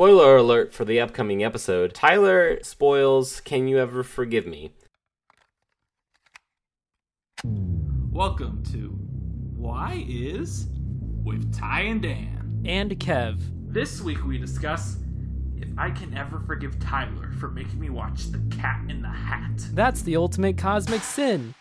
Spoiler alert for the upcoming episode Tyler spoils Can You Ever Forgive Me? Welcome to Why Is with Ty and Dan. and Kev. This week we discuss if I can ever forgive Tyler for making me watch The Cat in the Hat. That's the ultimate cosmic sin.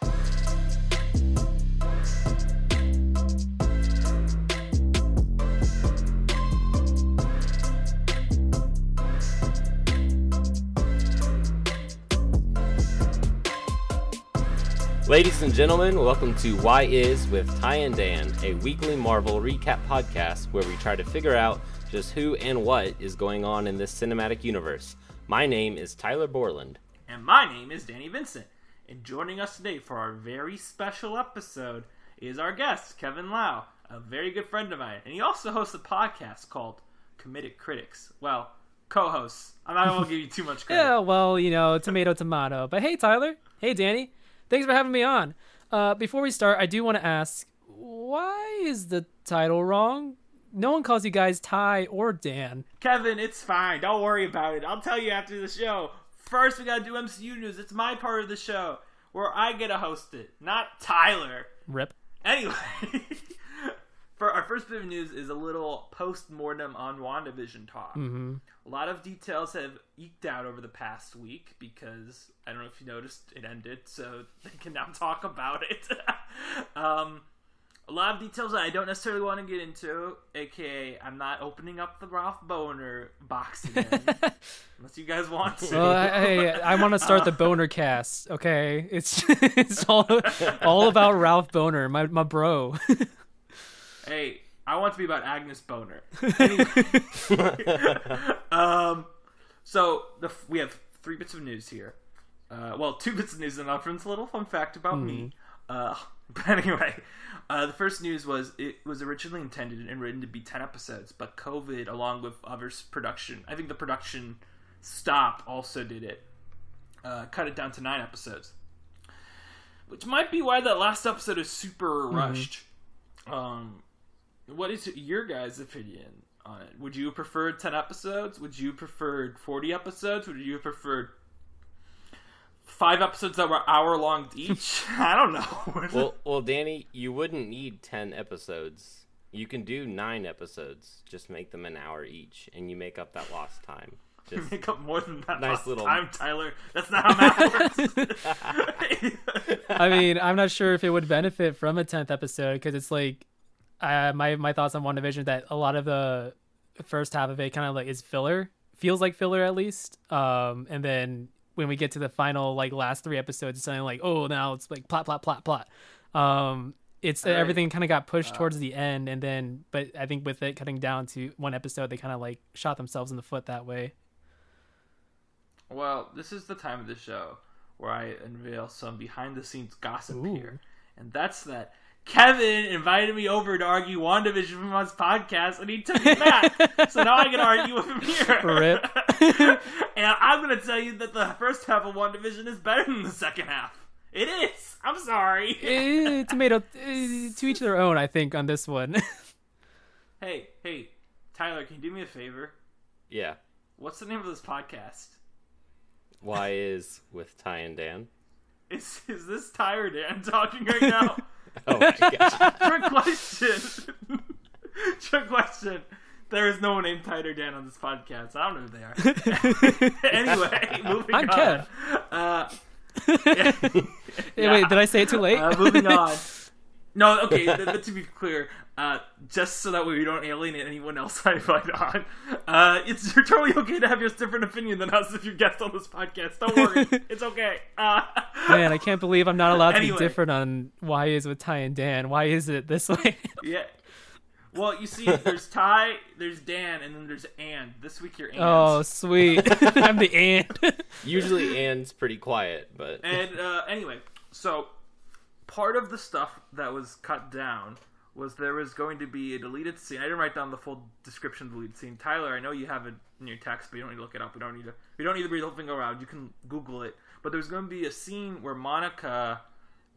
Ladies and gentlemen, welcome to Why Is with Ty and Dan, a weekly Marvel recap podcast where we try to figure out just who and what is going on in this cinematic universe. My name is Tyler Borland. And my name is Danny Vincent. And joining us today for our very special episode is our guest, Kevin Lau, a very good friend of mine. And he also hosts a podcast called Committed Critics. Well, co hosts. I'm not going to give you too much credit. Yeah, well, you know, tomato, tomato. But hey, Tyler. Hey, Danny. Thanks for having me on. Uh, before we start, I do want to ask why is the title wrong? No one calls you guys Ty or Dan. Kevin, it's fine. Don't worry about it. I'll tell you after the show. First, we gotta do MCU news. It's my part of the show where I get to host it, not Tyler. Rip. Anyway, for our first bit of news is a little post mortem on WandaVision talk. hmm A lot of details have eked out over the past week because I don't know if you noticed it ended, so they can now talk about it. um, a lot of details that I don't necessarily want to get into, aka I'm not opening up the Ralph Bohner box again, unless you guys want to. Well, I, I, I want to start the Boner cast. Okay, it's it's all all about Ralph Bohner, my my bro. Hey, I want to be about Agnes Boner. Um, so the, we have three bits of news here. Uh, well, two bits of news and a little fun fact about me. Uh, but anyway, uh, the first news was it was originally intended and written to be ten episodes, but COVID, along with other production, I think the production stop also did it, uh, cut it down to nine episodes, which might be why that last episode is super rushed. Um, what is your guys' opinion on it? Would you have preferred 10 episodes? Would you have preferred 40 episodes? Would you have preferred five episodes that were hour long each? I don't know. Well, well, Danny, you wouldn't need 10 episodes. You can do nine episodes. Just make them an hour each, and you make up that lost time. Just make up more than that Nice last little- time, Tyler. That's not how math works. I mean, I'm not sure if it would benefit from a tenth episode because it's like, uh, my my thoughts on WandaVision is that a lot of the first half of it kind of like is filler, feels like filler at least. Um, and then when we get to the final like last three episodes, it's something like, oh, now it's like plot, plot, plot, plot. Um, it's Right. everything kind of got pushed towards the end, and then but I think with it cutting down to one episode, they kind of like shot themselves in the foot that way. well, this is the time of the show where I unveil some behind the scenes gossip Ooh. here. And that's that Kevin invited me over to argue WandaVision from his podcast, and he took it back. so now I can argue with him here. Rip. and I'm going to tell you that the first half of WandaVision is better than the second half. It is. I'm sorry. Eh, tomato eh, to each their own, I think, on this one. hey, hey, Tyler, can you do me a favor? yeah. What's the name of this podcast? Why is with Ty and Dan? Is is this Tyler Dan talking right now? Oh my gosh. Trick question. Trick question. There is no one named Tyler Dan on this podcast. I don't know who they are. anyway, moving I'm on. Kev. Uh, Eh, Wait, did I say it too late? uh, moving on. No, okay. th- th- to be clear, uh, just so that way we don't alienate anyone else I invite on, uh, it's you're totally okay to have your different opinion than us if you're guest on this podcast. Don't worry, it's okay. Uh, Man, I can't believe I'm not allowed to be different on why is with Ty and Dan. Why is it this way? Yeah. Well, you see, there's Ty, there's Dan, and then there's Ann. This week you're Ann. oh, sweet. I'm the ant. Usually Anne's pretty quiet, but And uh, anyway, so part of the stuff that was cut down was there was going to be a deleted scene. I didn't write down the full description of the deleted scene. Tyler, I know you have it in your text, but you don't need to look it up. We don't need to. We don't need to read the whole thing around. You can Google it. But there's going to be a scene where Monica,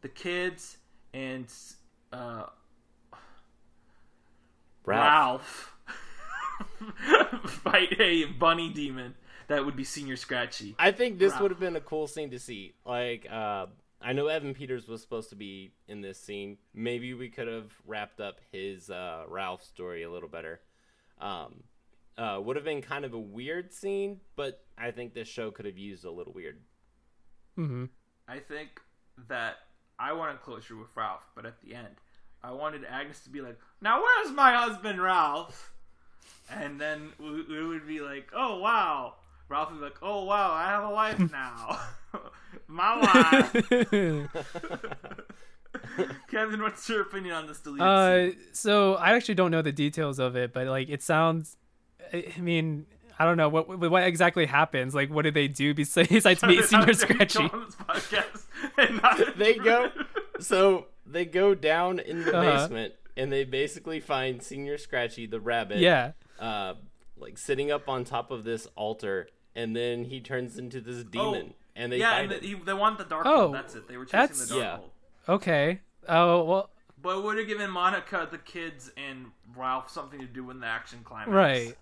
the kids, and uh, Ralph. Ralph. fight a bunny demon that would be Señor Scratchy. I think this Ralph. would have been a cool scene to see. Like, uh, I know Evan Peters was supposed to be in this scene. Maybe we could have wrapped up his uh, Ralph story a little better. Um, uh, would have been kind of a weird scene, but I think this show could have used a little weird. hmm I think that I wanted closure with Ralph, but at the end, I wanted Agnes to be like, "Now where's my husband, Ralph?" And then we, we would be like, "Oh wow." Ralph would be like, "Oh wow, I have a wife now." My wife. Kevin, what's your opinion on this deleted Uh, scene? so I actually don't know the details of it, but like it sounds. I I mean, I don't know what what exactly happens. Like, what do they do besides besides meet How Señor dare you go Scratchy? podcast They go, so they go down in the Uh-huh. basement and they basically find Señor Scratchy the rabbit. Yeah, uh, like sitting up on top of this altar, and then he turns into this demon, and they yeah, and the, he, they want the dark Oh, hold. That's it. They were chasing that's- the dark Yeah. hold. okay. Oh well, But it would have given Monica, the kids, and Ralph something to do in the action climax. Right.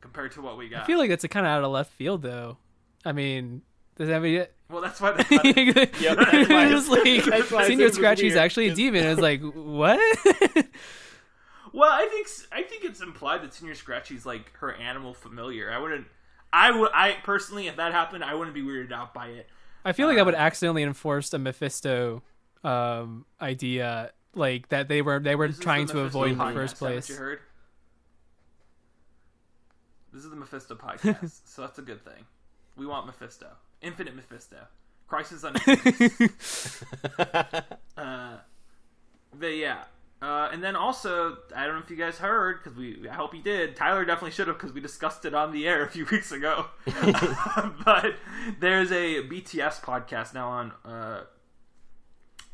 Compared to what we got. I feel like that's a kind of out of left field, though. I mean, does that mean? well, that's why they cut it. Yep, that's why- it like that's why I Señor was Scratchy's weird, actually a 'cause- demon. It's like what? Well, I think I think it's implied that Señor Scratchy's like her animal familiar. I wouldn't. I would. I personally, if that happened, I wouldn't be weirded out by it. I feel like that would accidentally enforce a Mephisto um, idea, like that they were they were trying to avoid in the first place. You heard? This is the Mephisto podcast, so that's a good thing. We want Mephisto, infinite Mephisto, Crisis on Infinite. Uh, but yeah. Uh, and then also, I don't know if you guys heard because we. I hope you did. Tyler definitely should have because we discussed it on the air a few weeks ago. but there's a BTS podcast now on uh,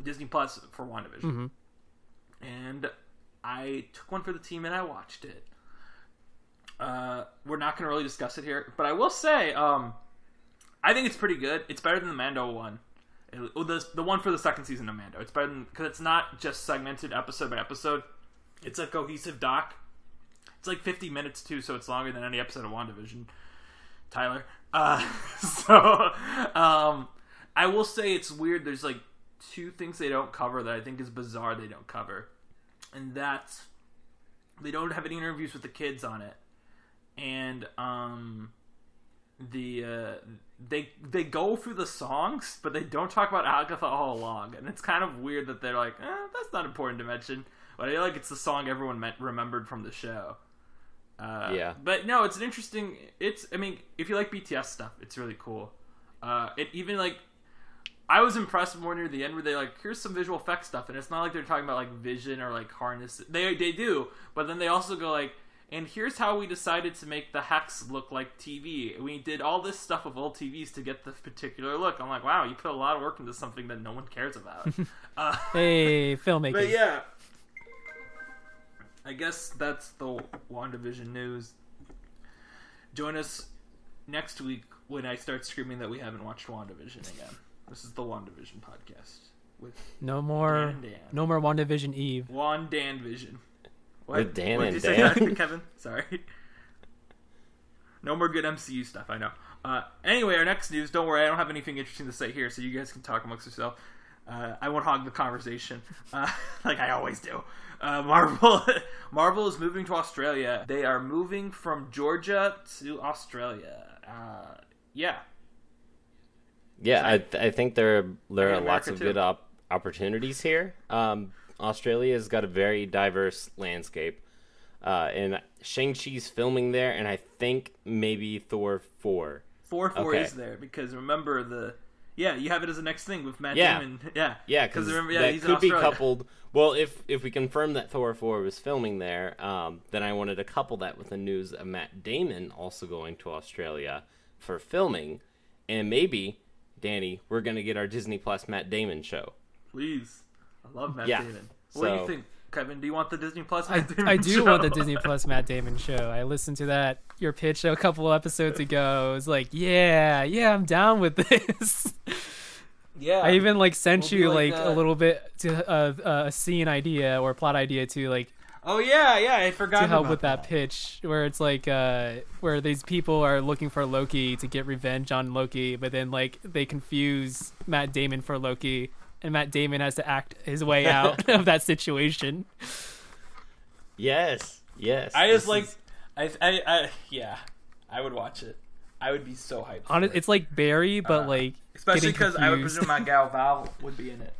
Disney Plus for WandaVision, Mhm. and I took one for the team and I watched it. Uh, we're not going to really discuss it here, but I will say, um, I think it's pretty good. It's better than the Mando one. Well, the the one for the second season of Mando. It's better because it's not just segmented episode by episode. It's a cohesive doc. It's like 50 minutes too, so it's longer than any episode of WandaVision. Tyler. Uh, so um, I will say it's weird. There's like two things they don't cover that I think is bizarre. They don't cover, and that's they don't have any interviews with the kids on it, and um, the uh, they they go through the songs, but they don't talk about Agatha all along, and it's kind of weird that they're like, eh, that's not important to mention. But I feel like it's the song everyone met, remembered from the show. Uh, Yeah. but no, it's an interesting. It's I mean, if you like BTS stuff, it's really cool. Uh, it even like I was impressed more near the end where they like here's some visual effects stuff, and it's not like they're talking about like vision or like Harkness. They they do, but then they also go like, and here's how we decided to make the hex look like TV. We did all this stuff of old TVs to get the particular look. I'm like, wow, you put a lot of work into something that no one cares about. uh, Hey, filmmaking. but yeah, I guess that's the WandaVision news. Join us next week when I start screaming that we haven't watched WandaVision again. This is the WandaVision podcast with No more, Dan Dan. no more WandaVision Eve. Wan Vision. With Dan What and did you say Dan? that, Kevin? Sorry. No more good MCU stuff, I know. Uh, anyway, our next news. Don't worry, I don't have anything interesting to say here, so you guys can talk amongst yourself. Uh, I won't hog the conversation, uh, like I always do. Uh, Marvel, Marvel is moving to Australia. They are moving from Georgia to Australia. Uh, yeah, Yeah, I, th- I think there there are lots of too. good op- opportunities here. Um, Australia's got a very diverse landscape, uh, and Shang Chi's filming there, and I think maybe Thor four. four four Okay. is there because remember the. Yeah, you have it as the next thing with Matt Yeah. Damon. Yeah, Yeah, because remember, yeah, that could be coupled. Well, if if we confirm that Thor four was filming there, um, then I wanted to couple that with the news of Matt Damon also going to Australia for filming, and maybe Danny, we're gonna get our Disney Plus Matt Damon show. Please. I love Matt Yeah. Damon. What do you think, Kevin? Do you want the Disney Plus I, Matt Damon I do show? want the Disney Plus Matt Damon show. I listened to that your pitch a couple of episodes ago. I was like, yeah, yeah, I'm down with this. Yeah. I even like sent We'll you like like, that. a little bit to uh, uh, a scene idea or plot idea to like Oh yeah, yeah, I forgot to help about with that pitch where it's like uh where these people are looking for Loki to get revenge on Loki, but then like they confuse Matt Damon for Loki and Matt Damon has to act his way out of that situation. Yes, yes. I just like, is- I, I, I, yeah, I would watch it. I would be so hyped. On it, it's like Barry, but Uh, like especially because because I would presume my gal Val would be in it.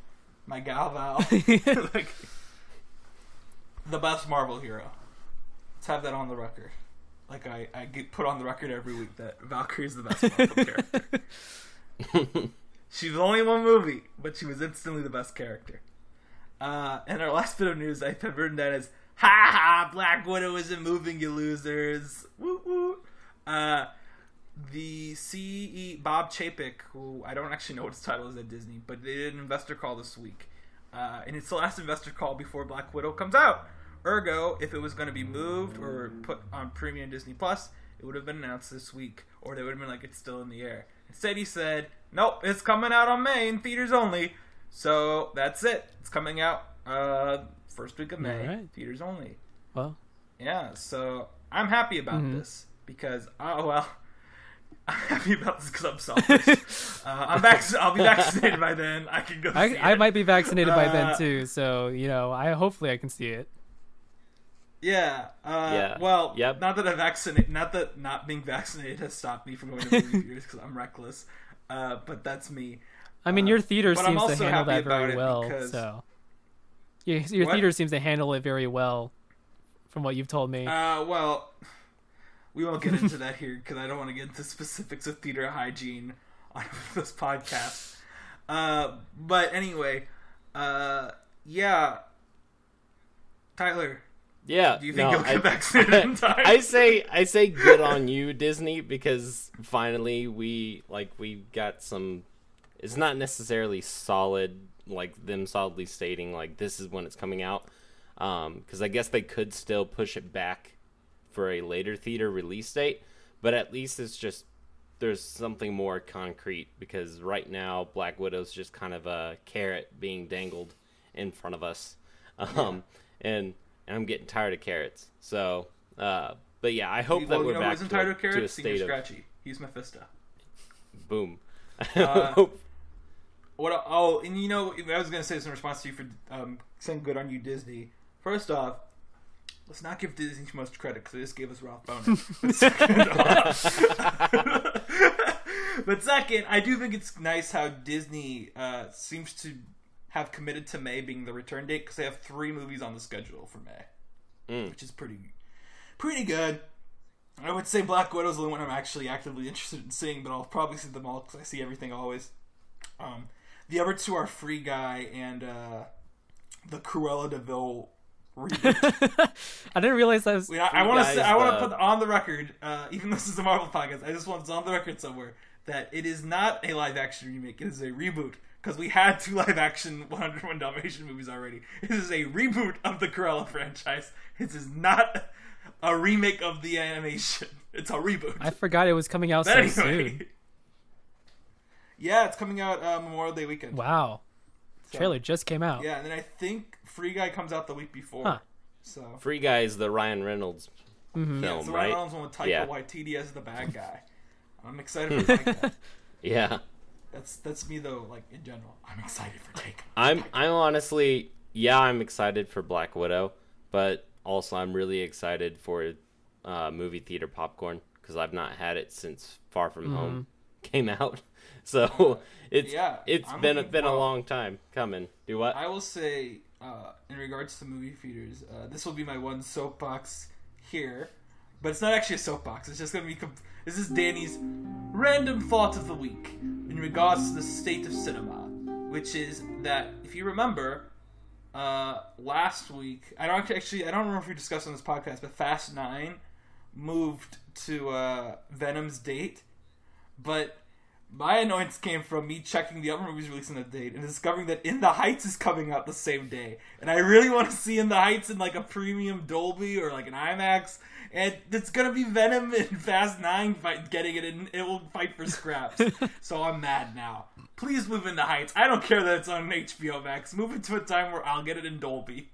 My gal Val, like the best Marvel hero. Let's have that on the record. Like I, I get put on the record every week that Valkyrie is the best Marvel character. She was only in one movie, but she was instantly the best character. Uh, and our last bit of news, I've written that is "Ha ha! Black Widow isn't moving, you losers!" Woo woo. Uh, the CE Bob Chapek, who I don't actually know what his title is at Disney, but they did an investor call this week, uh, and it's the last investor call before Black Widow comes out. Ergo, if it was going to be moved or put on Premium Disney Plus, it would have been announced this week, or they would have been like it's still in the air. Instead, he said, "Nope, it's coming out on May in theaters only." So that's it. It's coming out uh, first week of May, Alright. theaters only. well, Yeah, so I'm happy about Mhm. this because oh well, I'm happy about this because I'm selfish. uh, I'm vac- I'll be vaccinated by then. I can go. see I, I it. might be vaccinated by Uh, then too, so you know, I hopefully I can see it. Yeah. Uh, Yeah. Well, Yep. not that I vaccinate, not that not being vaccinated has stopped me from going to movie theaters because I'm reckless. Uh, but that's me. I mean, Uh, your theater but I'm seems to handle that very well. because- So, your, your What? theater seems to handle it very well, from what you've told me. Uh, well, we won't get into that here because I don't want to get into specifics of theater hygiene on this podcast. Uh, but anyway, uh, yeah. Tyler, yeah. do you think no, you'll get I- vaccinated in time? I say I say good on you Disney because finally we like we got some it's not necessarily solid like them solidly stating like this is when it's coming out um cuz I guess they could still push it back for a later theater release date but at least it's just there's something more concrete because right now Black Widow's just kind of a carrot being dangled in front of us um and and I'm getting tired of carrots so uh but yeah I hope well, that we're know back who's to, entitled a- to to a carrots? Señor state of Scratchy. He's Mephisto. boom Uh, Hope- What? Oh, and you know, I was gonna say this in response to you for um, saying good on you, Disney. First off, let's not give Disney too much credit because they just gave us Ralph Bohner. but, second, but second, I do think it's nice how Disney uh, seems to have committed to May being the return date because they have three movies on the schedule for May, Mm. which is pretty, pretty good. I would say Black Widow's the only one I'm actually actively interested in seeing, but I'll probably see them all because I see everything always. Um, the other two are Free Guy and uh, the Cruella de Vil reboot. I didn't realize that was. Wait, I, I want to say I want the- to put on the record, uh, even though this is a Marvel podcast, I just want it on the record somewhere that it is not a live action remake. It is a reboot because we had two live action 101 Dalmatian movies already. This is a reboot of the Cruella franchise. This is not a remake of the animation. It's a reboot. I forgot it was coming out But so anyway. soon. Yeah, it's coming out uh, Memorial Day weekend. Wow, So- trailer just came out. Yeah, and then I think Free Guy comes out the week before. Huh. So Free Guy is the Ryan Reynolds Mhm. yeah, it's the right? Ryan Reynolds one with Taika Yeah. Waititi as the bad guy. I'm excited for Taika. Yeah, That's that's me though. Like in general, I'm excited for Taika. I'm I'm honestly yeah I'm excited for Black Widow, but also I'm really excited for uh, movie theater popcorn because I've not had it since Far From Home came out. So it's Yeah, it's I'm been looking- been a long time coming. Do what? I will say, uh, in regards to movie theaters, uh, this will be my one soapbox here, but it's not actually a soapbox. It's just gonna be. Comp- this is Danny's random thought of the week in regards to the state of cinema, which is that if you remember, uh, last week I don't actually I don't remember if we discussed on this podcast, but Fast Nine moved to uh, Venom's date, but my annoyance came from me checking the other movies releasing the date and discovering that In the Heights is coming out the same day. And I really want to see In the Heights in like a premium Dolby or like an IMAX. And it's gonna be Venom and Fast Nine fight, getting it, and it will fight for scraps. so I'm mad now. Please move In the Heights. I don't care that it's on HBO Max. Move it to a time where I'll get it in Dolby.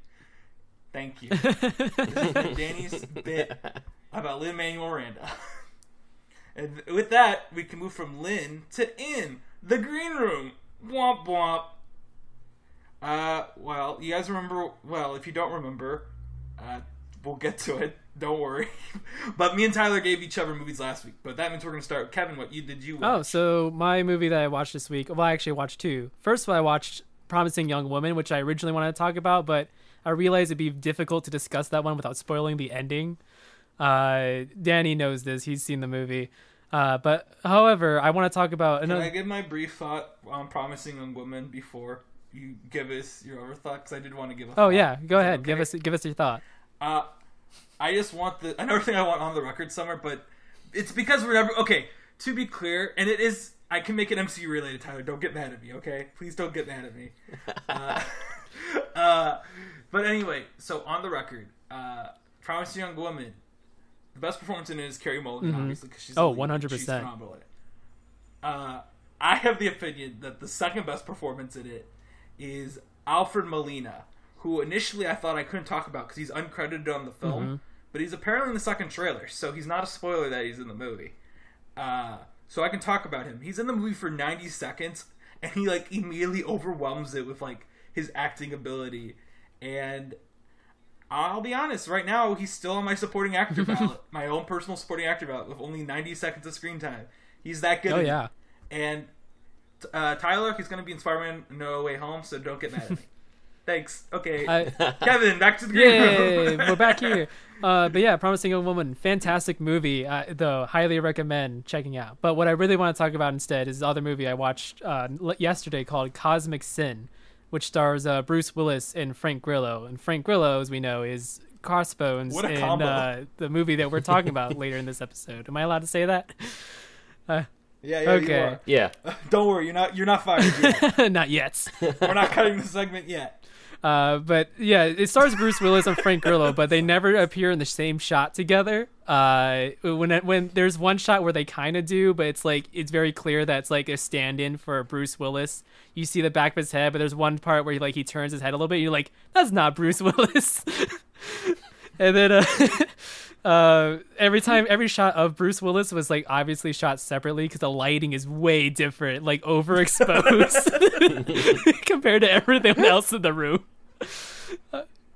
Thank you. Danny's bit about Lin Manuel Miranda. And with that, we can move from Lynn to in the green room. Womp womp. Uh, well, you guys remember? Well, if you don't remember, uh, we'll get to it. Don't worry. but me and Tyler gave each other movies last week. But that means we're gonna start. Kevin, what you did you? Watch? Oh, so my movie that I watched this week. Well, I actually watched two. First of all, I watched Promising Young Woman, which I originally wanted to talk about, but I realized it'd be difficult to discuss that one without spoiling the ending. Uh, Danny knows this; he's seen the movie. Uh, but however, I want to talk about Can another. I give my brief thought on Promising Young Woman before you give us your other thought? Because I did want to give a. Oh thought. yeah, go ahead. Okay. Give us give us your thought. Uh, I just want the another thing I want on the record somewhere, but it's because we're never okay. To be clear, and it is. I can make it MCU related, Tyler. Don't get mad at me, okay? Please don't get mad at me. Uh, uh, but anyway, so on the record, uh, Promising Young Woman, the best performance in it is Carey Mulligan, obviously, because she's Oh, 100%. She's phenomenal in it. Uh, I have the opinion that the second best performance in it is Alfred Molina, who initially I thought I couldn't talk about because he's uncredited on the film, but he's apparently in the second trailer, so he's not a spoiler that he's in the movie. Uh, so I can talk about him. He's in the movie for 90 seconds, and he like immediately overwhelms it with like his acting ability, and I'll be honest, right now he's still on my supporting actor ballot, my own personal supporting actor ballot, with only 90 seconds of screen time. He's that good. Oh yeah. And uh, Tyler, he's going to be in Spider-Man No Way Home, so don't get mad at me. Thanks. Okay, I, Kevin, back to the green Yay! room. We're back here. Uh, but yeah, Promising Young Woman, fantastic movie. Uh, though highly recommend checking out. But what I really want to talk about instead is the other movie I watched uh, yesterday called Cosmic Sin, which stars uh, Bruce Willis and Frank Grillo. And Frank Grillo, as we know, is Crossbones What in uh, the movie that we're talking about later in this episode. Am I allowed to say that? yeah, yeah, Okay. Yeah. you are. Don't worry, you're not you're not fired yet. Not yet. We're not cutting the segment yet. Uh, but yeah, it stars Bruce Willis and Frank Grillo, but they never appear in the same shot together. Uh, when when there's one shot where they kind of do, but it's like it's very clear that it's like a stand-in for Bruce Willis. You see the back of his head, but there's one part where he like he turns his head a little bit. You're like, that's not Bruce Willis. and then uh, uh, every time, every shot of Bruce Willis was like obviously shot separately because the lighting is way different, like overexposed compared to everything else in the room.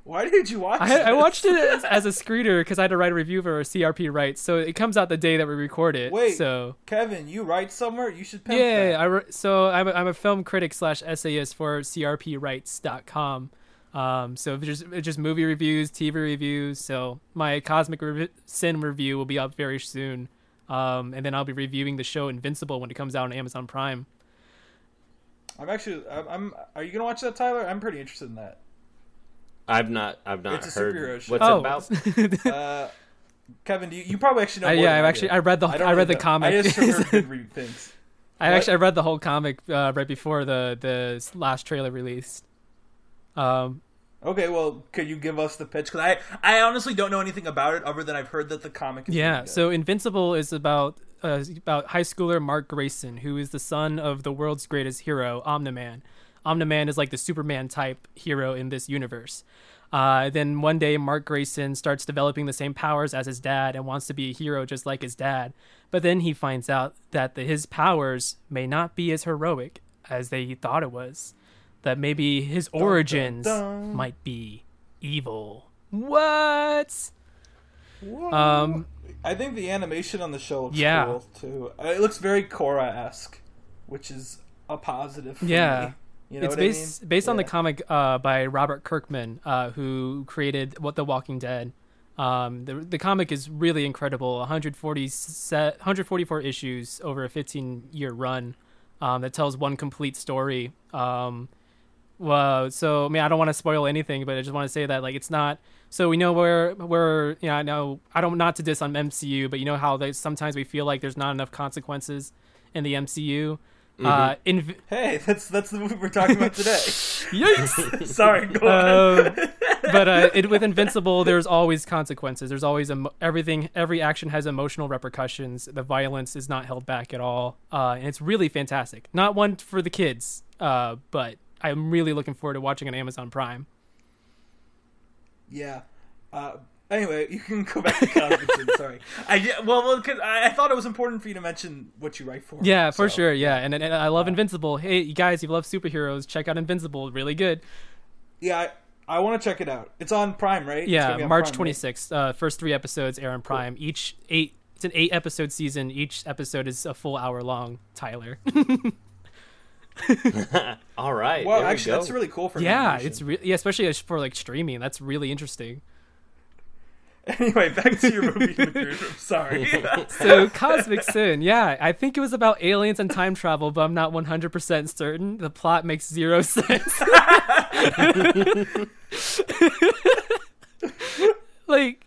Why did you watch? I, I watched it as, as a screener because I had to write a review for CRP Rights, so it comes out the day that we record it. Wait. so Kevin, you write somewhere. You should. Pimp yeah, that. I wr- so I'm a, I'm a film critic slash essayist for CRPRights.com. Um, so if just it's just movie reviews, TV reviews. So my Cosmic Rev- Sin review will be up very soon, um, and then I'll be reviewing the show Invincible when it comes out on Amazon Prime. I'm actually. I'm, I'm. Are you gonna watch that, Tyler? I'm pretty interested in that. I've not I've not It's heard superhero show. what's oh, about. Uh, Kevin, do you, you probably actually know? Uh, More yeah, I've actually do. I read the don't I, read really the know. comic. I just heard good re- things. I What? actually I read the whole comic uh, right before the the last trailer released. Um, Okay, well, could you give us the pitch? Because I, I honestly don't know anything about it other than I've heard that the comic. Is Yeah, so Invincible is about uh, about high schooler Mark Grayson, who is the son of the world's greatest hero, Omni-Man. Omni-Man is like the Superman type hero in this universe. Uh, then one day, Mark Grayson starts developing the same powers as his dad and wants to be a hero just like his dad. But then he finds out that the, his powers may not be as heroic as they thought it was. That maybe his origins dun. might be evil. What? Whoa. Um, I think the animation on the show looks Yeah. cool too. Uh, It looks very Korra esque, which is a positive. For Yeah. me. you know it's what based I mean? based on the comic uh, by Robert Kirkman, uh, who created What the Walking Dead. Um, the the comic is really incredible. 140 set, 144 issues over a 15 year run um, that tells one complete story. Um, well, so I mean, I don't want to spoil anything, but I just want to say that like it's not. So we know where where you know I know I don't not to diss on MCU, but you know how they sometimes we feel like there's not enough consequences in the MCU. Uh, in Hey, that's that's the movie we're talking about today. yikes. Sorry, go on. Um, but uh, it, with Invincible, there's always consequences. There's always emo- everything. Every action has emotional repercussions. The violence is not held back at all, uh, and it's really fantastic. Not one for the kids, uh, but I'm really looking forward to watching on Amazon Prime. Yeah. Uh, anyway, you can go back to Cosmic Sin. Sorry. I well, well, cause I, I thought it was important for you to mention what you write for. Yeah, for so. sure. Yeah, and, and I love Invincible. Hey, you guys, if you love superheroes, check out Invincible. Really good. Yeah, I, I want to check it out. It's on Prime, right? Yeah, March twenty right? Uh, first three episodes air on Prime. Each eight. It's an eight episode season. Each episode is a full hour long. Tyler. All right. Well, there we actually, that's really cool for yeah, animation. it's re- yeah, especially for like streaming. That's really interesting. Anyway, back to your movie. Richard. I'm sorry. So Cosmic Sin, yeah, I think it was about aliens and time travel, but I'm not 100% certain. The plot makes zero sense. like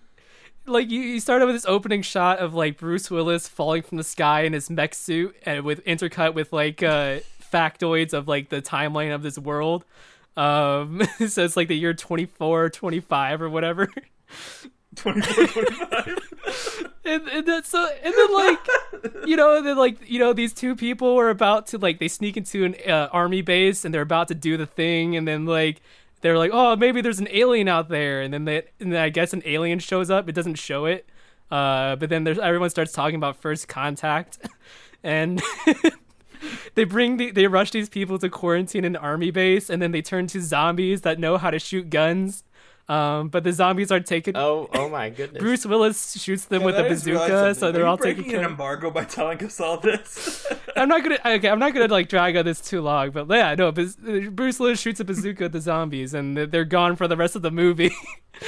like you, you started with this opening shot of like Bruce Willis falling from the sky in his mech suit and with intercut with like uh factoids of like the timeline of this world. Um so it's like the year 24 25 or whatever. 24, 25. and, and then so and then like you know then like you know these two people were about to like they sneak into an uh, army base and they're about to do the thing and then like they're like oh maybe there's an alien out there and then they and then I guess an alien shows up it doesn't show it uh but then there's everyone starts talking about first contact and they bring the, they rush these people to quarantine an army base and then they turn to zombies that know how to shoot guns um but the zombies are taken Oh, oh my goodness. Bruce Willis shoots them with Yeah, a I just realized bazooka, so they're Are you all taken breaking care an embargo by telling us all this. I'm not gonna okay, I'm not gonna like drag on this too long, but yeah, no, Baz- Bruce Willis shoots a bazooka at the zombies, and they're- they're gone for the rest of the movie.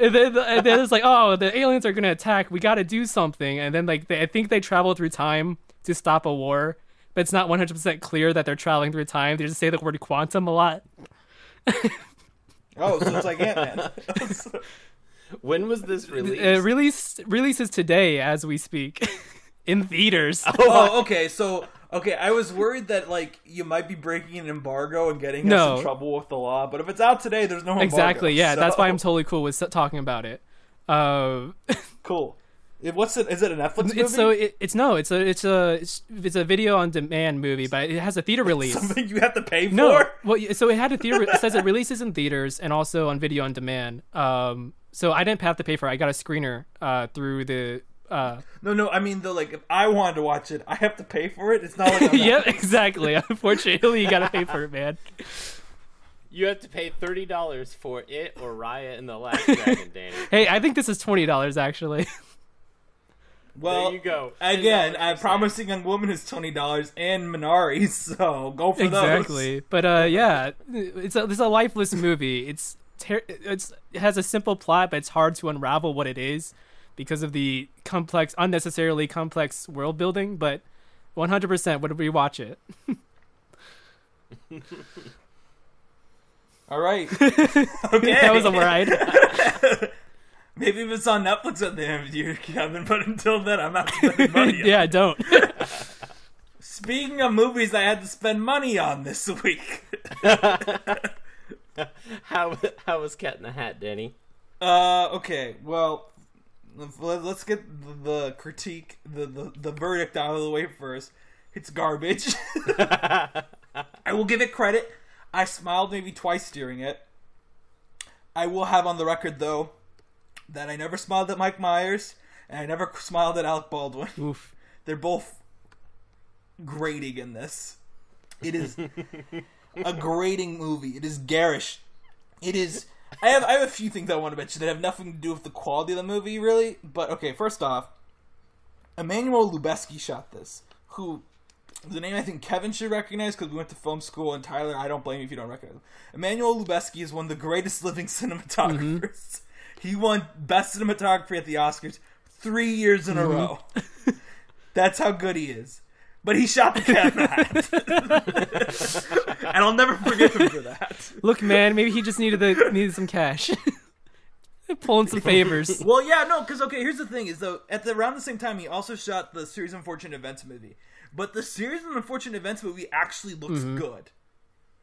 and, then, and then it's like, oh, the aliens are gonna attack. We got to do something, and then like they, I think they travel through time to stop a war, but it's not 100 percent clear that they're traveling through time. They just say the word quantum a lot. oh, so it's like Ant Man. when was this released? Uh, release releases today as we speak in theaters. oh, okay. So, okay, I was worried that like you might be breaking an embargo and getting us No. in trouble with the law. But if it's out today, there's no embargo. Exactly. Yeah, that's why I'm totally cool with talking about it. Uh, cool. It- What's it? Is it a Netflix movie? it's so it, it's no, it's a it's a it's, it's a video on demand movie, but it has a theater release. something you have to pay for. No, well, so it had a theater. It says it releases in theaters and also on video on demand. Um, so I didn't have to pay for it. I got a screener uh through the. Uh, no, no. I mean, though, like if I wanted to watch it, I have to pay for it. It's not like I'm yeah, exactly. Unfortunately, you gotta pay for it, man. you have to pay thirty dollars for it or Raya and the Last Dragon, Danny. Hey, I think this is twenty dollars actually. Well, there you go. Again, $10 I'm for promising young woman is twenty dollars and Minari, so go for exactly but uh yeah it's a it's a lifeless movie it's ter- it's it has a simple plot but it's hard to unravel what it is because of the complex unnecessarily complex world building but 100% would we watch it. All right. okay. that was a ride Maybe if it's on Netflix at the end of the year, Kevin. But until then, I'm not spending money. on yeah I don't Speaking of movies, I had to spend money on this week. How how was Cat in the Hat, Danny? Uh, okay. Well, let- let's get the, the critique, the, the the verdict out of the way first. It's garbage. I will give it credit. I smiled maybe twice during it. I will have on the record though that I never smiled at Mike Myers and I never smiled at Alec Baldwin. oof They're both grating in this. It is a grating movie. It is garish. It is. I have I have a few things I want to mention that have nothing to do with the quality of the movie, really. But okay, first off, Emmanuel Lubezki shot this, who the name I think Kevin should recognize because we went to film school, and Tyler, I don't blame you if you don't recognize him. Emmanuel Lubezki is one of the greatest living cinematographers. Mm-hmm. He won Best Cinematography at the Oscars three years in a mm-hmm. row. That's how good he is. But he shot the cat in the hat. and I'll never forgive him for that. look man maybe he just needed the needed some cash pulling some favors Well, yeah, no, because okay, here's the thing: is though at the around the same time he also shot the series of unfortunate events movie, but the series of unfortunate events movie actually looks mm-hmm. good.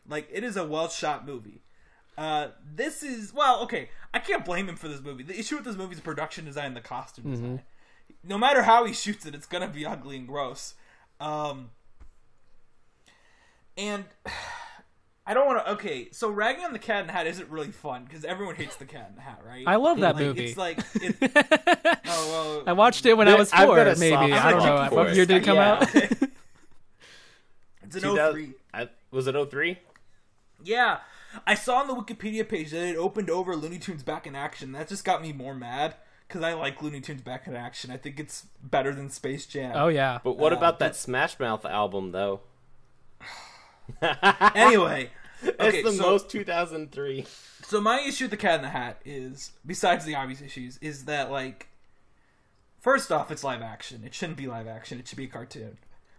Like it is a well shot movie. Uh, this is well, okay. I can't blame him for this movie. The issue with this movie is the production design, and the costume design. No matter how he shoots it, it's gonna be ugly and gross. Um, and I don't want to. Okay, so ragging on the Cat in the Hat isn't really fun because everyone hates the Cat in the Hat, right? I love that like, movie. It's like, it, oh well. I watched it when I There- was I've four, got a maybe. I don't know. for What year did it come Yeah. out? It's an 2000 03. I, was it 03? Yeah, I saw on the Wikipedia page that it opened over Looney Tunes Back in Action. That just got me more mad because I like Looney Tunes Back in Action. I think it's better than Space Jam. oh yeah. But what Uh, about that Smash Mouth album though? Anyway, okay, it's the so, most 2003. so my issue with the Cat in the Hat is, besides the obvious issues, is that like, first off, it's live action. It shouldn't be live action. It should be a cartoon.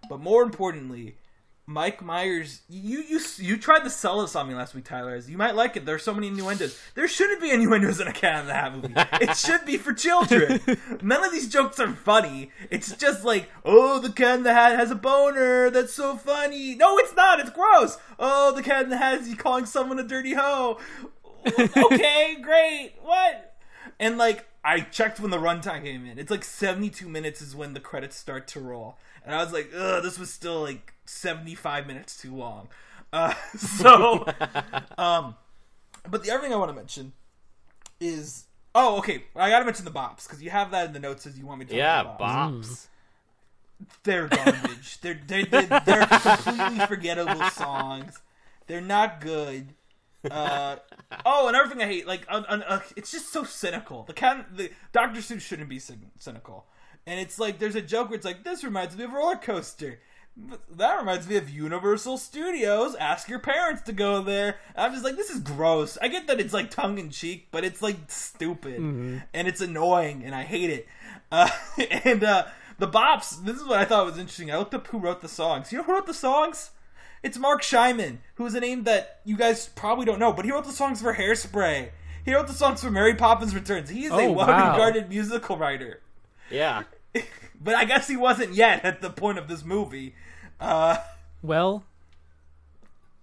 But more importantly, Mike Myers, you you you tried to sell this on me last week, Tyler. As you might like it. There's so many innuendos. There shouldn't be innuendos in a Cat in the Hat movie. it should be for children. None of these jokes are funny. It's just like, oh, the Cat in the Hat has a boner. That's so funny. No, it's not. It's gross. Oh, the Cat in the Hat is calling someone a dirty hoe. okay, great. What? And like I checked when the runtime came in. It's like 72 minutes is when the credits start to roll. And I was like, ugh, this was still like 75 minutes too long. Uh, so, um, but the other thing I want to mention is, oh, okay, I got to mention the bops because you have that in the notes as you want me to. Yeah, bops. bops. They're garbage. they're, they're they're they're completely forgettable songs. They're not good. Uh, oh, another thing I hate, like, uh, uh, uh, it's just so cynical. The cat, the Dr. Seuss shouldn't be cyn- cynical, and it's like there's a joke where it's like, "This reminds me of roller coaster." That reminds me of Universal Studios. Ask your parents to go there. I'm just like, this is gross. I get that it's like tongue in cheek, but it's like stupid and it's annoying, and I hate it. Uh, and uh, the bops. This is what I thought was interesting. I looked up who wrote the songs. You know who wrote the songs? It's Marc Shaiman, who's a name that you guys probably don't know, but he wrote the songs for Hairspray. He wrote the songs for Mary Poppins Returns. He is a Oh, wow. well-regarded musical writer. Yeah. But I guess he wasn't yet at the point of this movie. Uh, Well,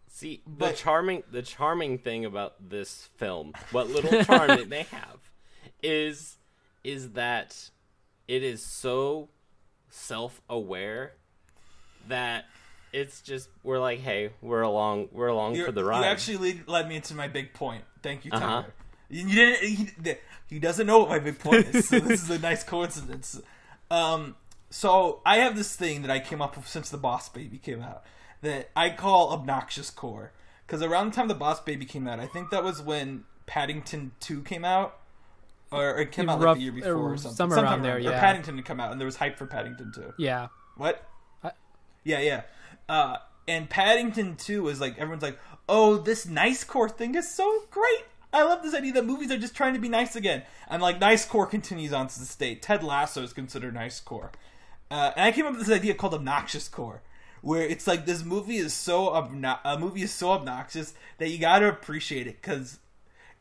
See, the But- charming the charming thing about this film, what little charm it may have, is is that it is so self-aware that it's just we're like, hey, we're along we're along you for the ride. You actually lead, led me into my big point. Thank you, Tyler. Uh-huh. You, you didn't. He, he doesn't know what my big point is. So this is a nice coincidence. Um, so I have this thing that I came up with since the Boss Baby came out that I call obnoxious core. Because around the time the Boss Baby came out, I think that was when Paddington Two came out, or it came out like Rough- the year before or uh, something. somewhere around there, Or yeah. Paddington had come out, and there was hype for Paddington Two. yeah. What? I- Yeah, yeah. Uh, and Paddington 2 is like, everyone's like, oh, this nice core thing is so great. I love this idea that movies are just trying to be nice again. And like, nice core continues on to the state. Ted Lasso is considered nice core. Uh, and I came up with this idea called obnoxious core. Where it's like this movie is so obno- a movie is so obnoxious that you gotta appreciate it because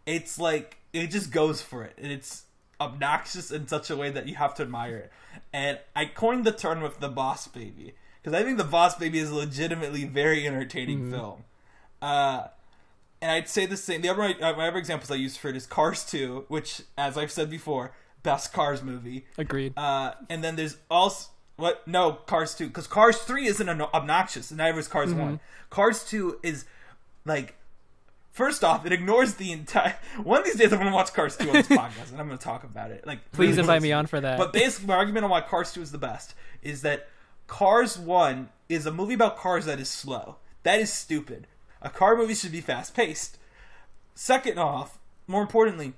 it's like it just goes for it and it's obnoxious in such a way that you have to admire it and i coined the term with the boss baby because i think the boss baby is legitimately very entertaining film uh and i'd say the same the other uh, my other examples i use for it is cars 2 which as i've said before best cars movie Agreed. uh, and then there's also what? No, Cars two, because Cars three isn't an- obnoxious, and neither is Cars one. Cars two is like, first off, it ignores the entire. One of these days, I'm gonna watch Cars two on this podcast, and I'm gonna talk about it. Like, Please invite me on for that. But basically, my argument on why Cars two is the best is that Cars one is a movie about cars that is slow. That is stupid. A car movie should be fast paced. Second off, more importantly,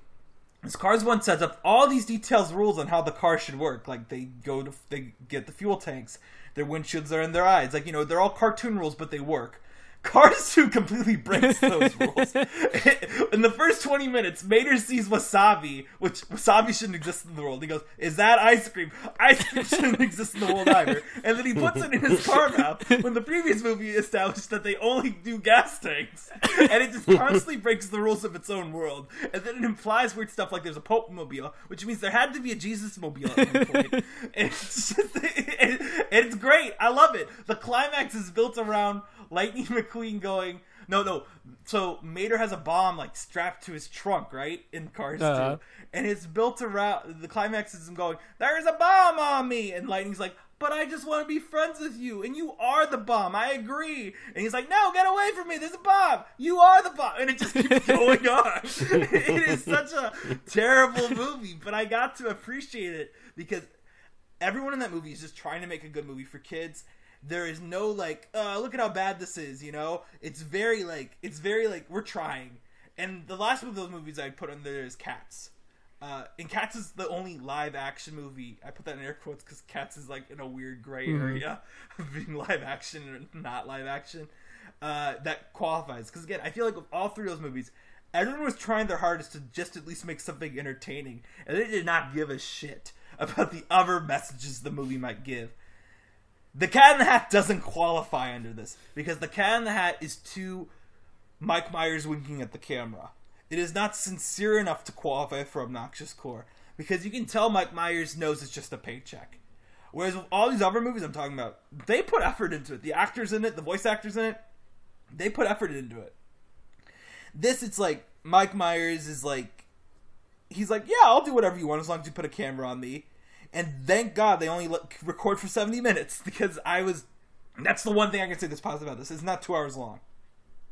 this Cars One sets up all these details, rules on how the car should work. Like they go to, they get the fuel tanks, their windshields are in their eyes. Like you know, they're all cartoon rules, but they work. Cars 2 completely breaks those rules. in the first 20 minutes, Mater sees wasabi, which wasabi shouldn't exist in the world. He goes, Is that ice cream? Ice cream shouldn't exist in the world either. And then he puts it in his car map when the previous movie established that they only do gas tanks. And it just constantly breaks the rules of its own world. And then it implies weird stuff like there's a Pope mobile, which means there had to be a Jesus mobile at one point. It's, just, and it's great. I love it. The climax is built around Lightning McQueen going, no, no. So Mater has a bomb like strapped to his trunk, right? In Cars Uh-huh. 2. And it's built around the climax is him going, There's a bomb on me and Lightning's like, but I just want to be friends with you, and you are the bomb. I agree. And he's like, no, get away from me. There's a bomb. You are the bomb. And it just keeps going on. it is such a terrible movie, but I got to appreciate it because everyone in that movie is just trying to make a good movie for kids. There is no like, uh, look at how bad this is, you know? It's very like, it's very like, we're trying. And the last of those movies I put on there is Cats. Uh, and Cats is the only live action movie. I put that in air quotes because Cats is like in a weird gray Mhm. area of being live action and not live action. Uh, that qualifies because again, I feel like with all three of those movies, everyone was trying their hardest to just at least make something entertaining, and they did not give a shit about the other messages the movie might give. The Cat in the Hat doesn't qualify under this because the Cat in the Hat is too Mike Myers winking at the camera. It is not sincere enough to qualify for obnoxious core because you can tell Mike Myers knows it's just a paycheck. Whereas with all these other movies I'm talking about, they put effort into it. The actors in it, the voice actors in it, they put effort into it. This, it's like Mike Myers is like, he's like, yeah, I'll do whatever you want as long as you put a camera on me. And thank God they only let, record for 70 minutes because I was. That's the one thing I can say that's positive about this. It's not two hours long.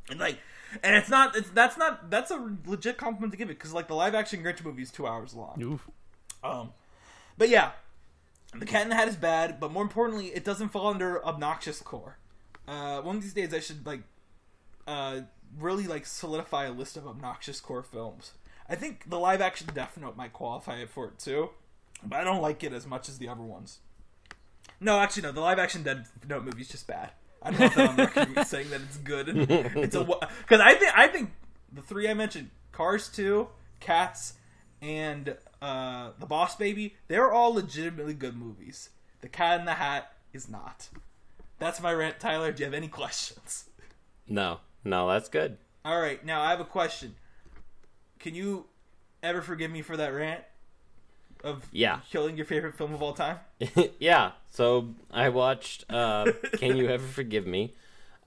And like, and it's not. It's that's not. That's a legit compliment to give it because like the live action Grinch movie is two hours long. Oof. Um, but yeah, the Cat in the Hat is bad, but more importantly, it doesn't fall under obnoxious core. Uh, one of these days, I should like uh, really like solidify a list of obnoxious core films. I think the live action Death Note might qualify it for it too, but I don't like it as much as the other ones. No, actually, no. The live action Death Note movie is just bad. I don't know if record saying that it's good. It's a because I think I think the three I mentioned, Cars Two, Cats, and uh, The Boss Baby, they're all legitimately good movies. The Cat in the Hat is not. That's my rant, Tyler. Do you have any questions? No, no, that's good. All right, now I have a question. Can you ever forgive me for that rant of Yeah. killing your favorite film of all time? yeah. So I watched uh, Can You Ever Forgive Me,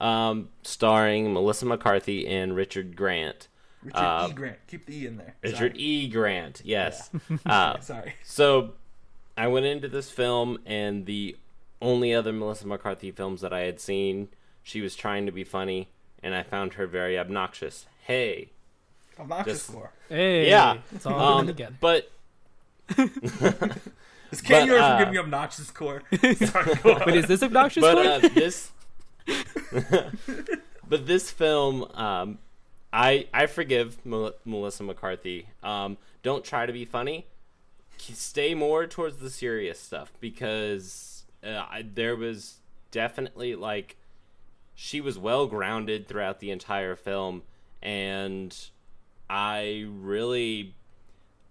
um, starring Melissa McCarthy and Richard Grant. Richard Uh, E. Grant. Keep the E in there. Richard E. Grant, yes. Uh, Sorry. so I went into this film, and the only other Melissa McCarthy films that I had seen, she was trying to be funny, and I found her very obnoxious. Hey, Obnoxious just- score. Hey, yeah. it's all Um, together. but Is Can But, you ever uh, forgive me, obnoxious core? Sorry, go. But is this obnoxious? but Corey? uh, this but this film um i i forgive Mel- melissa mccarthy um don't try to be funny stay more towards the serious stuff because uh, I, there was definitely like she was well grounded throughout the entire film and i really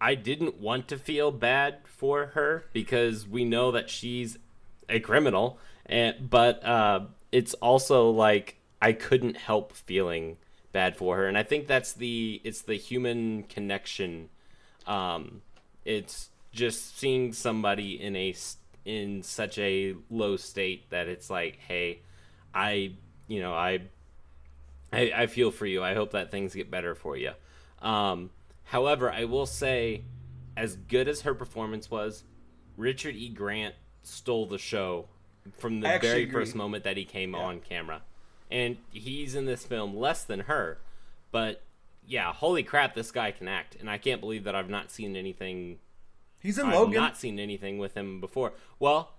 i didn't want to feel bad for her because we know that she's a criminal and but uh it's also like i couldn't help feeling bad for her and i think that's the it's the human connection um it's just seeing somebody in a in such a low state that it's like hey i you know i I, I feel for you. I hope that things get better for you. Um, however, I will say, as good as her performance was, Richard E. Grant stole the show from the very agree. first moment that he came on camera. And he's in this film less than her, but yeah, holy crap, this guy can act. And I can't believe that I've not seen anything. He's in I've Logan. not seen anything with him before. Well,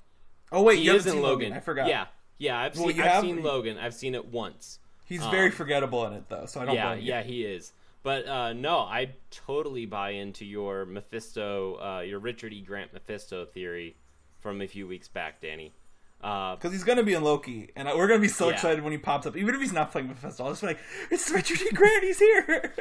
oh wait, he is in seen Logan. I forgot. Yeah, yeah, I've Well, seen. I've seen Logan. I've seen it once. He's very Um, forgettable in it though, so I don't. yeah, yeah, he is. But uh, no, I totally buy into your Mephisto, uh, your Richard E. Grant Mephisto theory from a few weeks back, Danny. Uh, Because he's gonna be in Loki, and we're gonna be so Yeah. excited when he pops up. Even if he's not playing Mephisto, I'll just be like, "It's Richard E. Grant. He's here."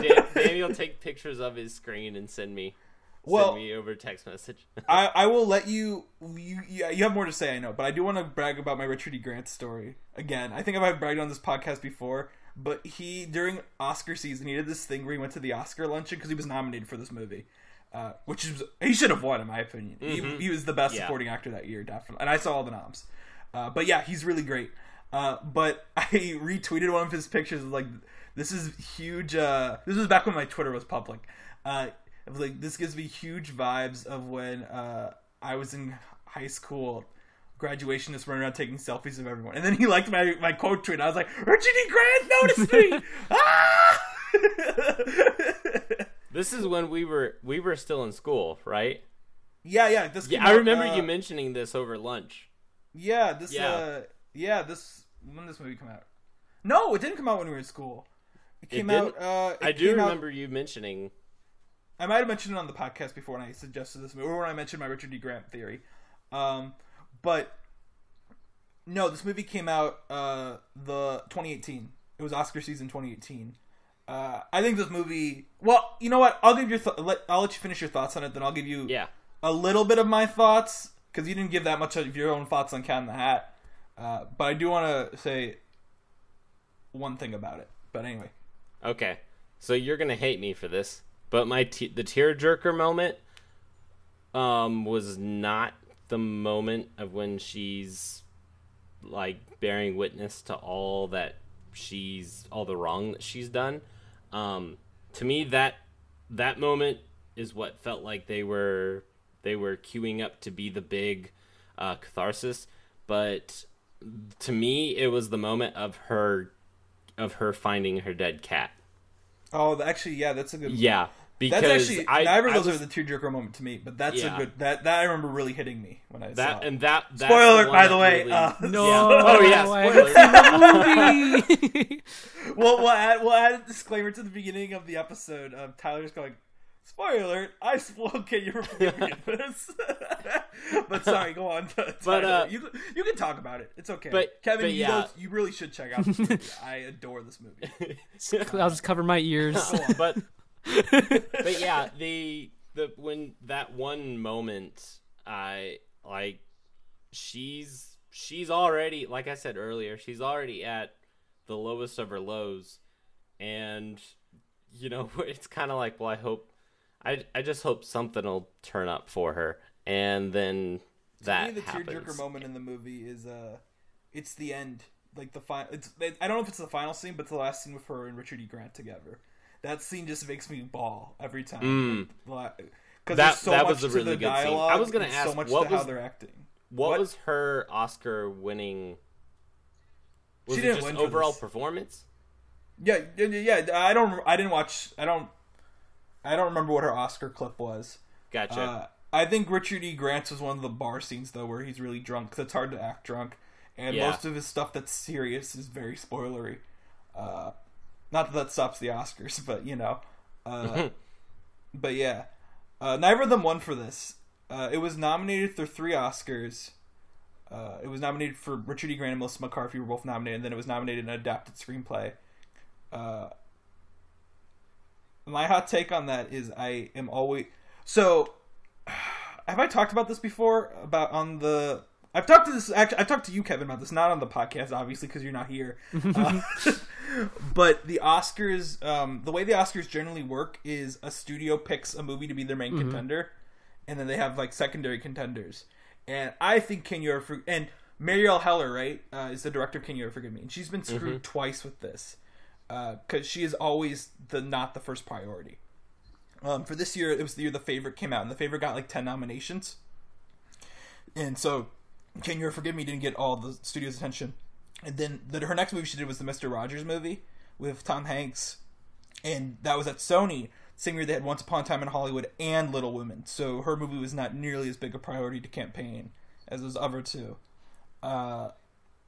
Dan- Danny will take pictures of his screen and send me, Well- me over text message. I, I will let you, you. You you have more to say, I know, but I do want to brag about my Richard E. Grant story again. I think I've bragged on this podcast before, but he during Oscar season he did this thing where he went to the Oscar luncheon because he was nominated for this movie, uh, which is he should have won in my opinion. He, he was the best Yeah. supporting actor that year, definitely, and I saw all the noms. Uh, but yeah, he's really great. Uh, but I retweeted one of his pictures like this is huge. Uh, this was back when my Twitter was public. Uh, was like this gives me huge vibes of when uh, I was in high school graduation, just running around taking selfies of everyone. And then he liked my my quote tweet. I was like, Richard E. Grant noticed me. ah! This is when we were we were still in school, right? yeah, yeah. This Yeah, I out, remember uh, you mentioning this over lunch. Yeah, this. Yeah. Uh, yeah, this. When did this movie come out? No, it didn't come out when we were in school. It came didn't? out. Uh, it I do came out- remember you mentioning. I might have mentioned it on the podcast before when I suggested this movie, or when I mentioned my Richard D. Grant theory. Um, but no, this movie came out uh, the 2018. It was Oscar season 2018. Uh, I think this movie. Well, you know what? I'll give your. Th- let, I'll let you finish your thoughts on it. Then I'll give you Yeah. a little bit of my thoughts because you didn't give that much of your own thoughts on Cat in the Hat. Uh, but I do want to say one thing about it. But anyway, Okay. So you're gonna hate me for this, but my te- the tearjerker moment um was not the moment of when she's like bearing witness to all that she's all the wrong that she's done. Um to me that that moment is what felt like they were they were queuing up to be the big uh, catharsis, but to me it was the moment of her of her finding her dead cat. oh, actually, yeah, that's a good. Yeah, because That's actually I, neither of I those was- are the tearjerker moment to me, but that's Yeah. a good that that I remember really hitting me when I saw that it. and that. that's Spoiler the by the way. really- Uh, No, Yeah. Oh, yeah, I haven't seen the movie. we'll, we'll add we'll add a disclaimer to the beginning of the episode of Tyler's going. Spoiler alert! I spoiled. Can you forgive me this? but sorry, go on. Tyler. But, uh, you you can talk about it. It's okay. but- Kevin, but you, yeah. you really should check out this movie. I adore this movie. I'll just cover my ears. but but yeah, the the when that one moment, I like she's she's already like I said earlier, she's already at the lowest of her lows, and you know it's kind of like, well, I hope, I I just hope something will turn up for her, and then that to me, the happens. tearjerker moment in the movie is uh, it's the end. Like the final. It's I don't know if it's the final scene, but it's the last scene with her and Richard E. Grant together. That scene just makes me bawl every time. Because Mm. That- so that much was a really good scene. I was gonna ask, so much what to how they're acting. What, What? was her Oscar winning? Was She didn't win overall this. performance? Yeah, yeah, yeah. yeah, I don't. I didn't watch. I don't. I don't remember what her Oscar clip was. Gotcha. Uh, I think Richard E. Grant's was one of the bar scenes though, where he's really drunk. 'cause it's hard to act drunk, and Yeah. most of his stuff that's serious is very spoilery. Uh, not that that stops the Oscars, but you know. Uh, but yeah, uh, neither of them won for this. Uh, it was nominated for three Oscars. Uh, it was nominated for Richard E. Grant and Melissa McCarthy were both nominated, and then it was nominated in adapted screenplay. Uh, my hot take on that is I am always so. Have I talked about this before? About on the I've talked to this actually I've talked to you Kevin about this not on the podcast obviously because you're not here. Uh, but the Oscars um, the way the Oscars generally work is a studio picks a movie to be their main contender and then they have like secondary contenders. And I think Can You Ever and Marielle Heller, right, uh, is the director of Can You Ever Forgive Me, and she's been screwed twice with this because she is always the not the first priority. Um, for this year, it was the year the favorite came out, and the favorite got like ten nominations, and so Can You Forgive Me didn't get all the studio's attention. And then the, her next movie she did was the Mister Rogers movie with Tom Hanks, and that was at Sony. Same year they had Once Upon a Time in Hollywood and Little Women, so her movie was not nearly as big a priority to campaign as those other two. Uh,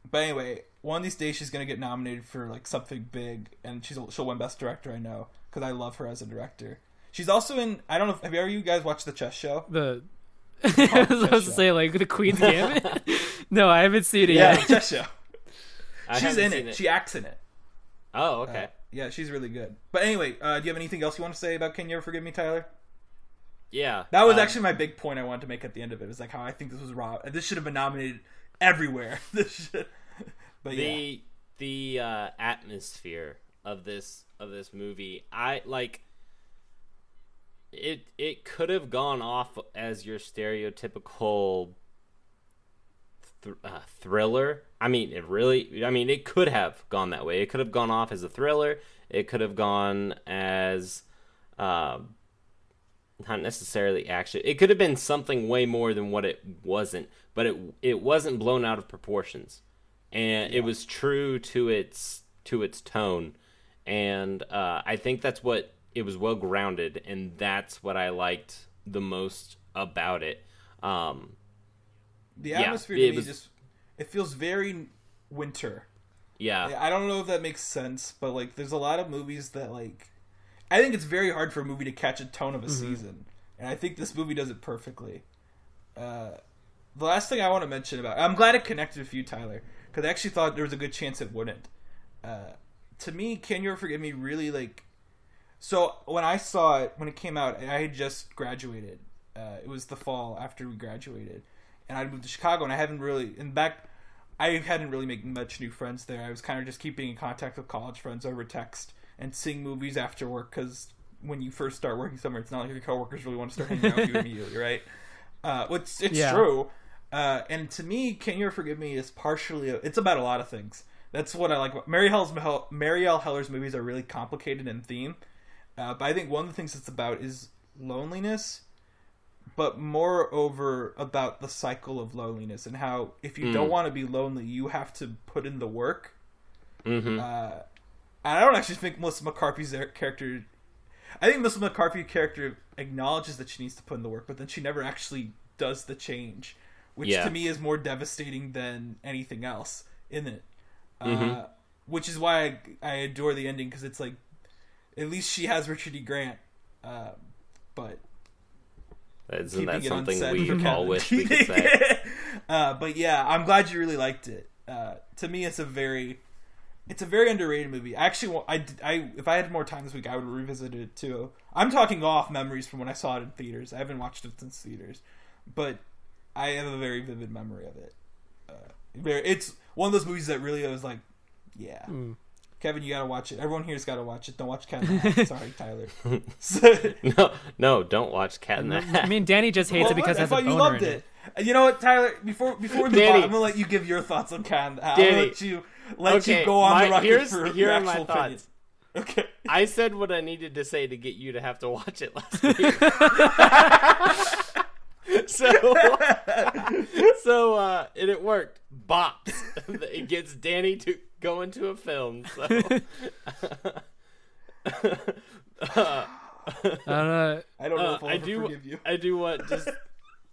but anyway, one of these days she's gonna get nominated for like something big, and she's she'll win Best Director. I know because I love her as a director. She's also in. I don't know. Have you ever you guys watched the Chess Show? The I was supposed to say like the Queen's Gambit. no, I haven't seen it Yeah, yet. Chess Show. I She's in seen it. She acts in it. oh, okay. Yeah, she's really good. But anyway, uh, do you have anything else you want to say about Can You Ever Forgive Me, Tyler? yeah. That was um, actually my big point I wanted to make at the end of it. it Was like how I think this was raw. This should have been nominated everywhere. this should. But yeah, the the uh, atmosphere of this of this movie. I like it. It could have gone off as your stereotypical th- uh, thriller. I mean, it really. I mean, it could have gone that way. It could have gone off as a thriller. It could have gone as. Um, not necessarily action. It could have been something way more than what it wasn't, but it it wasn't blown out of proportions, and it was true to its to its tone, and uh, I think that's what it was well grounded, and that's what I liked the most about it. Um, The atmosphere it to me was- just it feels very winter. yeah, I don't know if that makes sense, but like there's a lot of movies that like I think it's very hard for a movie to catch a tone of a season. And I think this movie does it perfectly. Uh the last thing I want to mention about I'm glad it connected with you, Tyler, because I actually thought there was a good chance it wouldn't. Uh to me, Can You Forgive Me really like so when I saw it when it came out, I had just graduated. Uh, it was the fall after we graduated, and I moved to Chicago, and I haven't really. In back, I hadn't really made much new friends there. I was kind of just keeping in contact with college friends over text and seeing movies after work because when you first start working somewhere, it's not like your coworkers really want to start hanging out with you immediately, right? Uh, which it's Yeah. true. Uh, and to me, Can You Forgive Me is partially it's about a lot of things. That's what I like. about- Mary Hell's Marielle Heller's movies are really complicated in theme, uh, but I think one of the things it's about is loneliness, but moreover about the cycle of loneliness and how if you don't want to be lonely, you have to put in the work. hmm Uh, I don't actually think Melissa McCarthy's character. I think Melissa McCarthy's character acknowledges that she needs to put in the work, but then she never actually does the change, which Yeah. to me is more devastating than anything else in it. Uh, Mhm. which is why I, I adore the ending because it's like, at least she has Richard E. Grant. Uh, but isn't that something we for all Kevin. wish we could say? uh, but yeah, I'm glad you really liked it. Uh, to me, it's a very, it's a very underrated movie. I actually, I, I, if I had more time this week, I would revisit it too. I'm talking off memories from when I saw it in theaters. I haven't watched it since theaters, but I have a very vivid memory of it. Uh, very, it's one of those movies that really I was like, yeah. Mm. Kevin, you gotta watch it. Everyone here's gotta watch it. Don't watch Cat in the Hat. Sorry, Tyler. No, no, don't watch Cat in the I mean, Danny just hates well, it because I it has a thought you loved in it. it. And You know what, Tyler? Before before we move Danny. on, I'm gonna let you give your thoughts on Cat. in the Hat. I'm Danny. gonna let you let Okay, you go on my- the record here's- for here your are my actual opinion. thoughts. Okay. I said what I needed to say to get you to have to watch it last week. so, so, uh, and it worked. Bops. it gets Danny to go into a film. So, uh, I don't know. I don't know uh, if I'll I ever do. forgive you. I do want just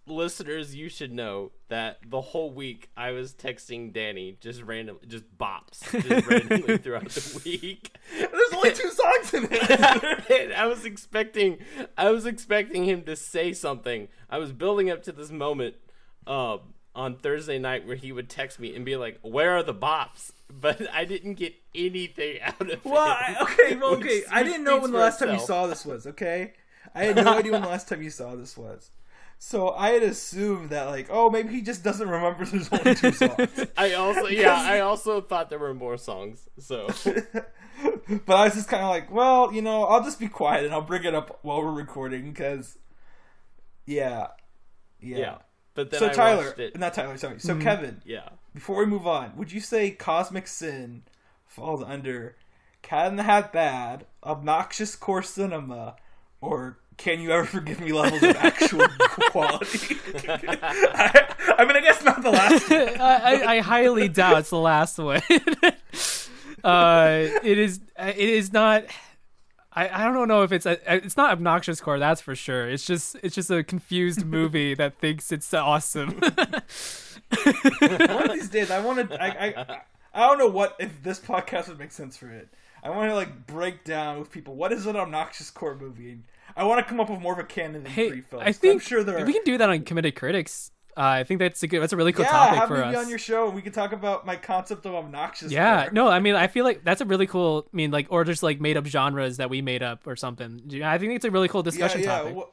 listeners. You should know that the whole week I was texting Danny just random, just bops, just randomly throughout the week. There's only two songs in it. I was expecting I was expecting him to say something. I was building up to this moment um, on Thursday night where he would text me and be like, "Where are the bops?" But I didn't get anything out of it. well, okay, well, okay. I didn't know when the last time you saw this was. Okay, I had no idea when the last time you saw this was. So I had assumed that, like, oh, maybe he just doesn't remember there's only two songs. I also yeah, I also thought there were more songs. So but I was just kind of like, well, you know, I'll just be quiet and I'll bring it up while we're recording because, yeah, yeah. yeah. But then so I Tyler, it. not Tyler, sorry. So Kevin, Yeah. before we move on, would you say Cosmic Sin falls under Cat in the Hat Bad, Obnoxious Core Cinema, or Can You Ever Forgive Me levels of actual quality? I, I mean, I guess not the last. one. I, I, I highly doubt it's the last one. uh, it is. It is not. I, I don't know if it's a, it's not obnoxious core that's for sure it's just it's just a confused movie that thinks it's awesome One of these days, I want to. I, I, I don't know what if this podcast would make sense for it. I want to like break down with people what is an obnoxious core movie. I want to come up with more of a canon than hey three films. I think I'm sure there are. we can do that on committed critics uh, I think that's a good that's a really cool yeah, topic have for me us be on your show and we can talk about my concept of obnoxious. Yeah, no, I mean, I feel like that's a really cool. I mean, like, or just like made up genres that we made up or something. I think it's a really cool discussion yeah, yeah, topic. wha-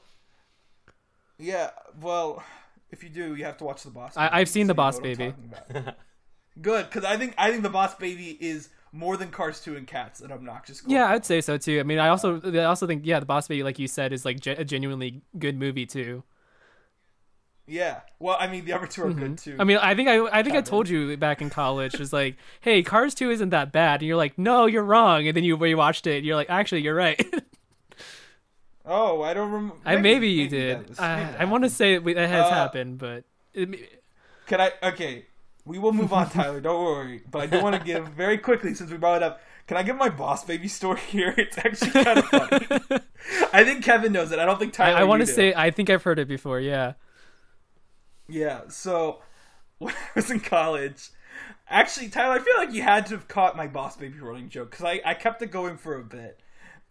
yeah, well, if you do, you have to watch the Boss. I- Baby I've seen so The Boss Baby. Good, because I think I think the Boss Baby is more than Cars Two and Cats an obnoxious. Yeah. I'd say so too. I mean, I also, I also think, yeah, the Boss Baby, like you said, is like ge- a genuinely good movie too. Yeah. Well, I mean, the other two are good too. Mm-hmm. I mean, I think I, I think I told you back in college, was like, hey, Cars Two isn't that bad, and you're like, no, you're wrong, and then you rewatched it, and you're like, actually, you're right. Oh, I don't remember. I maybe you did. I, I want to say that that has Uh, happened, but it, Can I? Okay, we will move on, Tyler. Don't worry. But I do want to give very quickly since we brought it up. Can I give my boss baby story here? It's actually kind of funny. I think Kevin knows it. I don't think Tyler. I, I want to say I think I've heard it before. Yeah. Yeah. So when I was in college, actually, Tyler, I feel like you had to have caught my boss baby running joke because I I kept it going for a bit.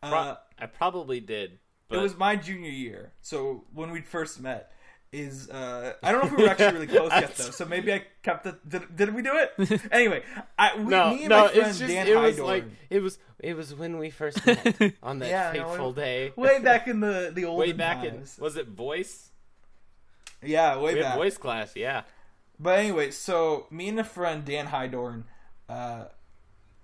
Pro- Uh, I probably did. But it was my junior year, so when we first met. Is uh I don't know if we were actually really close yet though, so maybe I kept it. Did, did we do it? Anyway, I we, no, me and no, my friend it's just Dan it was like it was it was when we first met on that Yeah, no, fateful it- day. way back in the the old Way back in was it voice? Yeah, way We back. had voice class, yeah. But anyway, so me and a friend Dan Hydorn, uh,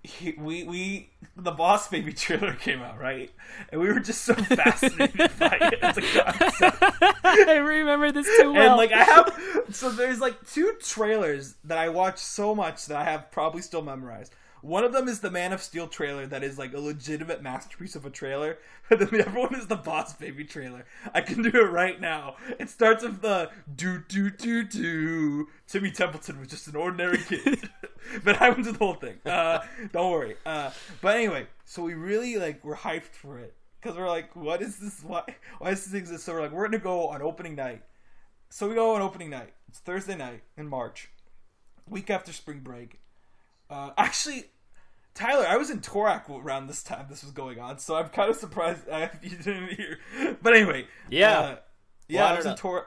he, we we the Boss Baby trailer came out right, and we were just so fascinated by it a. I remember this too well. And like I have, so there's like two trailers that I watched so much that I have probably still memorized. One of them is the Man of Steel trailer that is like a legitimate masterpiece of a trailer. And then the other one is the Boss Baby trailer. I can do it right now. It starts with the do do do do. Timmy Templeton was just an ordinary kid, but I went to the whole thing. Uh, don't worry. Uh, but anyway, so we really like we're hyped for it because we're like, what is this? Why why does this exist? So we're like, we're gonna go on opening night. So we go on opening night. It's Thursday night in March, week after spring break. Uh, actually, Tyler, I was in Torak around this time this was going on, so I'm kind of surprised uh, you didn't hear. But anyway, Yeah. uh, yeah, Well, I I was in Tor.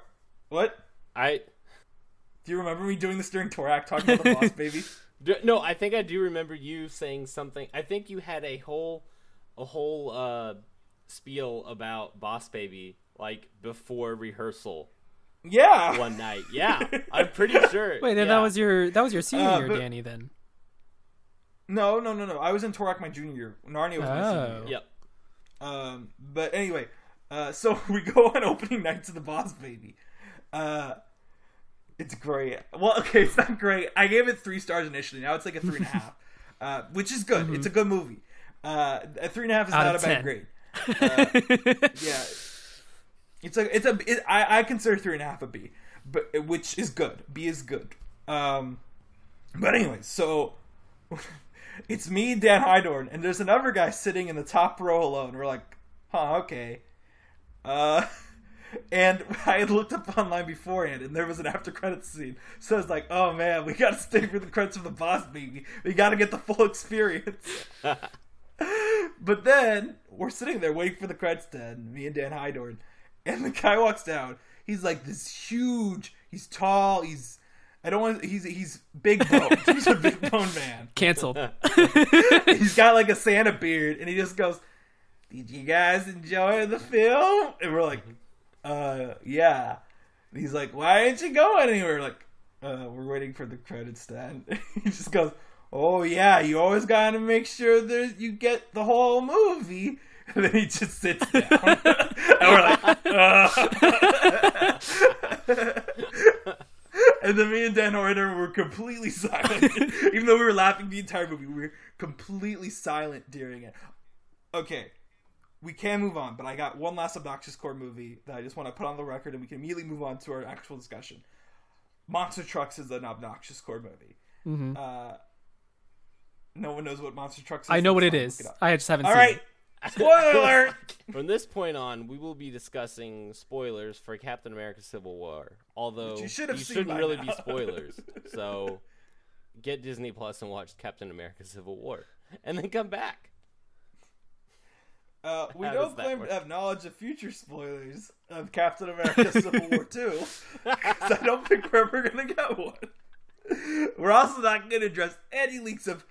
What? I Do you remember me doing this during Torak, talking about the boss baby? d- no, I think I do remember you saying something. I think you had a whole a whole uh spiel about Boss Baby like before rehearsal Yeah. one night. Yeah, I'm pretty sure. Wait, then yeah. that was your that was your senior Uh, year, but- Danny. Then. No, no, no, no. I was in Torak my junior year. Narnia was my senior Oh. year. Yep. Um, but anyway, uh, so we go on opening night to the Boss Baby. Uh, it's great. Well, okay, it's not great. I gave it three stars initially. Now it's like a three and a half, uh, which is good. It's a good movie. Uh, a three and a half is Out not of a bad 10. grade. Uh, yeah, it's a it's a it, I I consider three and a half a B, but which is good. B is good. Um, but anyway, so it's me, Dan Hydorn, and there's another guy sitting in the top row alone. We're like, huh, okay. Uh, and I had looked up online beforehand, and there was an after credits scene. So I was like, oh man, we gotta stay for the credits of the boss baby. We gotta get the full experience. but then we're sitting there waiting for the credits to end, me and Dan Hydorn, and the guy walks down. He's like this huge. He's tall. He's I don't want. He's he's big boned. he's a big boned man. Cancelled. He's got like a Santa beard, and he just goes, "Did you guys enjoy the film?" And we're like, "Uh, yeah." And he's like, "Why aren't you going anywhere?" Like, uh, we're waiting for the credits to end. he just goes, "Oh yeah, you always got to make sure that you get the whole movie." And then he just sits down, and we're like, "Uh." And then me and Dan Horner were completely silent. Even though we were laughing the entire movie, we were completely silent during it. Okay, we can move on, but I got one last obnoxious core movie that I just want to put on the record, and we can immediately move on to our actual discussion. Monster Trucks is an obnoxious core movie. Mhm. Uh, no one knows what Monster Trucks is. I know what it is. it. I just haven't All seen right, it. Spoiler alert. From this point on, we will be discussing spoilers for Captain America: Civil War. Although Which you should have you seen shouldn't really now. be spoilers. so get Disney Plus and watch Captain America: Civil War, and then come back. Uh, we How don't claim work? to have knowledge of future spoilers of Captain America: Civil War Two, 'cause I don't think we're ever gonna get one. We're also not gonna address any leaks of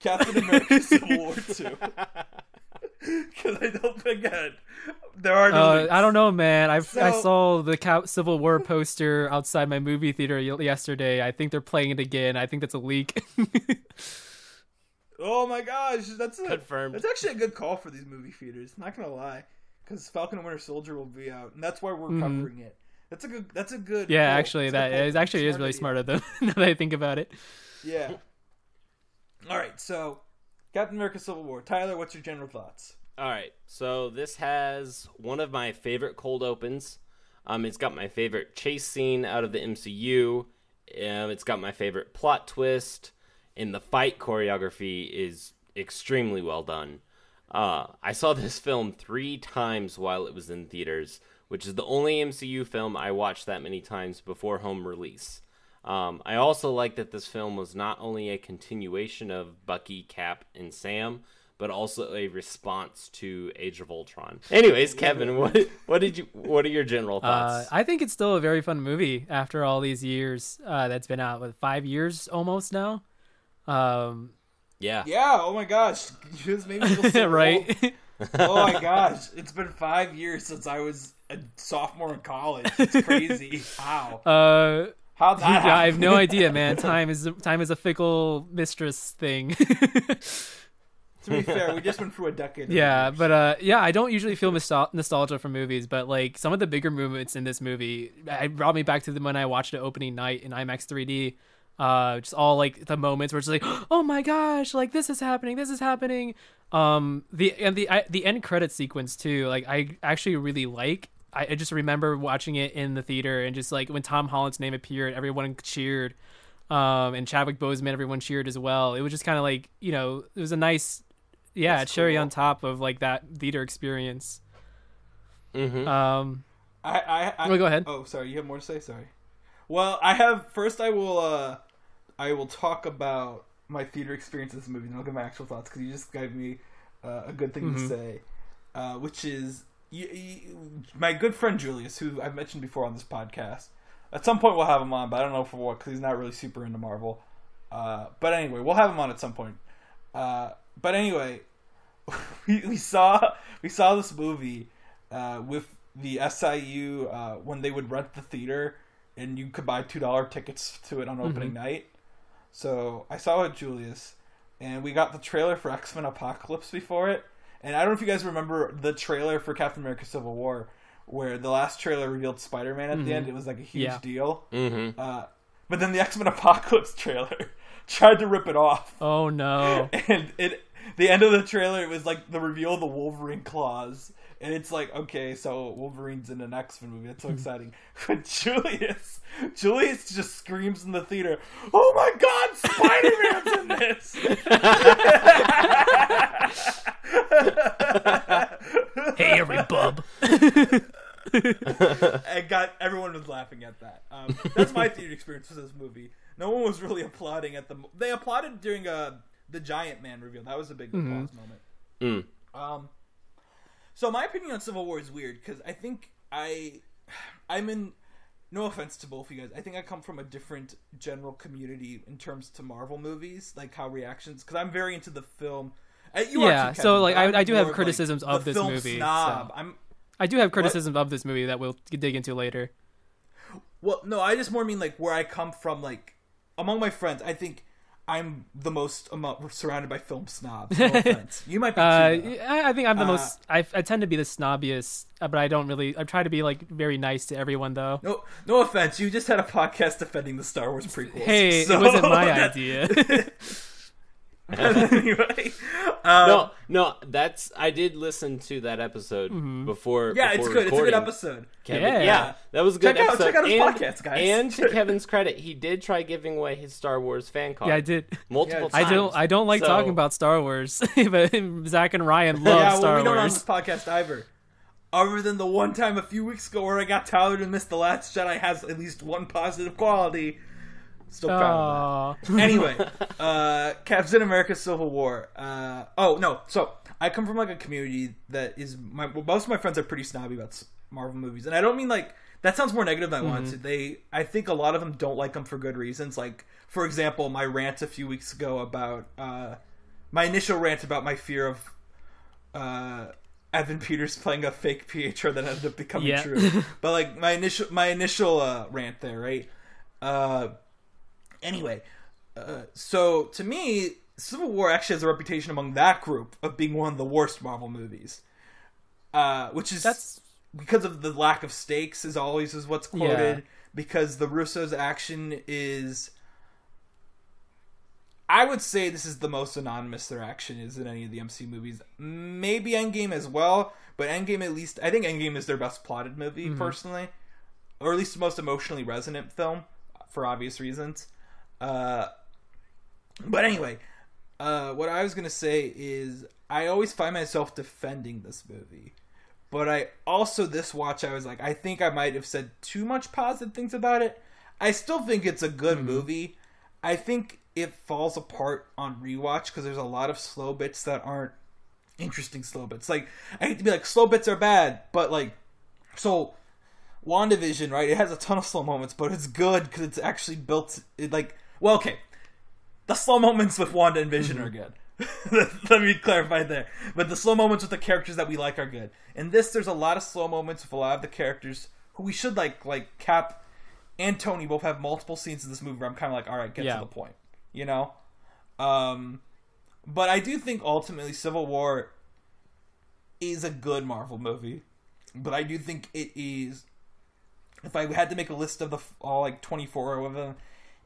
Captain America: Civil War Two, because I don't think that there are no. Uh. I don't know, man. I I saw the Civil War poster outside my movie theater yesterday. I think they're playing it again. I think that's a leak. Oh my gosh, that's a, Confirmed. That's actually a good call for these movie theaters. Not gonna lie, because Falcon and Winter Soldier will be out, and that's why we're Mhm. covering it. That's a good. That's a good. yeah, pull. actually, It's a that pull. is actually is really idea. smart of them. now that I think about it. Yeah. All right, so Captain America: Civil War. Tyler, what's your general thoughts? All right, so this has one of my favorite cold opens. Um, it's got my favorite chase scene out of the MCU. Um, it's got my favorite plot twist, and the fight choreography is extremely well done. Uh, I saw this film three times while it was in theaters, which is the only MCU film I watched that many times before home release. Um, I also like that this film was not only a continuation of Bucky, Cap, and Sam, but also a response to Age of Ultron. Anyways, Kevin, what what did you what are your general Uh, thoughts? I think it's still a very fun movie after all these years uh, that's been out. With five years almost now. Um, yeah. Yeah. Oh my gosh, you just made me feel so right? old. Oh my gosh, it's been five years since I was a sophomore in college. It's crazy. Wow. uh, How that? yeah, I have no idea, man. Time is time is a fickle mistress thing. To be fair, we just went through a decade. yeah, years. but uh, yeah, I don't usually feel nostal- nostalgia for movies, but like some of the bigger moments in this movie, it brought me back to the when I watched it opening night in IMAX 3D. Uh, just all like the moments where it's like, oh my gosh, like this is happening, this is happening. Um, the and the I, the end credit sequence too, like I actually really like. I, I just remember watching it in the theater and just like when Tom Holland's name appeared, everyone cheered. Um, and Chadwick Boseman, everyone cheered as well. It was just kind of like you know, it was a nice, yeah, That's cherry cool. on top of like that theater experience. Mm-hmm. Um, I, I, I Oh, go ahead. Oh, sorry. You have more to say. Sorry. Well, I have first. I will. uh I will talk about my theater experience in this movie, and I'll give my actual thoughts because you just gave me uh, a good thing to Mhm. say, uh, which is you, you, my good friend Julius, who I've mentioned before on this podcast. At some point, we'll have him on, but I don't know for what because he's not really super into Marvel. Uh, but anyway, we'll have him on at some point. Uh, but anyway, we, we saw we saw this movie uh, with the SIU uh, when they would rent the theater and you could buy two dollar tickets to it on opening night. So I saw it Julius, and we got the trailer for X Men Apocalypse before it. And I don't know if you guys remember the trailer for Captain America: Civil War, where the last trailer revealed Spider Man at the end. It was like a huge Yeah. deal. Mm-hmm. Uh, but then the X Men Apocalypse trailer tried to rip it off oh no. and it the end of the trailer it was like the reveal of the Wolverine claws. And it's like, okay, so Wolverine's in an X Men movie. That's so exciting. But Julius, Julius just screams in the theater, "Oh my God, Spider Man's in this!" hey, every bub. and got everyone was laughing at that. Um, that's my theater experience with this movie. No one was really applauding at the. They applauded during uh, the Giant Man reveal. That was a big applause moment. Mm. Um, so my opinion on Civil War is weird because I think I, I'm in. No offense to both of you guys. I think I come from a different general community in terms to Marvel movies, like how reactions. Because I'm very into the film. Uh, you Yeah, too, so, like, I- I'm do have criticisms the of this film movie, Snob. so. I'm I do have criticisms of this movie that we'll dig into later. Well, no, I just more mean like where I come from. Like among my friends, I think I'm the most surrounded by film snobs. No. You might be. Uh, too. I I think I'm the Uh, most. I, I tend to be the snobbiest, uh, but I don't really. I try to be like very nice to everyone, though. no, no offense. You just had a podcast defending the Star Wars prequels. Hey, so it wasn't my idea. anyway, um, no, no, that's I did listen to that episode before. yeah, it's before good. It's a good episode. Kevin, Yeah. yeah. that was a good Check out- check out his and, podcast, guys. And to Kevin's credit, he did try giving away his Star Wars fan card yeah, I did. multiple Yeah, I times. don't. I don't like So- talking about Star Wars, but Zach and Ryan love yeah, well, Star we don't on this podcast either. Other than the one time a few weeks ago where I got Tyler to miss the Last Jedi has at least one positive quality. Still proud of that. Anyway, uh, Captain America: Civil War. Uh, oh no, so I come from like a community that is my well, most of my friends are pretty snobby about Marvel movies, and I don't mean like that sounds more negative than I want to. They, I think a lot of them don't like them for good reasons. Like for example, my rant a few weeks ago about uh, my initial rant about my fear of uh, Evan Peters playing a fake Pietro that ended up becoming Yeah. true. but like my initial my initial uh, rant there, right? Uh, anyway, uh, so to me, Civil War actually has a reputation among that group of being one of the worst Marvel movies, uh, which is That's because of the lack of stakes. Is always is what's quoted Yeah. because the Russo's action is I would say this is the most anonymous their action is in any of the MC movies. Maybe Endgame as well, but Endgame at least I think Endgame is their best plotted movie personally, or at least the most emotionally resonant film for obvious reasons. Uh, but anyway, uh, what I was gonna say is I always find myself defending this movie, but I also this watch I was like I think I might have said too much positive things about it. I still think it's a good movie. I think it falls apart on rewatch because there's a lot of slow bits that aren't interesting slow bits. Like I hate to be like slow bits are bad, but like so WandaVision, right? It has a ton of slow moments, but it's good because it's actually built it like well, okay. The slow moments with Wanda and Vision are good. Let me clarify there. But the slow moments with the characters that we like are good. In this, there's a lot of slow moments with a lot of the characters who we should like, like Cap and Tony both have multiple scenes in this movie where I'm kind of like, all right, get Yeah. to the point, you know. Um, but I do think ultimately Civil War is a good Marvel movie, but I do think it is. If I had to make a list of the all like 24 of them,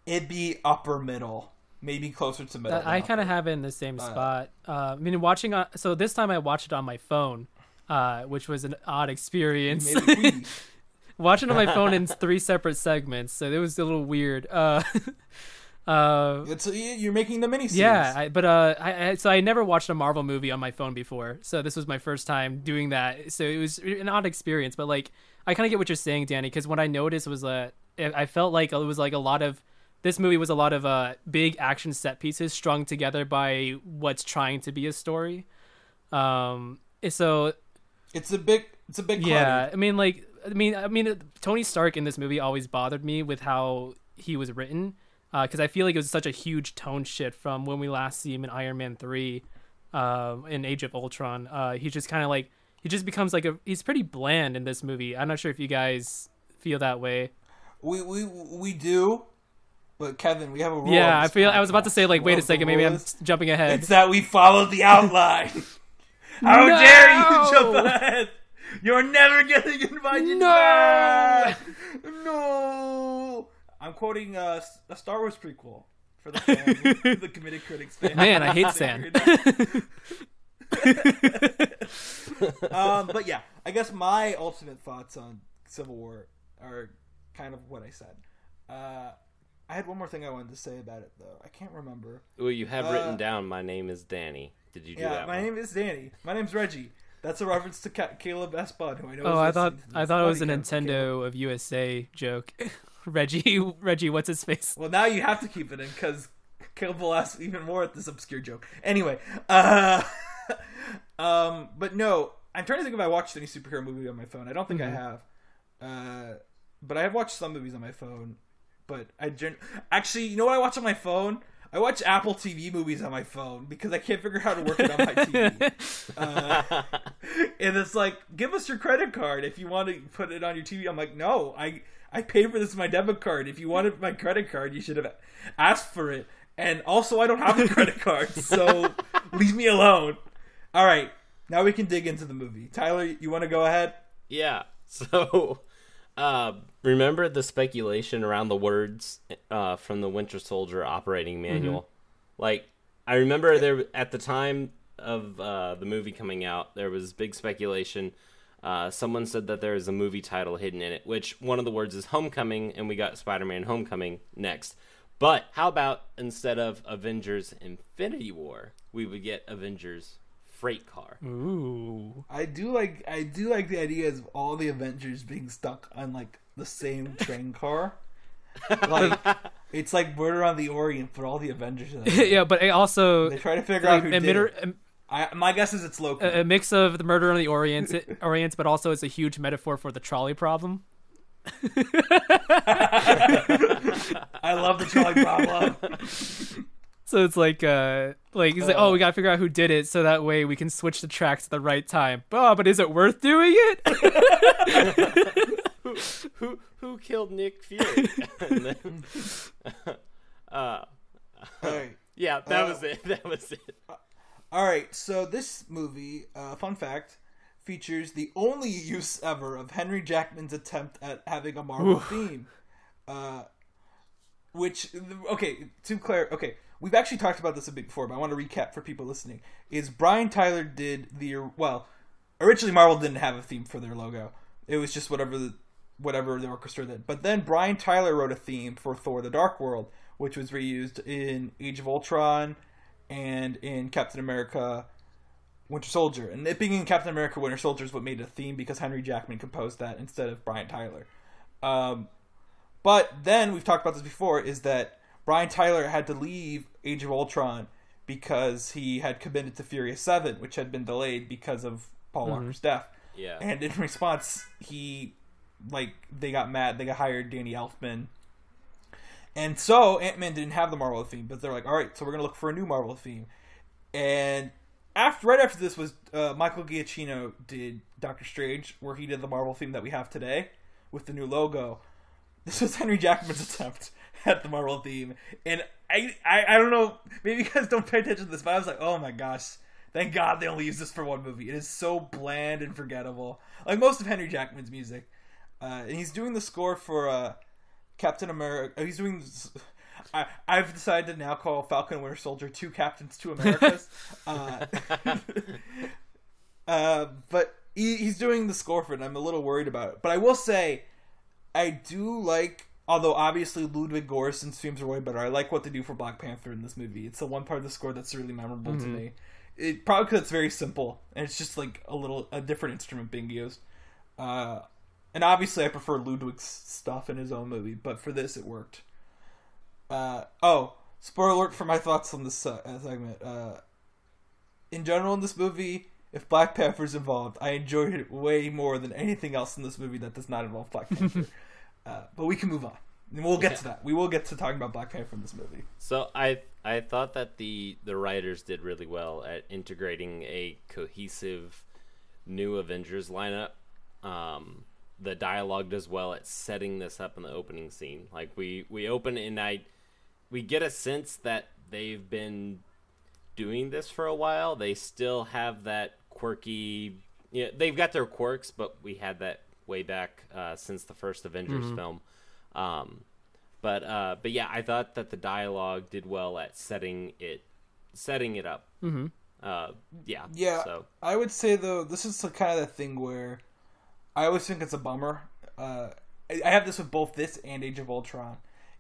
it'd be upper middle, maybe closer to middle. I kind of have it in the same spot. Uh, I mean, watching on so this time I watched it on my phone, uh, which was an odd experience. Made it queasy. watching on my phone in three separate segments, so it was a little weird. Uh, uh, It's you're making the mini yeah, I, but uh, I, I so I never watched a Marvel movie on my phone before, so this was my first time doing that. So it was an odd experience, but like I kind of get what you're saying, Danny, because what I noticed was that I felt like it was like a lot of this movie was a lot of uh big action set pieces strung together by what's trying to be a story. Um, so it's a big it's a big yeah, clutter. I mean, like, I mean, I mean, Tony Stark in this movie always bothered me with how he was written, because I feel like it was such a huge tone shift from when we last see him in Iron Man three, um, in Age of Ultron. Uh, he just kind of like he just becomes like a he's pretty bland in this movie. I'm not sure if you guys feel that way. We we we do, but Kevin, we have a rule. yeah, I feel I was about to say like, wait Well, a second, maybe I'm is- jumping ahead. It's that we followed the outline. How No! dare you jump ahead? You're never getting invited No! back. No. I'm quoting uh, a Star Wars prequel for the fans, the committed critics fan. Man, I hate sand. um, but yeah, I guess my ultimate thoughts on Civil War are kind of what I said. Uh, I had one more thing I wanted to say about it though. I can't remember. Well, you have Uh, written down. My name is Danny. Did you do Yeah, that? my one? name is Danny. My name's Reggie. That's a reference to Ca- Caleb Espod, who I know. Oh, I thought I thought it was a you, Caleb. Nintendo of USA joke. Reggie, Reggie, what's his face? Well, now you have to keep it in because Caleb will ask even more at this obscure joke. Anyway, uh, um, but no, I'm trying to think if I watched any superhero movie on my phone. I don't think Mm-hmm. I have. Uh, but I have watched some movies on my phone. But I gen- actually, you know what I watch on my phone? I watch Apple TV movies on my phone because I can't figure out how to work it on my TV. uh, and it's like, give us your credit card if you want to put it on your TV. I'm like, no, I I paid for this with my debit card. If you wanted my credit card, you should have asked for it. And also, I don't have a credit card, so leave me alone. All right, now we can dig into the movie. Tyler, you want to go ahead? Yeah. So, uh, remember the speculation around the words uh, from the Winter Soldier operating manual? Like, I remember there at the time of uh, the movie coming out, there was big speculation. Uh, someone said that there is a movie title hidden in it, which one of the words is Homecoming, and we got Spider-Man: Homecoming next. But how about instead of Avengers: Infinity War, we would get Avengers: Freight Car? Ooh. I do like I do like the idea of all the Avengers being stuck on like the same train car. Like it's like Murder on the Orient for all the Avengers. In yeah, but it also They try to figure out like, who a, did mitter- it. I, my guess is it's Loki. a, a mix of the murder on the Orient, Orient, but also it's a huge metaphor for the trolley problem. I love the trolley problem. So it's like, uh, like he's like, oh, we gotta figure out who did it, so that way we can switch the tracks at the right time. Oh, but is it worth doing it? who who who killed Nick Fury? and then, uh, all right. yeah, that Uh, was it. That was it. All right, so this movie, uh, fun fact, features the only use ever of Henry Jackman's attempt at having a Marvel theme. Uh, which, okay, to clear, okay, we've actually talked about this a bit before, but I want to recap for people listening. Is Brian Tyler did the well, originally Marvel didn't have a theme for their logo. It was just whatever the whatever the orchestra did. But then Brian Tyler wrote a theme for Thor: The Dark World, which was reused in Age of Ultron and in Captain America Winter Soldier. And it being in Captain America Winter Soldier is what made it a theme because Henry Jackman composed that instead of Brian Tyler. Um, but then we've talked about this before is that Brian Tyler had to leave Age of Ultron because he had committed to Furious 7, which had been delayed because of Paul Walker's death. Yeah. And in response, he like they got mad. They got hired Danny Elfman. And so Ant Man didn't have the Marvel theme, but they're like, all right, so we're gonna look for a new Marvel theme. And after right after this was uh, Michael Giacchino did Doctor Strange, where he did the Marvel theme that we have today with the new logo. This was Henry Jackman's attempt at the Marvel theme, and I, I I don't know, maybe you guys don't pay attention to this, but I was like, oh my gosh, thank God they only use this for one movie. It is so bland and forgettable, like most of Henry Jackman's music. Uh, and he's doing the score for uh, Captain America. He's doing. I, I've decided to now call Falcon Winter Soldier two Captains, two Americas. uh, uh, but he, he's doing the score for it. and I'm a little worried about it. But I will say, I do like. Although obviously Ludwig Göransson's themes are way better, I like what they do for Black Panther in this movie. It's the one part of the score that's really memorable to me. It probably because it's very simple and it's just like a little a different instrument being used. Uh, and obviously, I prefer Ludwig's stuff in his own movie, but for this, it worked. Uh, oh, spoiler alert for my thoughts on this uh, segment. Uh, in general, in this movie, if Black Panther's involved, I enjoyed it way more than anything else in this movie that does not involve Black Panther. uh, but we can move on. And we'll get to that. We will get to talking about Black Panther from this movie. So I I thought that the the writers did really well at integrating a cohesive new Avengers lineup. Um, the dialogue does well at setting this up in the opening scene. Like we we open and I we get a sense that they've been doing this for a while. They still have that quirky. Yeah, they've got their quirks, but we had that way back uh, since the first Avengers film. Um, but uh, but yeah, I thought that the dialogue did well at setting it setting it up. Mm-hmm. Uh, yeah. Yeah, So I would say though this is the kind of the thing where I always think it's a bummer. Uh, I I have this with both this and Age of Ultron.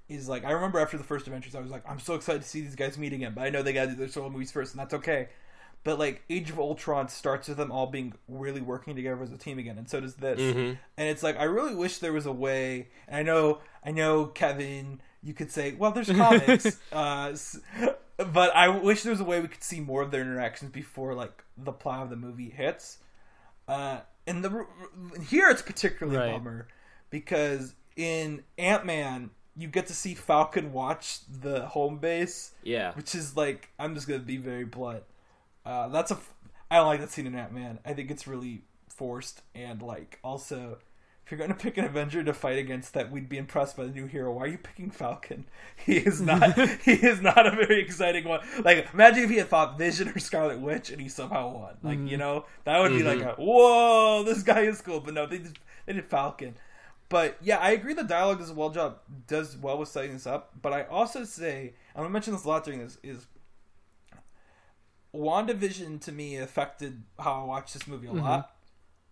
Is like I remember after the first Avengers, I was like, I'm so excited to see these guys meet again, but I know they got to do their solo movies first, and that's okay. But like Age of Ultron starts with them all being really working together as a team again, and so does this. And it's like I really wish there was a way. And I know, I know, Kevin, you could say, well, there's comics, uh, but I wish there was a way we could see more of their interactions before like the plot of the movie hits. Uh, and the here it's particularly Right. bummer because in Ant Man you get to see Falcon watch the home base, yeah, which is like I'm just gonna be very blunt. Uh, that's a f- I don't like that scene in Ant Man. I think it's really forced and like also. If you're going to pick an Avenger to fight against that, we'd be impressed by the new hero. Why are you picking Falcon? He is not. he is not a very exciting one. Like, imagine if he had fought Vision or Scarlet Witch and he somehow won. Like, you know, that would be like a whoa, this guy is cool. But no, they did, they did Falcon. But yeah, I agree. The dialogue does a well job, does well with setting this up. But I also say, I'm gonna mention this a lot during this is. WandaVision to me affected how I watched this movie a lot,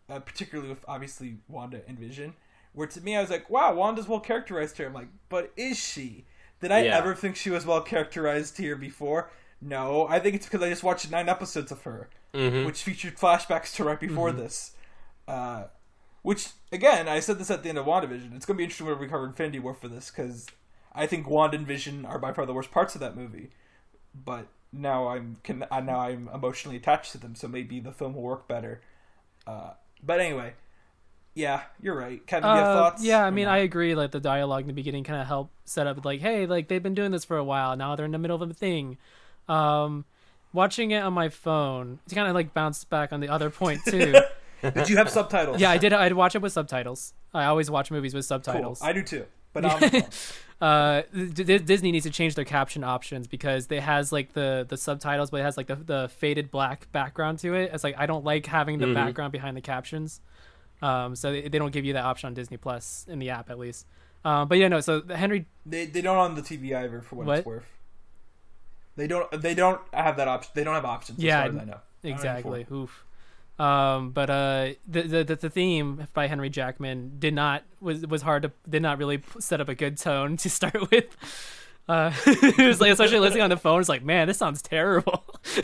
uh, particularly with obviously Wanda and Vision. Where to me, I was like, "Wow, Wanda's well characterized here." I'm like, "But is she? Did I Yeah. ever think she was well characterized here before?" No, I think it's because I just watched nine episodes of her, which featured flashbacks to right before this. Uh, which again, I said this at the end of WandaVision. It's going to be interesting when we cover Infinity War for this because I think Wanda and Vision are by far the worst parts of that movie. But now I'm can uh, now I'm emotionally attached to them, so maybe the film will work better. Uh, but anyway, yeah, you're right. Kevin, you have Uh, thoughts? yeah, I mean, not? I agree. Like the dialogue in the beginning kind of helped set up, like, hey, like they've been doing this for a while. Now they're in the middle of a thing. Um, watching it on my phone, it's kind of like bounced back on the other point too. Did you have subtitles? yeah, I did. I'd watch it with subtitles. I always watch movies with Cool. subtitles. I do too. But phone. uh D- D- Disney needs to change their caption options because it has like the the subtitles but it has like the, the faded black background to it it's like i don't like having the background behind the captions um so they, they don't give you that option on disney plus in the app at least um but yeah no so henry they they don't on the TV either for what, What? it's worth. They don't. They don't have that option. They don't have options. Yeah, as far as I know. Exactly. Oof. Um, but uh, the, the the theme by Henry Jackman did not was was hard to did not really set up a good tone to start with. Uh, it was like especially listening on the phone. It's like, man, this sounds terrible.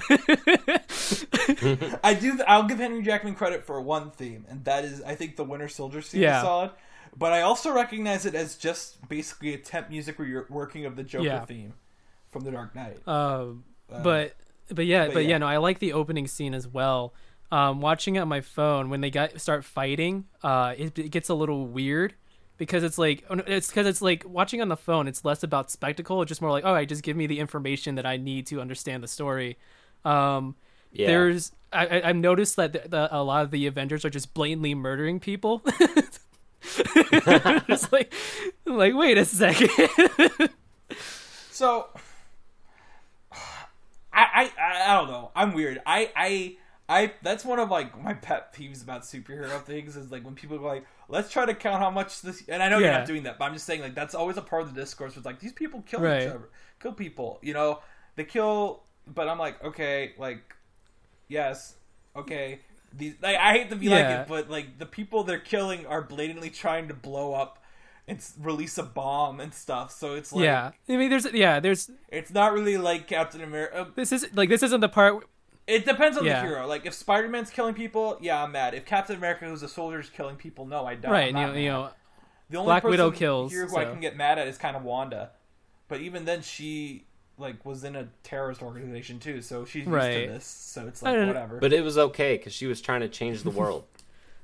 I do. I'll give Henry Jackman credit for one theme, and that is, I think the Winter Soldier scene Yeah. is solid. But I also recognize it as just basically a temp music where you're working of the Joker Yeah. theme from The Dark Knight. Um, Uh, but but yeah, but but, yeah. yeah. no, I like the opening scene as well. Um, watching it on my phone when they got start fighting, uh, it, it gets a little weird because it's like oh, it's because it's like watching on the phone. It's less about spectacle. It's just more like, oh, I just give me the information that I need to understand the story. Um, Yeah. There's I, I I've noticed that the, the, a lot of the Avengers are just blatantly murdering people. just like like wait a second. So, I, I I don't know. I'm weird. I I I that's one of like my pet peeves about superhero things is like when people go like, let's try to count how much this. And I know you're not doing that, but I'm just saying like that's always a part of the discourse. Was like these people kill Right. each other, kill people. You know, they kill. But I'm like, okay, like, yes, okay. These like, I hate to be like it, but like the people they're killing are blatantly trying to blow up and release a bomb and stuff. So it's like, yeah, I mean, there's yeah, there's it's not really like Captain America. Um this is like this isn't the part It depends on Yeah. the hero. Like if Spider Man's killing people, yeah, I'm mad. If Captain America, who's a soldier, is killing people, no, I don't. right I'm you not know, you mad. know the only Black person Widow kills, here who I can get mad at is kind of Wanda, but even then she like was in a terrorist organization too, so she's used Right. to this. So it's like whatever. But it was okay because she was trying to change the world.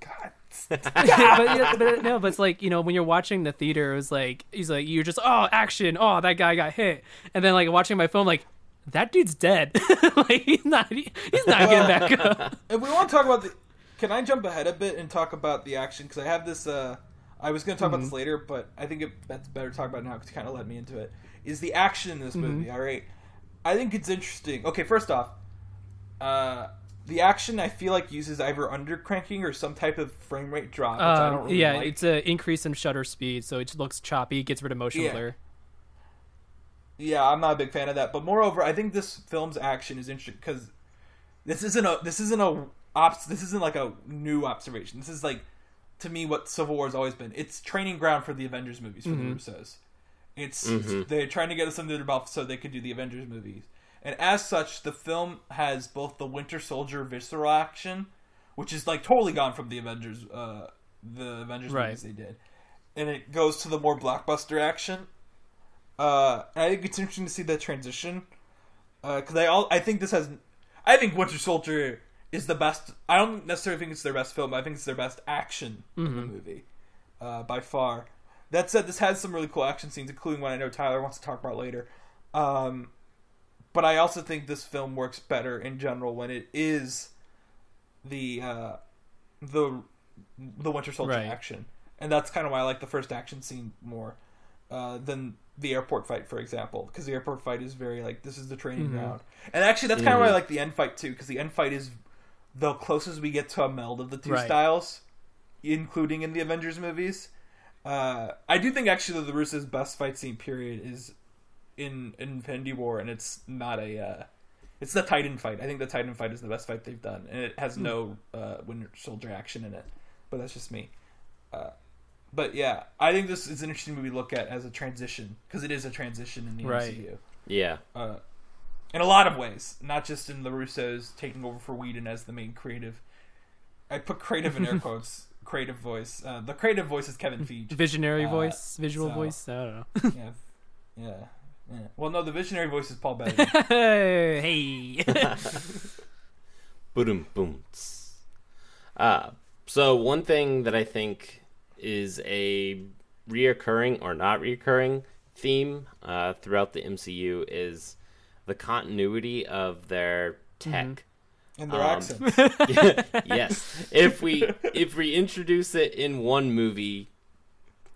God, but, yeah, but uh, no but it's like you know when you're watching the theater it was like he's like you're just oh action oh that guy got hit and then like watching my phone like that dude's dead like he's not he- he's not getting back up if we want to talk about the, can I jump ahead a bit and talk about the action? Because I have this. uh I was going to talk about Mm-hmm. this later, but I think it, that's better to talk about now because you kind of led me into it. Is the action in this Mm-hmm. movie? All right, I think it's interesting. Okay, first off, uh, the action I feel like uses either undercranking or some type of frame rate drop, which I don't um, really yeah like. it's an increase in shutter speed so it looks choppy gets rid of motion Yeah. blur Yeah, I'm not a big fan of that. But moreover, I think this film's action is interesting because this isn't a this isn't a ops this isn't like a new observation. This is like to me what Civil War has always been. It's training ground for the Avengers movies for the Russos. It's they're trying to get us under their belt so they could do the Avengers movies. And as such, the film has both the Winter Soldier visceral action, which is like totally gone from the Avengers uh the Avengers Right. movies they did. And it goes to the more blockbuster action, uh, I think it's interesting to see that transition because I all I think this has I think Winter Soldier is the best. I don't necessarily think it's their best film. But I think it's their best action in the movie uh, by far. That said, this has some really cool action scenes, including one I know Tyler wants to talk about later. Um, but I also think this film works better in general when it is the uh, the the Winter Soldier Right. action, and that's kind of why I like the first action scene more uh, than the airport fight, for example, because the airport fight is very like this is the training Mm-hmm. ground, and actually that's kind of why I like the end fight too, because the end fight is the closest we get to a meld of the two Right. styles, including in the Avengers movies. Uh, I do think actually the Russo's best fight scene period is in Infinity War, and it's not a. Uh, it's the Titan fight. I think the Titan fight is the best fight they've done, and it has no uh, Winter Soldier action in it. But that's just me. Uh, but yeah, I think this is an interesting movie to look at as a transition because it is a transition in the Right. MCU Yeah. uh, in a lot of ways, not just in the Russos taking over for Whedon as the main creative. I put creative in air quotes. Creative voice. Uh, the creative voice is Kevin Feige. visionary Uh, voice visual so- voice i don't know yeah, yeah, yeah. Well, no, the visionary voice is Paul Bettany. hey Boom, boom. Uh, so one thing that I think is a reoccurring or not reoccurring theme uh, throughout the MCU is the continuity of their tech. and their Um, accents. yes. If we if we introduce it in one movie,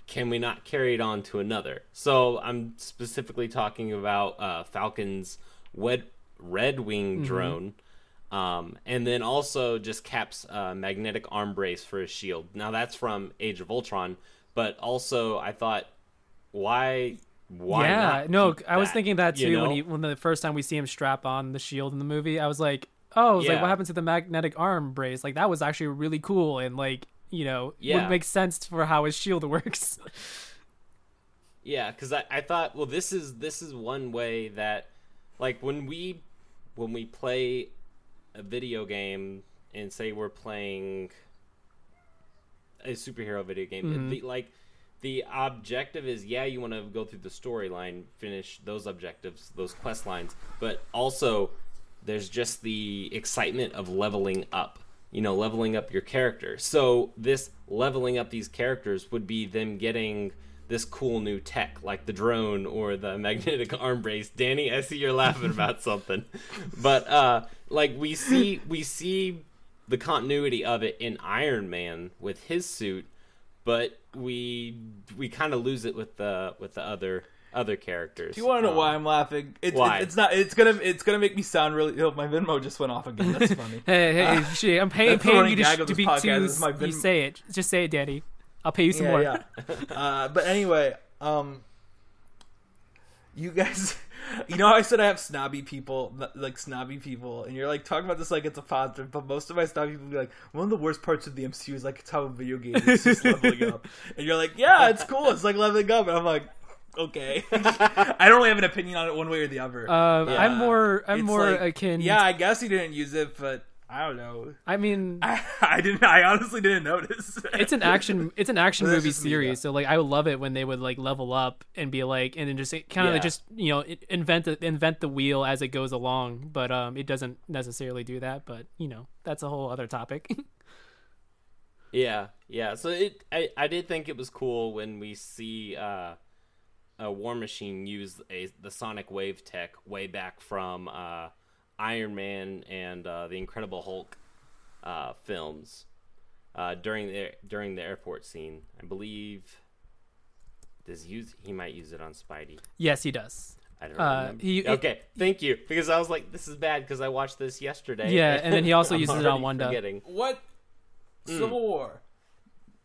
can we not carry it on to another? So I'm specifically talking about uh, Falcon's wed- Red Wing drone, um, and then also just Cap's uh, magnetic arm brace for his shield. Now that's from Age of Ultron, but also I thought, why why yeah, no, I was thinking that you too when he when the first time we see him strap on the shield in the movie. I was like, oh, was like, what happened to the magnetic arm brace? Like that was actually really cool and like you know Yeah. would make sense for how his shield works. Yeah, because I, I thought, well, this is this is one way that, like, when we when we play a video game and say we're playing a superhero video game, Mm-hmm. the, like the objective is yeah, you want to go through the storyline, finish those objectives, those quest lines, but also there's just the excitement of leveling up. You know, leveling up your character. So this leveling up these characters would be them getting this cool new tech, like the drone or the magnetic arm brace. Danny, I see you're laughing about something, but uh, like we see we see the continuity of it in Iron Man with his suit, but we we kind of lose it with the with the other other characters. Do you want to know Um, why I'm laughing? It's, why? it's not. It's gonna. It's gonna make me sound really. Oh, my Venmo just went off again. That's funny. hey, hey, shit, I'm paying, paying you to, gag sh- of to be podcast to is you say it. Just say it, Danny. I'll pay you some yeah, more. yeah. Uh, but anyway, um, you guys, you know, how I said I have snobby people, like snobby people, and you're like talking about this like it's a positive, but most of my snobby people be like, one of the worst parts of the MCU is like it's how a video game is just leveling up, and you're like, yeah, it's cool, it's like leveling up, and I'm like. Okay, I don't really have an opinion on it one way or the other. Uh, Yeah. I'm more I'm more like, akin. Yeah, I guess he didn't use it, but I don't know. I mean, I, I didn't. I honestly didn't notice. it's an action it's an action movie just me, series yeah. so like i would love it when they would like level up and be like and then just kind of Yeah. just you know invent the, invent the wheel as it goes along but um it doesn't necessarily do that but you know that's a whole other topic Yeah, yeah. So it, I, I did think it was cool when we see uh, a War Machine use a the Sonic Wave tech way back from uh, Iron Man and uh, the Incredible Hulk uh, films uh, during the during the airport scene. I believe does he use he might use it on Spidey. yes he does I don't Uh, remember. he- okay, thank you because I was like, this is bad because I watched this yesterday. Yeah, and then he also uses it on already Wanda. forgetting. What? Hmm. Civil War.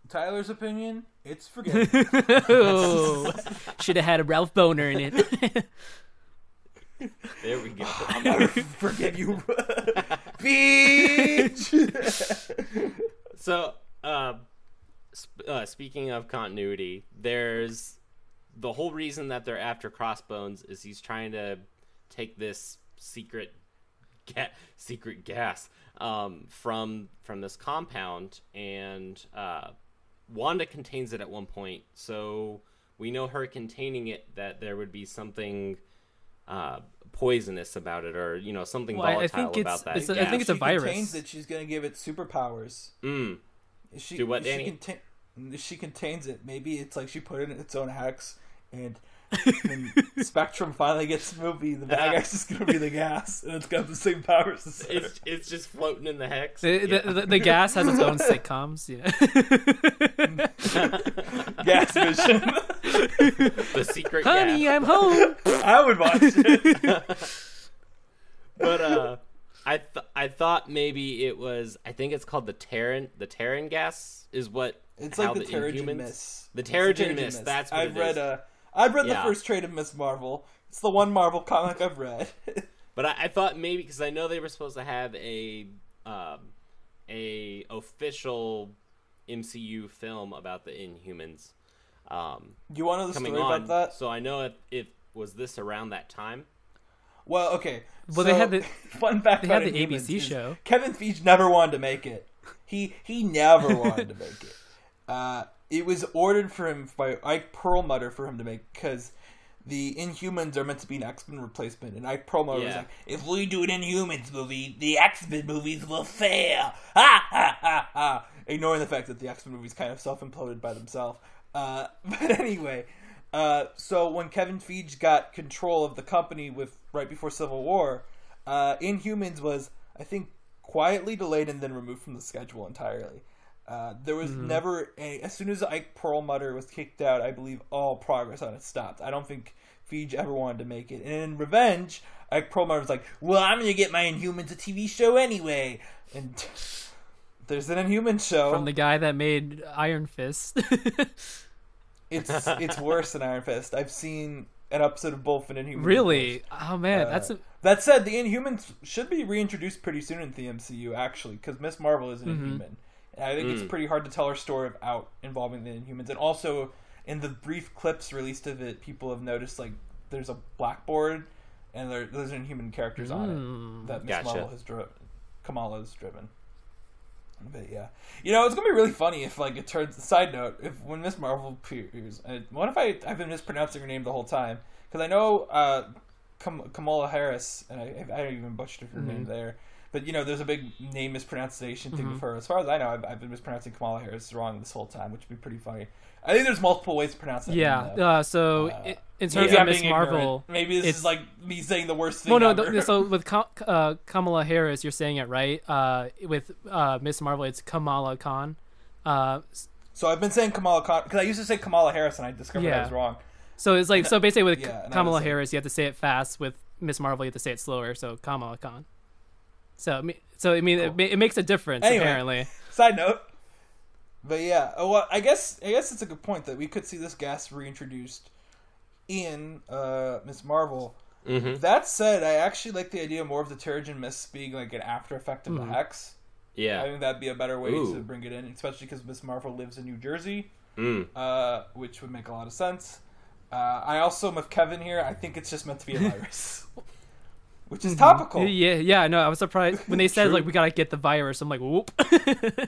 Tyler's opinion. It's forgettable. should have had a Ralph Bohner in it There we go. I'll never forgive you, bitch. So, uh, sp- uh, speaking of continuity, there's the whole reason that they're after Crossbones is he's trying to take this secret ga- secret gas um, from from this compound, and uh, Wanda contains it at one point. So we know her containing it that there would be something. Uh, poisonous about it, or you know something Well, I- I volatile think it's- about that. it's a- I gas. think it's a she virus. Contains it, she's gonna give it superpowers. Mm. She, Do what, if she Danny? contain- she contains it. Maybe it's like she put it in its own hex, and when Spectrum finally gets the movie, the bad guy's just gonna be the gas, and it's got the same powers as her. It's it's just floating in the hex. the, Yeah. the, the, the gas has its own sitcoms yeah gas vision. the secret honey gas. i'm home I would watch it. But uh, I th- I thought maybe it was. I think it's called the Terran. The Terran gas is what. It's like the Terrigen Inhumans- Mist. The It's Terrigen Mist, that's what I've it read. is. Uh, I've read Yeah. the first trade of Miss Marvel. It's the one Marvel comic I've read. But I, I thought maybe because I know they were supposed to have a um, a official MCU film about the Inhumans um, you want to know the coming story on. about that? So I know if, if was this around that time. Well, okay. Well, they had the- fun fact. they about had the ABC is show. Kevin Feige never wanted to make it. He he never wanted to make it. Uh, it was ordered for him by Ike Perlmutter for him to make because the Inhumans are meant to be an X Men replacement, and Ike Perlmutter was like, "If we do an Inhumans movie, the X Men movies will fail." Ha ha ha ha! Ignoring the fact that the X Men movies kind of self imploded by themselves. Uh, but anyway, uh, so when Kevin Feige got control of the company with right before Civil War, uh, Inhumans was I think quietly delayed and then removed from the schedule entirely. Uh, there was never a, as soon as Ike Perlmutter was kicked out, I believe all progress on it stopped. I don't think Feige ever wanted to make it. And in Revenge, Ike Perlmutter was like, "Well, I'm gonna get my Inhumans a TV show anyway," and there's an Inhuman show. from the guy that made iron fist it's it's worse than Iron Fist. I've seen an episode of both in Inhumans. Really? Oh man, Uh, that's a, That said, the Inhumans should be reintroduced pretty soon in the MCU, actually, because Miss Marvel is an Mm-hmm. Inhuman. And I think it's Mm. pretty hard to tell her story without involving the Inhumans. And also, in the brief clips released of it, people have noticed like there's a blackboard and there, there's Inhuman characters on Mm. it that Miss Gotcha. Marvel has driven, Kamala has driven. But yeah, you know it's gonna be really funny if like it turns. Side note: if when Miss Marvel appears, and what if I I've been mispronouncing her name the whole time because I know uh, Kam- Kamala Harris and I I even butchered her name there. But you know, there's a big name mispronunciation thing for her. As far as I know, I've, I've been mispronouncing Kamala Harris wrong this whole time, which would be pretty funny. I think there's multiple ways to pronounce that. yeah. name. Uh, so Uh, i- in terms of Miss being ignorant. Marvel, Maybe this is like me saying the worst thing well, no. th- so with uh, Kamala Harris, you're saying it right. Uh, with uh, Miss Marvel, it's Kamala Khan. Uh, So I've been saying Kamala Khan because I used to say Kamala Harris and I discovered I was wrong. so it's like so basically with Yeah, Kamala like- Harris, you have to say it fast. With Miss Marvel, you have to say it slower. So Kamala Khan. So so I mean, it, Cool. ma- it makes a difference Anyway. apparently. Side note. But yeah, uh, well, I guess I guess it's a good point that we could see this gas reintroduced in uh, Miss Marvel. hmm That said, I actually like the idea more of the Terrigen Mist being like an after effect of Mhm. the Hex. Yeah, I think that'd be a better way Ooh. to bring it in, especially because Miss Marvel lives in New Jersey, Mm. uh, which would make a lot of sense. Uh, I also am with Kevin here. I think it's just meant to be a virus, which is topical. Yeah, yeah. No, I was surprised when they said like we gotta get the virus. I'm like, whoop. I'm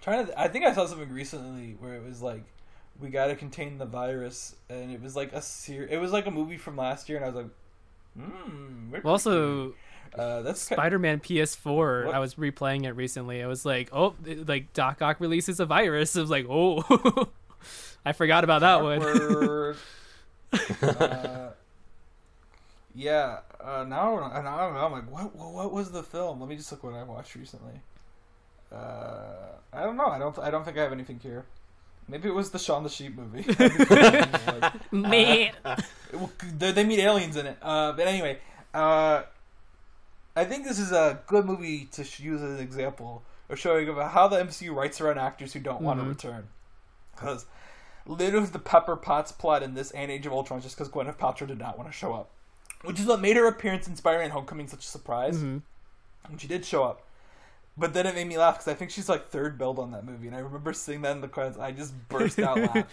trying to. I think I saw something recently where it was like, we got to contain the virus, and it was like a ser- It was like a movie from last year, and I was like, hmm. well, also uh, that's Spider-Man PS4. What? I was replaying it recently. I was like, oh, it- like Doc Ock releases a virus. I was like, oh, I forgot about that one. uh, yeah. Uh, now, now I'm I'm like, what? What was the film? Let me just look what I watched recently. Uh, I don't know. I don't. I don't think I have anything here. Maybe it was the Shaun the Sheep movie. Like, Man. Well, they, they meet aliens in it. Uh, but anyway, uh, I think this is a good movie to use as an example of showing about how the MCU writes around actors who don't want to Mhm. return. Because literally the Pepper Potts plot in this and Age of Ultron just because Gwyneth Paltrow did not want to show up, which is what made her appearance in Spider-Man: Homecoming such a surprise. Mhm. And she did show up. But then it made me laugh because I think she's like third build on that movie, and I remember seeing that in the credits. I just burst out laughing.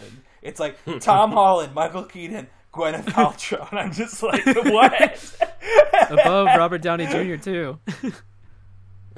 It's like Tom Holland, Michael Keaton, Gwyneth Paltrow, and I'm just like, what? Above Robert Downey Jr. too.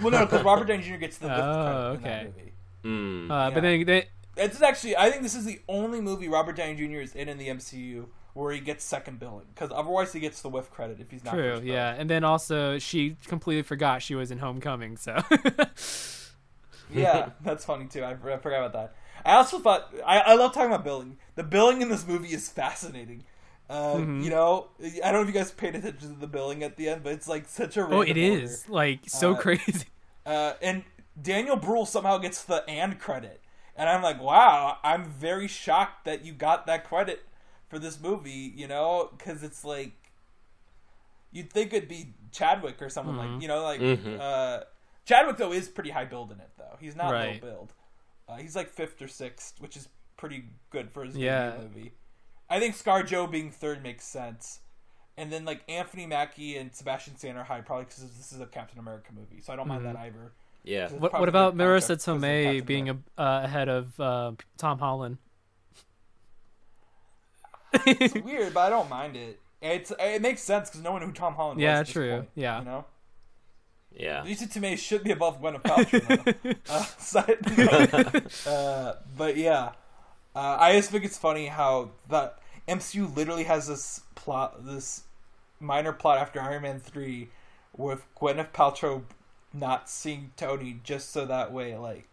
well, no, because Robert Downey Jr. gets the lift Oh, credit in that okay. movie. Mm. Uh, Yeah. But then they, It's actually, I think this is the only movie Robert Downey Jr. is in in the MCU where he gets second billing, because otherwise he gets the whiff credit if he's not. true, yeah. And then also she completely forgot she was in Homecoming. So yeah, that's funny too. I, I forgot about that. I also thought I, I love talking about billing. The billing in this movie is fascinating. Uh, Mhm. You know, I don't know if you guys paid attention to the billing at the end, but it's like such a oh, it order. is like so Uh, crazy. Uh, and Daniel Bruhl somehow gets the and credit, and I'm like, wow, I'm very shocked that you got that credit for this movie. You know, because it's like you'd think it'd be Chadwick or someone Mhm. like you know, like Mhm. uh, Chadwick though is pretty high build in it though. He's not Right. low build. Uh, he's like fifth or sixth, which is pretty good for his Yeah. movie. I think Scar Joe being third makes sense. And then like Anthony Mackie and Sebastian Stan are high, probably because this is a Captain America movie, so I don't mind Mhm. that either. Yeah. What, what about good Marisa Tomei being a, America. uh, ahead of uh, Tom Holland? It's weird, but I don't mind it. It's it makes sense because no one knew who Tom Holland Yeah, was. at true. point, Yeah. you know, Yeah. Marisa Tomei should be above Gwyneth Paltrow. uh, side note. uh, but yeah, uh, I just think it's funny how the MCU literally has this plot, this minor plot after Iron Man three, with Gwyneth Paltrow not seeing Tony just so that way, like.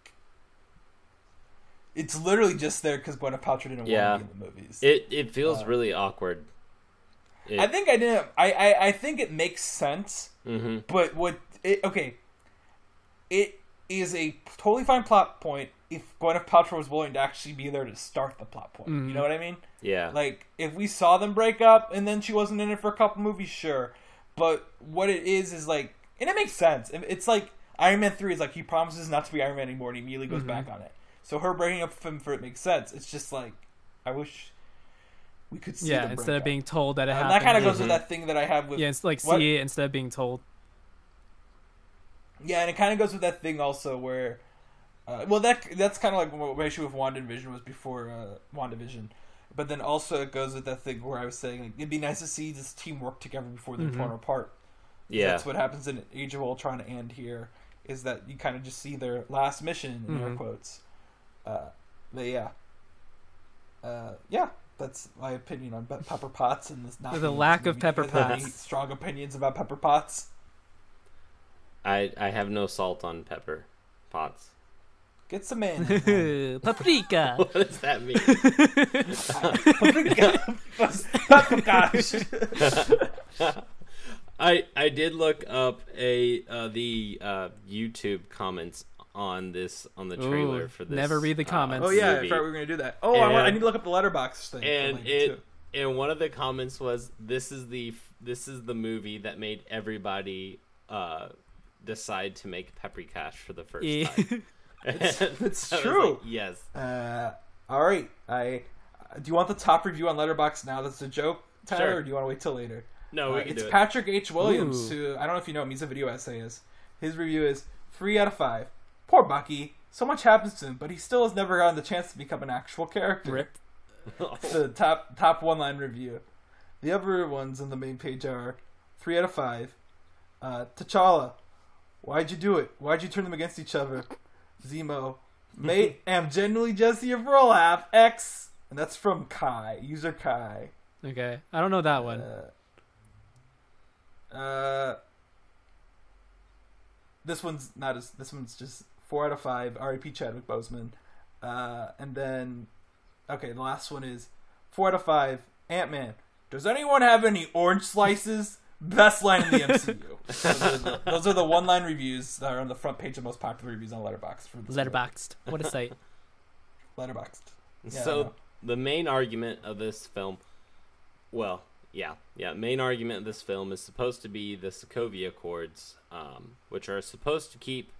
It's literally just there because Gwyneth Paltrow didn't Yeah. want to be in the movies. It it feels Uh, really awkward. It, I think I didn't. I, I I think it makes sense, hmm but what? It, okay, it is a totally fine plot point if Gwyneth Paltrow was willing to actually be there to start the plot point. You Mhm. know what I mean? Yeah. Like if we saw them break up and then she wasn't in it for a couple movies, sure. But what it is is like, and it makes sense. It- It's like Iron Man three is like he promises not to be Iron Man anymore and he immediately goes Mhm. back on it. So her breaking up with him for it makes sense. It's just like I wish we could see. yeah, them instead break of being told that it and happened. that kind of goes with that thing that I have with yeah, it's like What? see it instead of being told. Yeah, and it kind of goes with that thing also where, uh, well, that that's kind of like what my issue with WandaVision was before uh, WandaVision, but then also it goes with that thing where I was saying like, it'd be nice to see this team work together before they're Mhm. torn apart. Yeah. that's what happens in Age of Ultron and here is that you kind of just see their last mission in air Mhm. quotes. Uh, but yeah, uh, yeah. That's my opinion on Pepper Potts and this. Not The lack of. Pepper You guys have any Potts. Strong opinions about Pepper Potts. I I have no salt on pepper pots. Get some in. Paprika. What does that mean? Paprika I I did look up a uh, the uh, YouTube comments on this on the trailer Ooh, for this. never read the uh, comments. Oh yeah, I movie. forgot we were gonna do that. Oh, I, want, I need to look up the Letterboxd thing. and it too. and one of the comments was this is the this is the movie that made everybody uh decide to make Peppery Cash for the first Yeah. time. It's- it's true. like, yes. Uh, all right. I uh, do you want the top review on Letterboxd now? That's a joke, Tyler, Sure. or do you want to wait till later? No, we Uh, can it's do it. Patrick H. Willems, Ooh. who I don't know if you know him. He's a video essayist. His review is three out of five. Poor Bucky. So much happens to him, but he still has never gotten the chance to become an actual character. Rip. the top top one line review. The other ones on the main page are three out of five. Uh, T'Challa, why'd you do it? Why'd you turn them against each other? Zemo, mate, am genuinely just your burlap. X, and that's from Kai, user Kai. Okay, I don't know that one. Uh, uh, this one's not as. This one's just four out of five. R.I.P. Chadwick Boseman. Uh, and then, okay, the last one is four out of five. Ant Man. Does anyone have any orange slices? Best line in the MCU. those, are the, those are the one-line reviews that are on the front page of most popular reviews on Letterboxd for this Letterboxed. What a site. movie. Letterboxd. Yeah, so the main argument of this film, well, yeah, yeah, main argument of this film is supposed to be the Sokovia Accords, um, which are supposed to keep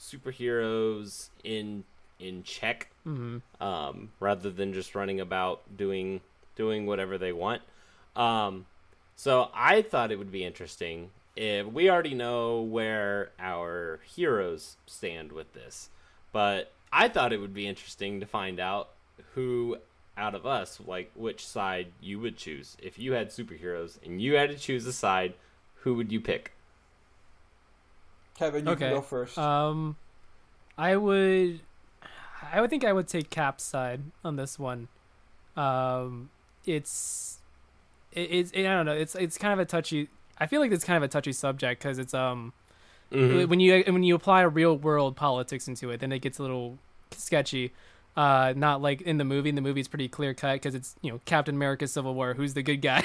superheroes in in check, hmm um, rather than just running about doing doing whatever they want. Um, so I thought it would be interesting if we already know where our heroes stand with this, but I thought it would be interesting to find out who out of us, like which side you would choose if you had superheroes and you had to choose a side. Who would you pick? Kevin, you Okay. can go first. Um, I would, I would think I would take Cap's side on this one. Um, it's, it, it's I don't know. It's it's kind of a touchy. I feel like it's kind of a touchy subject because it's um Mhm. when you when you apply real world politics into it, then it gets a little sketchy. Uh, not like in the movie. The movie, it's pretty clear cut because it's you know Captain America: Civil War. Who's the good guy?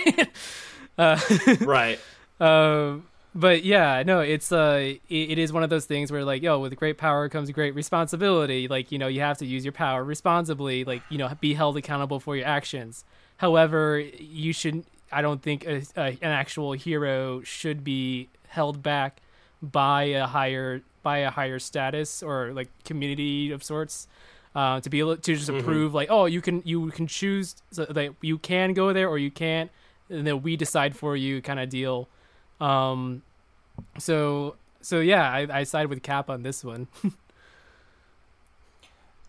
uh, right. um, but yeah, no, it's uh, it, it is one of those things where like, yo, with great power comes great responsibility. Like, you know, you have to use your power responsibly. Like, you know, be held accountable for your actions. However, you should. I don't think a, a, an actual hero should be held back by a higher by a higher status or like community of sorts. Uh, to be able to just Mhm. approve, like, oh, you can you can choose so that you can go there or you can't, and then we decide for you, kind of deal. Um, so so yeah, I, I side with Cap on this one.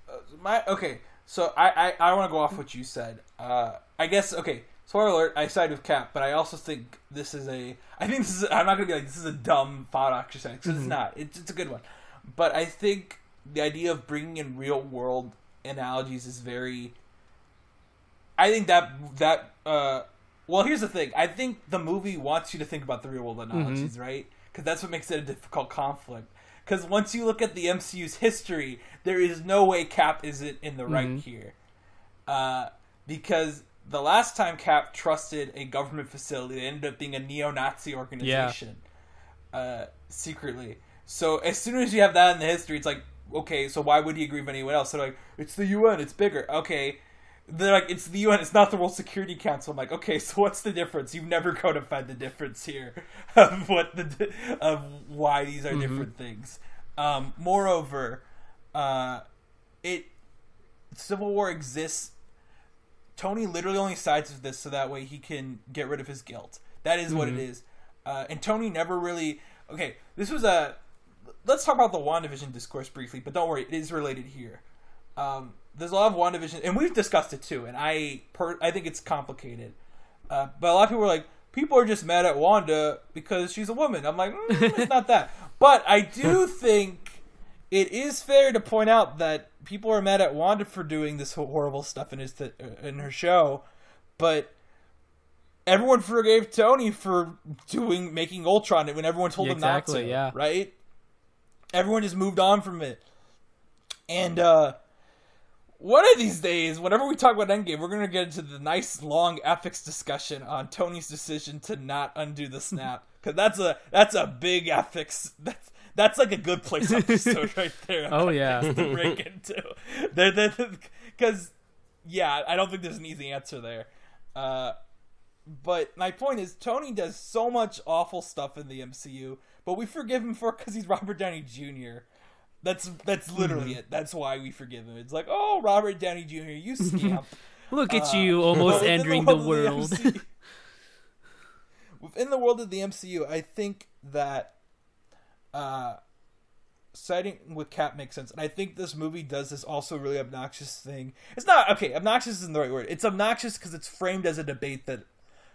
Uh, my okay so i i, I want to go off what you said uh i guess okay spoiler alert i side with cap but i also think this is a i think this is i'm not gonna be like this is a dumb thought exercise because it's Mhm. not it's, it's a good one but i think the idea of bringing in real world analogies is very i think that that uh well here's the thing i think the movie wants you to think about the real world analogies right because that's what makes it a difficult conflict because once you look at the MCU's history, there is no way Cap isn't in the right Mhm. here. Uh, because the last time Cap trusted a government facility, it ended up being a neo-Nazi organization, uh, secretly. So as soon as you have that in the history, it's like, okay, so why would he agree with anyone else? They're like, it's the UN, it's bigger. Okay. They're like, it's the UN, it's not the World Security Council. I'm like, okay, so what's the difference? You've never codified the difference here of what the of why these are Mhm. different things. Um, moreover, uh, it Civil War exists. Tony literally only sides with this so that way he can get rid of his guilt. That is what it is. Uh, and Tony never really. Okay, this was a. Let's talk about the WandaVision discourse briefly, but don't worry, it is related here. Um, there's a lot of WandaVision, and we've discussed it too, and I per, I think it's complicated. Uh, but a lot of people are like, people are just mad at Wanda because she's a woman. I'm like, mm, it's not that. But I do think it is fair to point out that people are mad at Wanda for doing this horrible stuff in his th- in her show, but everyone forgave Tony for doing making Ultron when everyone told Exactly, him not to. yeah. Right? Everyone just moved on from it. And uh one of these days, whenever we talk about Endgame, we're gonna get into the nice long ethics discussion on Tony's decision to not undo the snap. Cause that's a that's a big ethics that's that's like a good place episode right there. Oh, yeah. to break into. Because yeah, I don't think there's an easy answer there. Uh, but my point is, Tony does so much awful stuff in the MCU, but we forgive him for because he's Robert Downey Jr. That's that's literally it. That's why we forgive him. It's like, oh, Robert Downey Jr., you scamp. Look at Uh, you almost entering the of world. Within the world of the MCU, I think that uh, siding with Cap makes sense, and I think this movie does this also really obnoxious thing. It's not okay. Obnoxious isn't the right word. It's obnoxious because it's framed as a debate that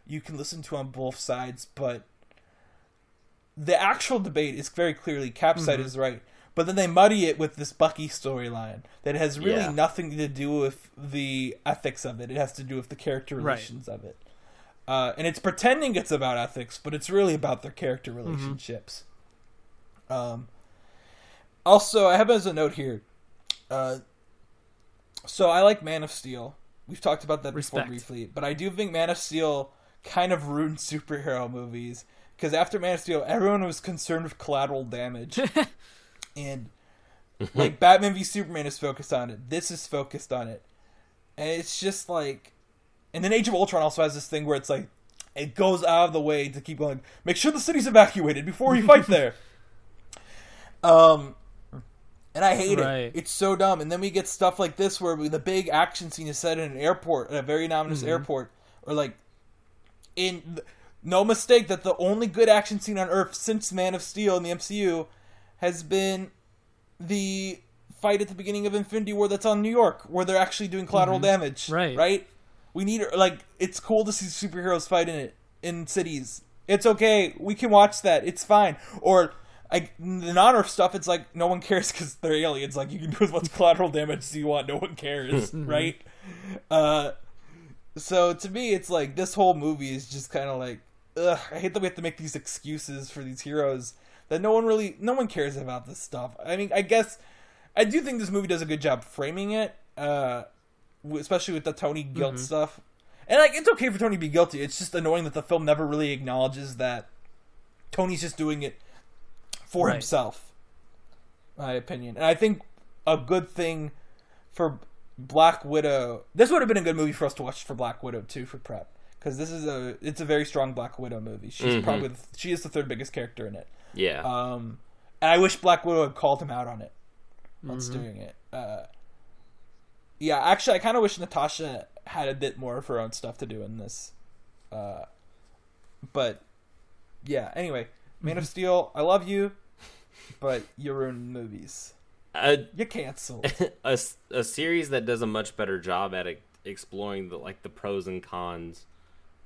you can listen to on both sides, but the actual debate is very clearly Cap's side Mm-hmm. is right. But then they muddy it with this Bucky storyline that has really Yeah. nothing to do with the ethics of it. It has to do with the character Right. relations of it. Uh, and it's pretending it's about ethics, but it's really about their character Mm-hmm. relationships. Um, also, I have as a note here. Uh, so I like Man of Steel. We've talked about that before briefly, but I do think Man of Steel kind of ruined superhero movies because after Man of Steel, everyone was concerned with collateral damage, and like Batman v Superman is focused on it. This is focused on it, and it's just like, and then Age of Ultron also has this thing where it's like, it goes out of the way to keep going. Make sure the city's evacuated before you fight there. Um, and I hate Right. it. It's so dumb. And then we get stuff like this where we, the big action scene is set in an airport, at a very ominous airport, or like in. No mistake that the only good action scene on Earth since Man of Steel in the MCU has been the fight at the beginning of Infinity War that's on New York, where they're actually doing collateral damage. Right. Right. We need like it's cool to see superheroes fight in it in cities. It's okay. We can watch that. It's fine. Or like the non-Earth stuff, it's like no one cares because they're aliens. Like you can do as much collateral damage as you want. No one cares, right? Uh, so to me, it's like this whole movie is just kind of like, ugh. I hate that we have to make these excuses for these heroes that no one really, no one cares about this stuff. I mean, I guess I do think this movie does a good job framing it, uh, especially with the Tony guilt stuff. And like, it's okay for Tony to be guilty. It's just annoying that the film never really acknowledges that Tony's just doing it for Right. himself. My opinion, and I think a good thing for Black Widow. This would have been a good movie for us to watch for Black Widow too for prep because this is a it's a very strong Black Widow movie. She's Mhm. probably the, she is the third biggest character in it. Yeah. Um, and I wish Black Widow had called him out on it. Once doing it. Uh, yeah, actually, I kind of wish Natasha had a bit more of her own stuff to do in this. Uh, but yeah, anyway, Man of Steel, I love you, but you ruin movies. a, You canceled. a series that does a much better job at exploring the like the pros and cons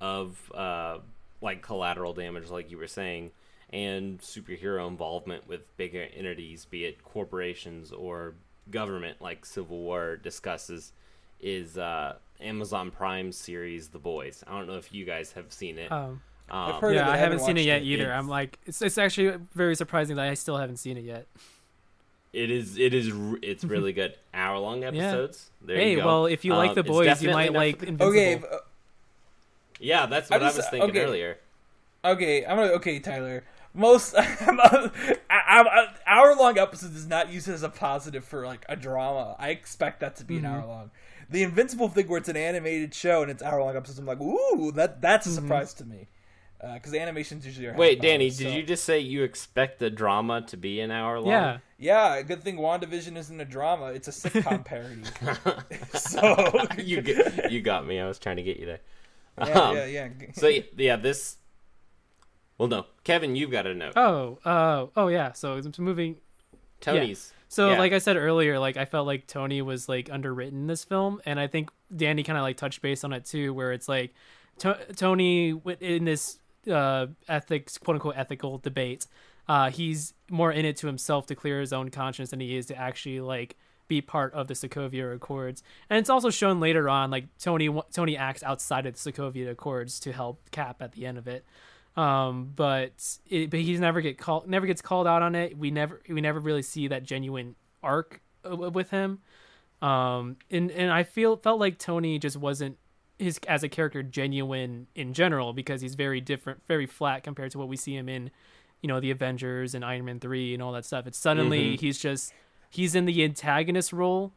of uh, like collateral damage, like you were saying, and superhero involvement with bigger entities, be it corporations or government, like Civil War discusses, is uh, Amazon Prime series The Boys. I don't know if you guys have seen it. Um, Um, heard yeah, it, I I haven't haven't seen it yet it. either. It's- I'm like, it's, it's actually very surprising that I still haven't seen it yet. It is. It is. It's really good. Hour long episodes. There hey, you go. well, if you like Um, the boys, you might like the- Invincible. okay, uh, Yeah, that's I'm what I just- was thinking okay. earlier. okay, I'm gonna okay, Tyler. Most hour long episodes is not used as a positive for like a drama. I expect that to be an mm-hmm. hour long. The Invincible thing where it's an animated show and it's hour long episodes, I'm like, ooh, that that's a mm-hmm. surprise to me. Uh, because the animations usually are. Wait, Danny, hours, did you just say you expect the drama to be an hour long? Yeah. Yeah, good thing WandaVision isn't a drama; it's a sitcom parody. so you get, you got me. I was trying to get you there. yeah, Um, yeah, yeah. So yeah, this. Well, no, Kevin, you've got a note. Oh, uh, oh yeah. So it's moving. Tony's. So Yeah. like I said earlier, like I felt like Tony was like underwritten in this film, and I think Danny kind of like touched base on it too, where it's like to- Tony in this uh, ethics, quote unquote, ethical debate, uh, he's more in it to himself to clear his own conscience than he is to actually like be part of the Sokovia Accords. And it's also shown later on, like Tony Tony acts outside of the Sokovia Accords to help Cap at the end of it. Um, but it, but he's never get called, never gets called out on it. We never we never really see that genuine arc with him. Um, and and I feel felt like Tony just wasn't his as a character genuine in general because he's very different, very flat compared to what we see him in, you know, the Avengers and Iron Man three and all that stuff. It's suddenly he's just he's in the antagonist role,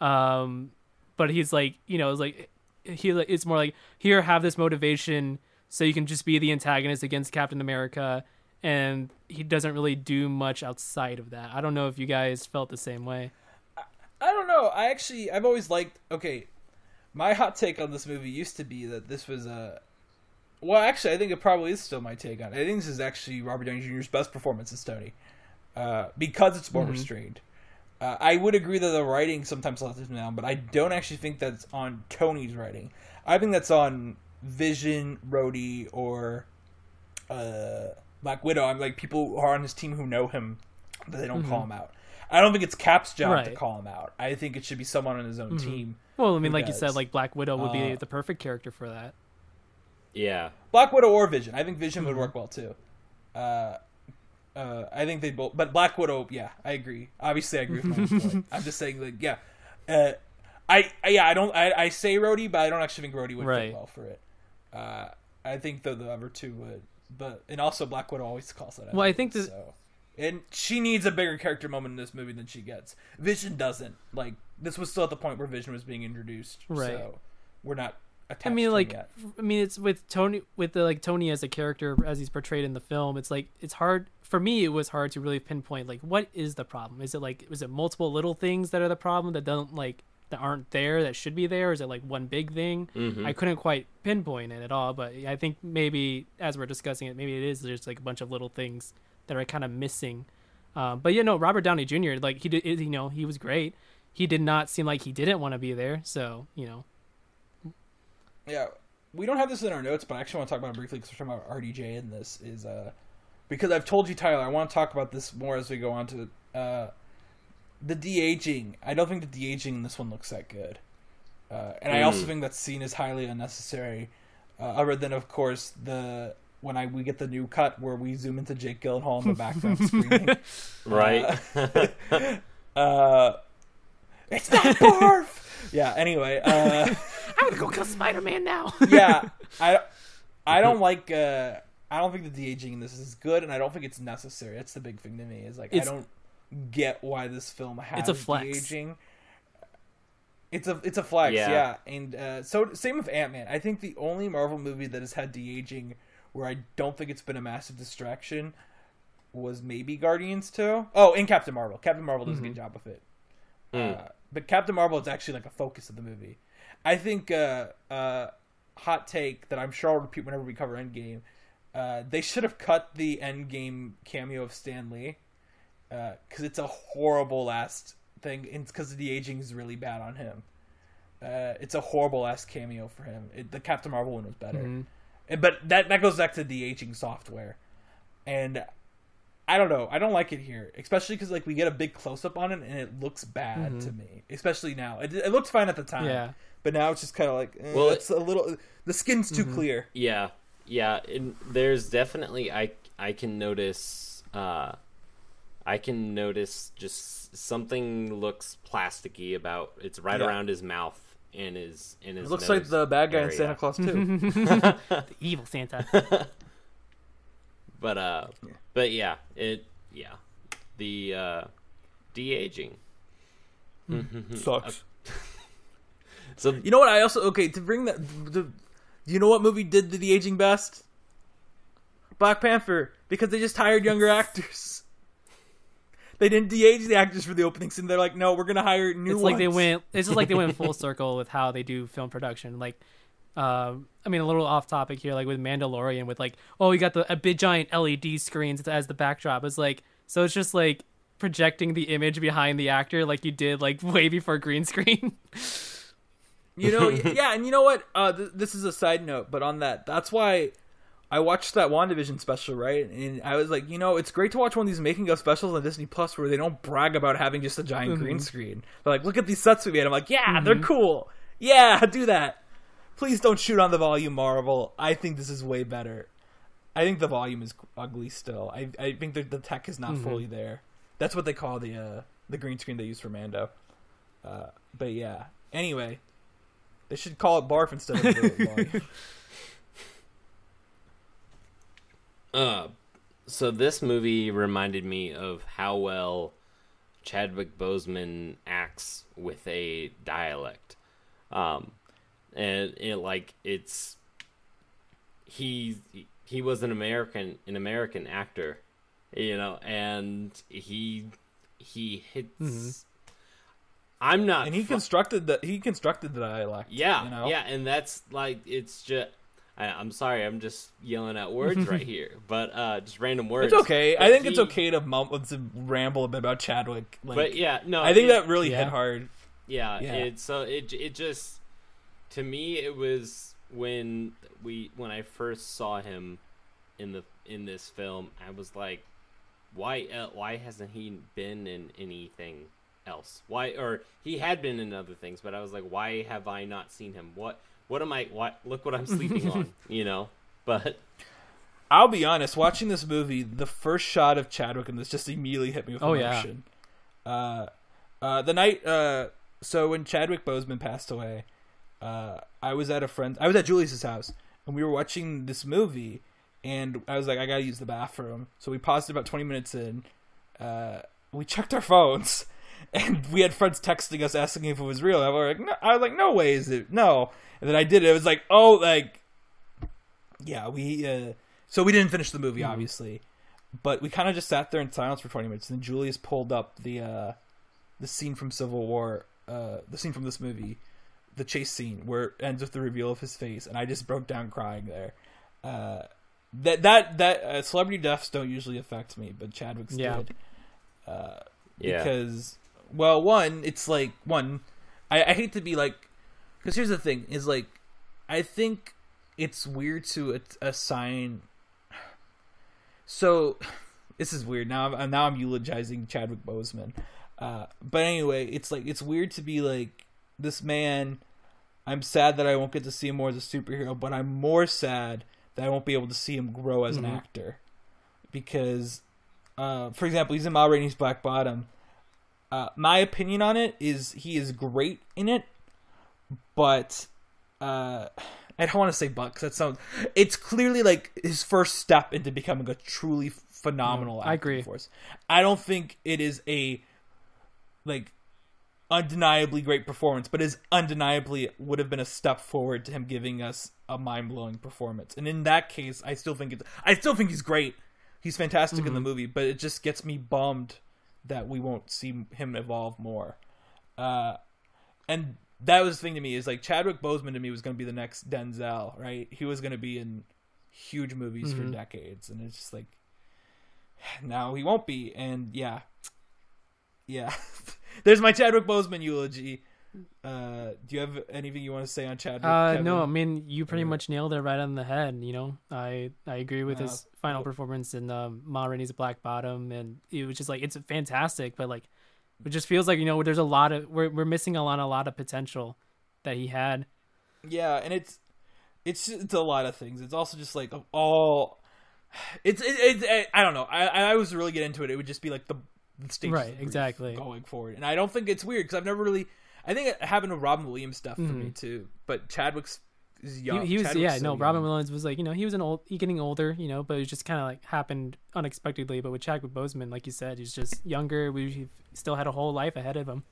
um, but he's like you know it's like he it's more like here have this motivation so you can just be the antagonist against Captain America. And he doesn't really do much outside of that. I don't know if you guys felt the same way. I don't know. I actually, I've always liked. Okay, my hot take on this movie used to be that this was a. Well, actually, I think it probably is still my take on it. I think this is actually Robert Downey Jr.'s best performance as Tony, uh, because it's more restrained. Uh, I would agree that the writing sometimes lets him down, but I don't actually think that's on Tony's writing. I think that's on Vision, Rhodey, or uh, Black Widow. I'm like people who are on his team who know him, but they don't call him out. I don't think it's Cap's job to call him out. I think it should be someone on his own team. Well, I mean, Who like you said, like Black Widow would be Uh, the perfect character for that. Yeah. Black Widow or Vision. I think Vision would work well too. Uh, uh, I think they both, but Black Widow, yeah, I agree. Obviously, I agree with my point. I'm just saying, like, yeah, uh, I, I, yeah, I don't, I, I say Rhodey, but I don't actually think Rhodey would Right. fit well for it. Uh, I think though the other two would, but and also Black Widow always calls it. out, Well, I think that- so. And she needs a bigger character moment in this movie than she gets. Vision doesn't. Like this was still at the point where Vision was being introduced. Right. So we're not. I mean, like, yet. I mean, it's with Tony, with the like Tony as a character as he's portrayed in the film. It's like it's hard for me. It was hard to really pinpoint like what is the problem. Is it like is it multiple little things that are the problem that don't like that aren't there that should be there? Or is it like one big thing? Mhm. I couldn't quite pinpoint it at all. But I think maybe as we're discussing it, maybe it is there's like a bunch of little things that are kind of missing. Um, but you know, Robert Downey Jr. like he did, you know, he was great. He did not seem like he didn't want to be there. So you know, Yeah, we don't have this in our notes, but I actually want to talk about it briefly because we're talking about RDJ in this. Is uh, because I've told you, Tyler, I want to talk about this more as we go on to uh, the de aging. I don't think the de aging in this one looks that good, uh, and I also Mm. think that scene is highly unnecessary. Uh, other than, of course, the when I we get the new cut where we zoom into Jake Gyllenhaal in the background screaming. Right. Uh, it's not barf. yeah. Anyway. Uh, I'm gonna go kill Spider Man now. yeah, I, I don't like. Uh, I don't think the de aging in this is good, and I don't think it's necessary. That's the big thing to me. Is like It's- I don't get why this film has It's a flex. de-aging. It's a it's a flex, Yeah. yeah. And uh, so same with Ant Man. I think the only Marvel movie that has had de aging where I don't think it's been a massive distraction was maybe Guardians Two. Oh, and Captain Marvel. Captain Marvel does a good job with it. Mm. Uh, but Captain Marvel is actually like a focus of the movie. I think uh, uh, hot take that I'm sure I'll repeat whenever we cover Endgame. Uh, they should have cut the Endgame cameo of Stan Lee because it's a horrible last thing. It's because the aging is really bad on him. Uh, it's a horrible last cameo for him. It, the Captain Marvel one was better, Mhm. And- but that that goes back to the aging software, and I don't know. I don't like it here, especially because like we get a big close up on it and it looks bad to me. Especially now, it, it looked fine at the time, Yeah. but now it's just kind of like eh, Well, it's a little. The skin's too Mm-hmm. clear. Yeah, yeah. And there's definitely I I can notice. Uh, I can notice just something looks plasticky about. It's right Yeah. around his mouth and his in his. It looks nose like the bad guy in. Santa Claus too. the evil Santa. But uh, but yeah, it yeah, the uh, de aging. Sucks. So You know what? I also okay to bring that. The, you know what movie did the de aging best? Black Panther because they just hired younger actors. They didn't de-age the actors for the opening scene. They're like, no, we're gonna hire new it's ones. like they went. It's just like they went full circle with how they do film production. Like, um, I mean, a little off topic here, like with Mandalorian, with like, oh, you got the a big giant LED screens as the backdrop. It's like, so it's just like projecting the image behind the actor, like you did like way before green screen. You know, yeah, and you know what? Uh, th- this is a side note, but on that, that's why I watched that WandaVision special, right? And I was like, you know, it's great to watch one of these making of specials on Disney Plus where they don't brag about having just a giant green screen. They're like, look at these sets we made. I'm like, yeah, they're cool. Yeah, do that. Please don't shoot on the volume, Marvel. I think this is way better. I think the volume is ugly still. I I think that the tech is not fully there. That's what they call the uh, the green screen they use for Mando. Uh, but yeah. Anyway, they should call it barf instead of the volume. Uh, so this movie reminded me of how well Chadwick Boseman acts with a dialect, um, and it like it's he he was an American an American actor, you know, and he he hits. I'm not, and he fu- constructed the he constructed the dialect. yeah, you know? yeah, and that's like it's just. I, I'm sorry, I'm just yelling at words right here, but uh, just random words. It's okay. I But think it's okay to mumble to ramble a bit about Chadwick. Like, But yeah, no, I think it- that really yeah. hit hard. Yeah, Yeah. It, so it it just to me it was when we when I first saw him in the in this film, I was like, why uh, why hasn't he been in anything else? Why or he had been in other things, but I was like, why have I not seen him? What what am I? What look what I'm sleeping on? You know, but I'll be honest. Watching this movie, the first shot of Chadwick and this just immediately hit me with Oh, yeah. Uh, uh, the night. Uh, so when Chadwick Boseman passed away, uh, I was at a friend. I was at Julius's house, and we were watching this movie. And I was like, I gotta use the bathroom. So we paused it about twenty minutes in. Uh, we checked our phones, and we had friends texting us asking if it was real. And I was like, no, I was like, no way is it no. And then I did it. It was like, oh, like, yeah, we. Uh, so we didn't finish the movie, obviously, but we kind of just sat there in silence for twenty minutes. And then Julius pulled up the uh, the scene from Civil War, uh, the scene from this movie, the chase scene where it ends with the reveal of his face, and I just broke down crying there. Uh, that that that uh, celebrity deaths don't usually affect me, but Chadwick's Yeah. did. Uh, yeah, because well one it's like one i, I hate to be like because here's the thing is like i think it's weird to assign so this is weird now i'm now i'm eulogizing chadwick boseman uh, but anyway it's like it's weird to be like this man i'm sad that i won't get to see him more as a superhero but i'm more sad that i won't be able to see him grow as an actor because uh, for example, he's in Ma Rainey's Black Bottom. Uh, my opinion on it is he is great in it, but uh, I don't want to say but 'cause that sounds. It's clearly like his first step into becoming a truly phenomenal. I agree. Force. I don't think it is a like undeniably great performance, but is undeniably would have been a step forward to him giving us a mind blowing performance. And in that case, I still think it's I still think he's great. He's fantastic in the movie, but it just gets me bummed that we won't see him evolve more. Uh, and that was the thing to me is like Chadwick Boseman to me was going to be the next Denzel, right? He was going to be in huge movies for decades, and it's just like now he won't be. And yeah, yeah. There's my Chadwick Boseman eulogy. Uh, do you have anything you want to say on Chadwick? Uh, no, I mean you pretty much nailed it right on the head. You know, I I agree with Uh, his final cool. performance in um, Ma Rainey's Black Bottom, and it was just like it's fantastic, but like it just feels like you know there's a lot of we're we're missing a lot a lot of potential that he had. Yeah, and it's it's it's a lot of things. It's also just like all it's it, it, it I don't know. I I was really get into it. It would just be like the, the stage Right, exactly. going forward, and I don't think it's weird because I've never really. I think it happened with Robin Williams stuff for me too, but Chadwick's is young. Mm-hmm. he, he was Chadwick's yeah so no Robin. Williams was like you know he was an old he getting older you know but it just kind of like happened unexpectedly. But with Chadwick Boseman, like you said, he's just younger. We he still had a whole life ahead of him.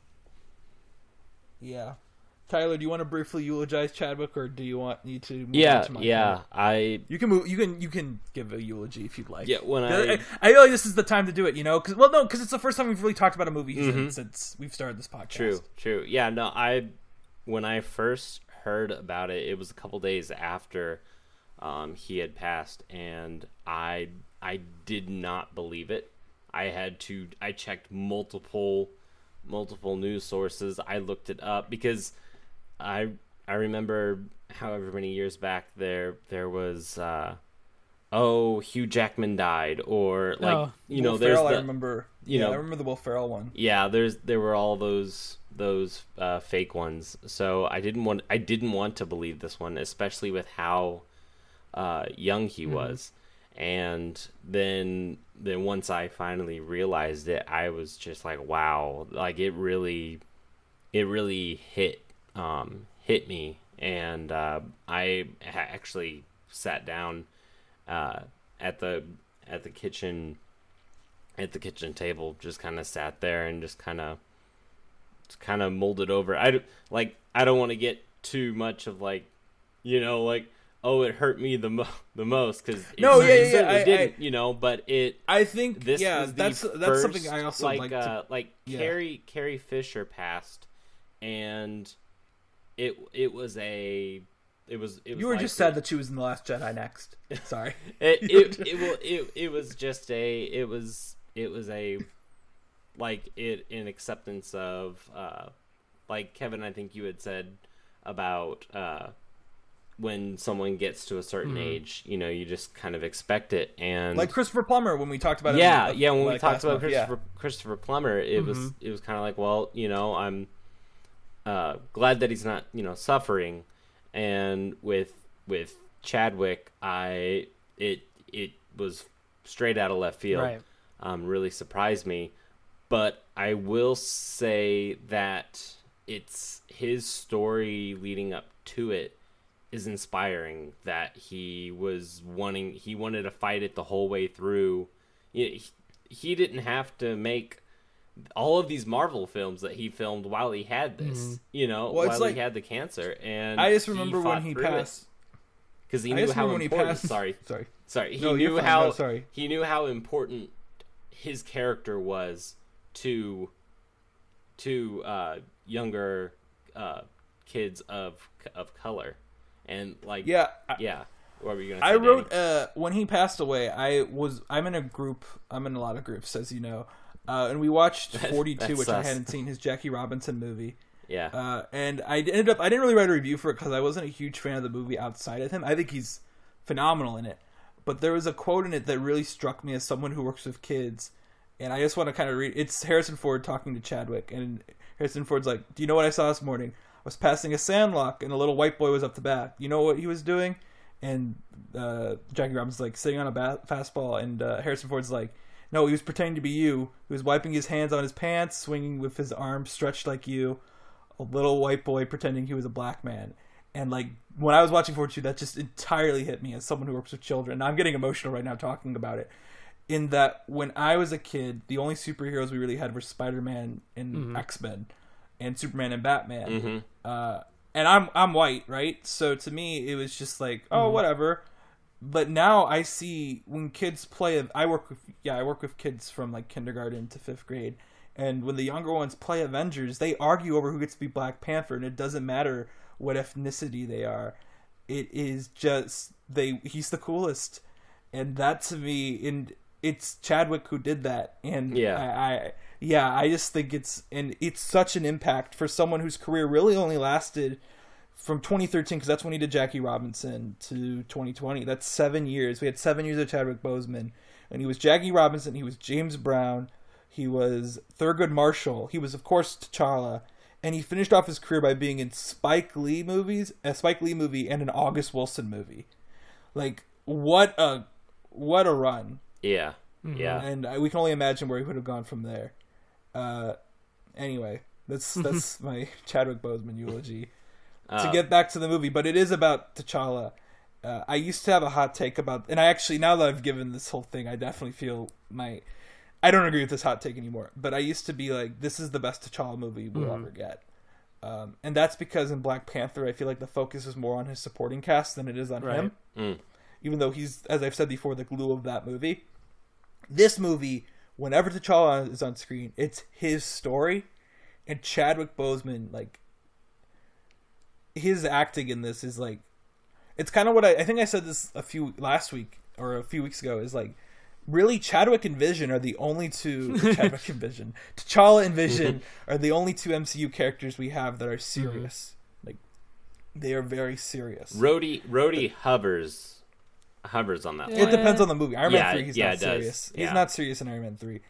Yeah, Tyler, do you want to briefly eulogize Chadwick, or do you want me to? Move Yeah, to my yeah. comment? I You can move. You can you can give a eulogy if you'd like. Yeah, when 'Cause I- I, I feel like this is the time to do it. You know, because well, no, because it's the first time we've really talked about a movie since- Mhm. since we've started this podcast. True, true. Yeah, no, I when I first heard about it, it was a couple days after um, he had passed, and I I did not believe it. I had to. I checked multiple multiple news sources. I looked it up because I I remember however many years back there there was. Uh, Oh, Hugh Jackman died, or like Oh. you know, Will there's Ferrell, the, I remember. you yeah, know- I remember the Will Ferrell one. yeah there's there were all those those uh, fake ones so i didn't want i didn't want to believe this one especially with how uh, young he was and then then once i finally realized it i was just like wow like it really it really hit um hit me and uh, i ha- actually sat down uh, at the at the kitchen at the kitchen table just kind of sat there and just kind of kind of molded over i like i don't want to get too much of like you know like oh it hurt me the mo- the most cuz No, yeah, yeah, certainly I- didn't you know but it I think this yeah, was the that's that's something I also like like. uh, like yeah. Carrie Carrie Fisher passed and it it was a it was it was you were like just sad that she was in the Last Jedi next. Sorry. it it it, it it was just a it was it was a like it an acceptance of uh like Kevin I think you had said about uh when someone gets to a certain age you know you just kind of expect it and like Christopher Plummer when we talked about yeah yeah when we talked about month, yeah. Christopher Christopher Plummer it was it was kind of like well you know I'm uh glad that he's not you know suffering. And with with Chadwick I it it was straight out of left field. Right. um really surprised me. But I will say that it's his story leading up to it is inspiring that he was wanting he wanted to fight it the whole way through. He, he didn't have to make all of these Marvel films that he filmed while he had this, you know, Mm-hmm. Well, while like- he had the cancer. And I just remember when he passed passed. because he I knew how remember when he important. passed. Sorry, Sorry. sorry. He No, knew fine. how No, sorry. he knew how important his character was to to uh, younger uh, kids of of color, and like Yeah, I- yeah. What were you gonna say? I wrote uh, when he passed away. I was I'm in a group. I'm in a lot of groups, as you know, uh, and we watched 42, that's which I hadn't seen. His Jackie Robinson movie. yeah, Uh, and I ended up I didn't really write a review for it because I wasn't a huge fan of the movie outside of him. I think he's phenomenal in it, but there was a quote in it that really struck me as someone who works with kids, and I just want to kind of read. It's Harrison Ford talking to Chadwick, and Harrison Ford's like, "Do you know what I saw this morning? I was passing a sandlock, and a little white boy was up the bat. You know what he was doing?" And uh, Jackie Robinson's like sitting on a bat- fastball, and uh, Harrison Ford's like, "No, he was pretending to be you. He was wiping his hands on his pants, swinging with his arms stretched like you." a little white boy pretending he was a black man. And like when I was watching 42, that just entirely hit me as someone who works with children. Now, I'm getting emotional right now talking about it. In that when I was a kid, the only superheroes we really had were Spider Man and mm-hmm. X Men, and Superman and Batman. Mm-hmm. Uh, and I'm I'm white, right? So to me, it was just like, oh, mm-hmm. whatever. But now I see when kids play. I work with yeah, I work with kids from like kindergarten to fifth grade, and when the younger ones play Avengers, they argue over who gets to be Black Panther, and it doesn't matter what ethnicity they are. It is just they. He's the coolest, and that to me, and it's Chadwick who did that, and Yeah. I, I yeah, I just think it's and it's such an impact for someone whose career really only lasted from 2013 because that's when he did Jackie Robinson to 2020. That's seven years. We had seven years of Chadwick Boseman, and he was Jackie Robinson. He was James Brown. He was Thurgood Marshall. He was of course T'Challa, and he finished off his career by being in Spike Lee movies, a Spike Lee movie, and an August Wilson movie. Like what a what a run! yeah, yeah. and I, we can only imagine where he would have gone from there. Uh, anyway, that's that's my Chadwick Boseman eulogy. To Uh, get back to the movie, but it is about T'Challa. Uh, I used to have a hot take about, and I actually now that I've given this whole thing, I definitely feel my. I don't agree with this hot take anymore, but I used to be like, this is the best T'Challa movie we'll ever get. Um, and that's because in Black Panther, I feel like the focus is more on his supporting cast than it is on Right. him. Mm. Even though he's, as I've said before, the glue of that movie. This movie, whenever T'Challa is on screen, it's his story, and Chadwick Boseman, like, his acting in this is like, it's kind of what I, I think I said this a few last week or a few weeks ago is like, really Chadwick and Vision are the only two Chadwick and Vision, T'Challa and Vision are the only two MCU characters we have that are serious. Mm-hmm. Like, they are very serious. Rhodey Rhodey hovers hovers on that Yeah. It line. depends on the movie. Iron Yeah, Man three, he's yeah, not it does. serious. Yeah. He's not serious in Iron Man three,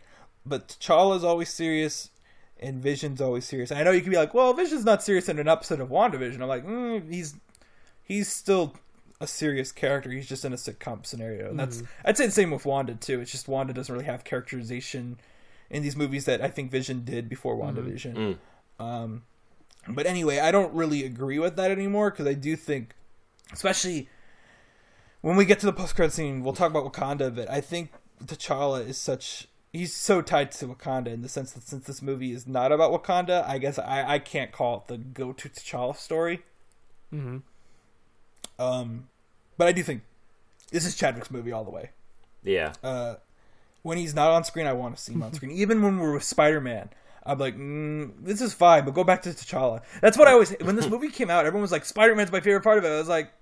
but T'Challa is always serious, and Vision's always serious. And I know you could be like, "Well, Vision's not serious in an episode of WandaVision." I'm like, mm, he's he's still a serious character. He's just in a sitcom scenario, and that's I'd say the same with Wanda too. It's just Wanda doesn't really have characterization in these movies that I think Vision did before WandaVision. Mm. Um, but anyway, I don't really agree with that anymore because I do think, especially when we get to the post credit scene, we'll talk about Wakanda. But I think T'Challa is such he's so tied to Wakanda in the sense that since this movie is not about Wakanda, I guess I, I can't call it the go to T'Challa story. hmm Um, but I do think this is Chadwick's movie all the way. Yeah. Uh, when he's not on screen, I want to see him on screen. Even when we're with Spider Man, I'm like, mm, this is fine, but go back to T'Challa. That's what I always. When this movie came out, everyone was like, Spider Man's my favorite part of it. I was like,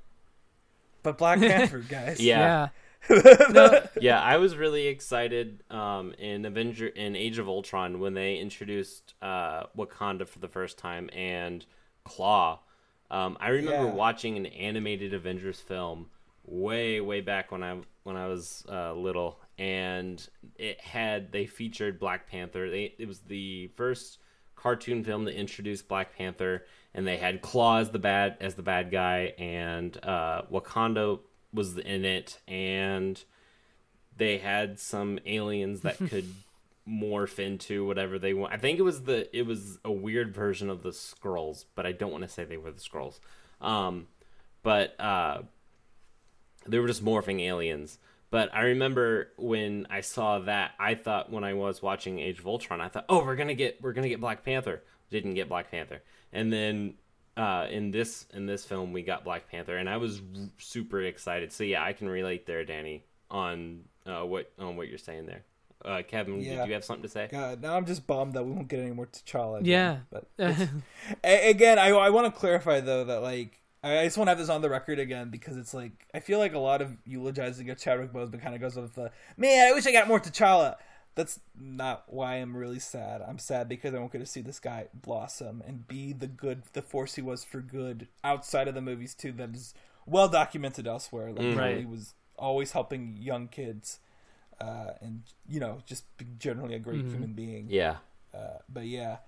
but Black Panther, guys. Yeah. Yeah. yeah, I was really excited um, in Avenger in Age of Ultron when they introduced uh, Wakanda for the first time and Klaue. Um, I remember Yeah. watching an animated Avengers film way, way back when I when I was uh, little, and it had they featured Black Panther. They, it was the first cartoon film to introduce Black Panther, and they had Claw as the bad as the bad guy, and uh, Wakanda was in it, and they had some aliens that could morph into whatever they want. I think it was the it was a weird version of the Skrulls, but I don't want to say they were the Skrulls. Um, but uh, they were just morphing aliens. But I remember when I saw that, I thought when I was watching Age of Ultron, I thought, oh, we're gonna get we're gonna get Black Panther. Didn't get Black Panther, and then uh, in this in this film we got Black Panther, and I was r- super excited. So yeah, I can relate there, Danny, on uh, what on what you're saying there. Uh, Kevin, Yeah. did you have something to say? God, now I'm just bummed that we won't get any more T'Challa. again. Yeah. But it's- A- again, I, I want to clarify though that like I I just want to have this on the record again because it's like I feel like a lot of eulogizing of Chadwick Boseman kind of goes with the man. I wish I got more T'Challa. That's not why I'm really sad. I'm sad because I won't get to see this guy blossom and be the good, the force he was for good outside of the movies too. That is well documented elsewhere. Like Mhm. Right. he was always helping young kids, uh, and you know just generally a great Mhm. human being. Yeah, Uh, but yeah,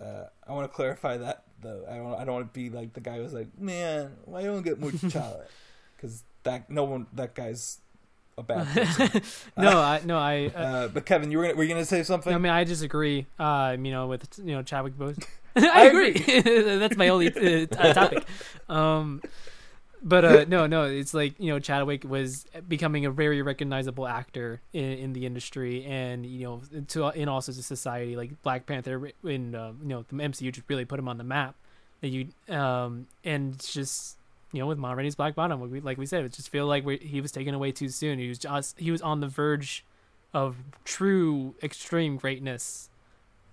uh, I want to clarify that though. I don't. I don't want to be like the guy who's like, man, why don't I get more T'Challa? Because that no one that guy's a bad person. no, I no, I. Uh, uh, but Kevin, you were gonna, were you gonna say something? I mean, I disagree. Uh, you know, with you know Chadwick Boseman. I I agree. That's my only uh, t- topic. Um, but uh, no, no, it's like you know Chadwick was becoming a very recognizable actor in, in the industry, and you know to in also to society. Like Black Panther, in uh, you know the MCU just really put him on the map. That you um, and just you know with Ma Rainey's Black Bottom, like we, like we said, it just feel like we, he was taken away too soon. He was just he was on the verge of true extreme greatness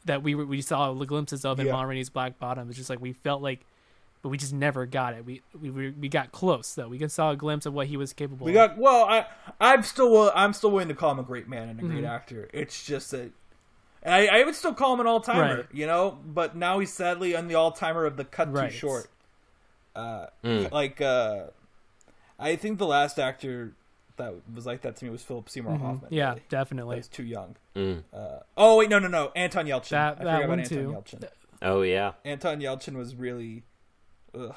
that we we saw the glimpses of in Yeah. Ma Rainey's Black Bottom. It's just like we felt like, but we just never got it. We we we got close though. We can saw a glimpse of what he was capable. we of. got well. I I'm still I'm still willing to call him a great man and a great Mhm. actor. It's just that. And I, I would still call him an all timer, Right. you know. But now he's sadly on the all timer of the cut Right. too short. Uh, Mm. like uh I think the last actor that was like that to me was Philip Seymour Mhm. Hoffman. Yeah, really. Definitely. He's too young. Mm. Uh, oh wait, no, no, no, Anton Yelchin. That- I that forgot one about too. Anton Yelchin. Oh yeah, Anton Yelchin was really. Ugh.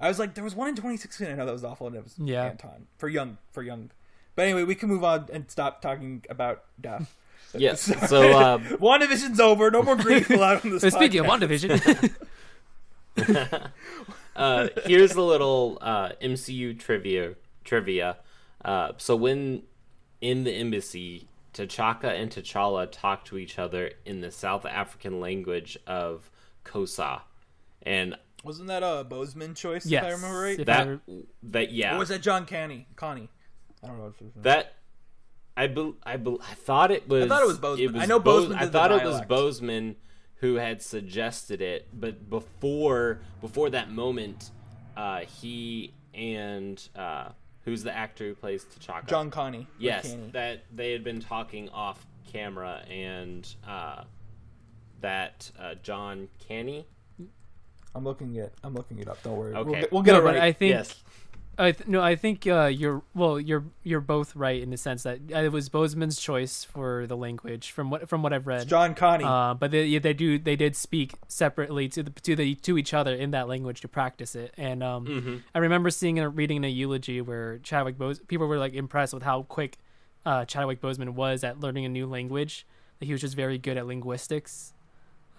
I was like, there was one in 2016. I know that was awful, and it was Yeah. Anton for young for young. But anyway, we can move on and stop talking about death. yes. Sorry. So uh, WandaVision's over. No more grief allowed on this. But speaking of podcast. WandaVision, uh, here's a little uh, MCU trivia. Trivia. Uh, so when in the embassy, T'Chaka and T'Challa talk to each other in the South African language of Xhosa, and Wasn't that a Boseman choice? Yes, if I remember right. that I- that yeah Or was that John Canny? Connie. I don't know. If it was that I bel I bel I thought it was. I thought it was Boseman. I know Boseman I did the thought it was. Boseman who had suggested it, but before before that moment, uh, he and uh, who's the actor who plays T'Chaka? John Connie. or Yes, Canny. that they had been talking off camera, and uh, that uh, John Canny. I'm looking it. I'm looking it up. Don't worry. We'll Okay. get, we'll get no, it right. I think yes, I th- no, I think uh, you're well. You're you're both right in the sense that uh, it was Boseman's choice for the language from what from what I've read. It's John Connie. Uh, but they they do they did speak separately to the to the to each other in that language to practice it. And um, Mm-hmm. I remember seeing a reading in a eulogy where Chadwick Bose people were like impressed with how quick uh, Chadwick Boseman was at learning a new language. That he was just very good at linguistics.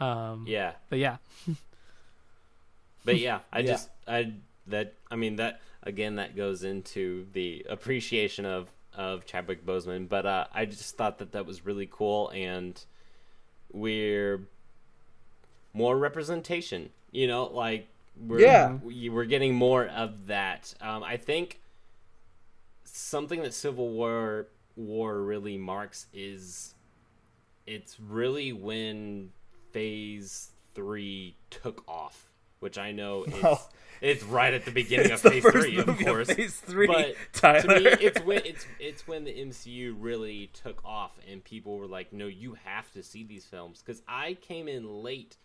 Um, yeah. But yeah, But yeah, I Yeah. just I that I mean that again that goes into the appreciation of of Chadwick Boseman, but uh, I just thought that that was really cool and we're more representation, you know, like we're Yeah. we, we're getting more of that. Um, I think something that Civil War War really marks is it's really when Phase Three took off, which I know is Well, it's right at the beginning of Phase Three, of course. Phase three. But Tyler. to me, it's when it's it's when the MCU really took off, and people were like, "No, you have to see these films." Because I came in late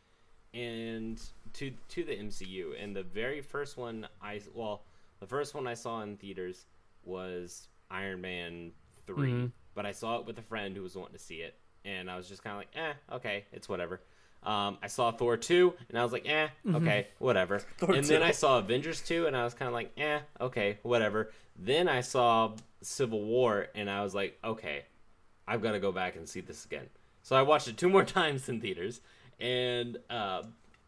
and to to the MCU, and the very first one I well, the first one I saw in theaters was Iron Man 3 Mhm. but I saw it with a friend who was wanting to see it, and I was just kind of like, "Eh, okay, it's whatever." Um, I saw Thor 2, and I was like, eh, okay, whatever. Thor and then I saw Avengers 2, and I was kind of like, eh, okay, whatever. Then I saw Civil War, and I was like, okay, I've got to go back and see this again. So I watched it two more times in theaters, and uh,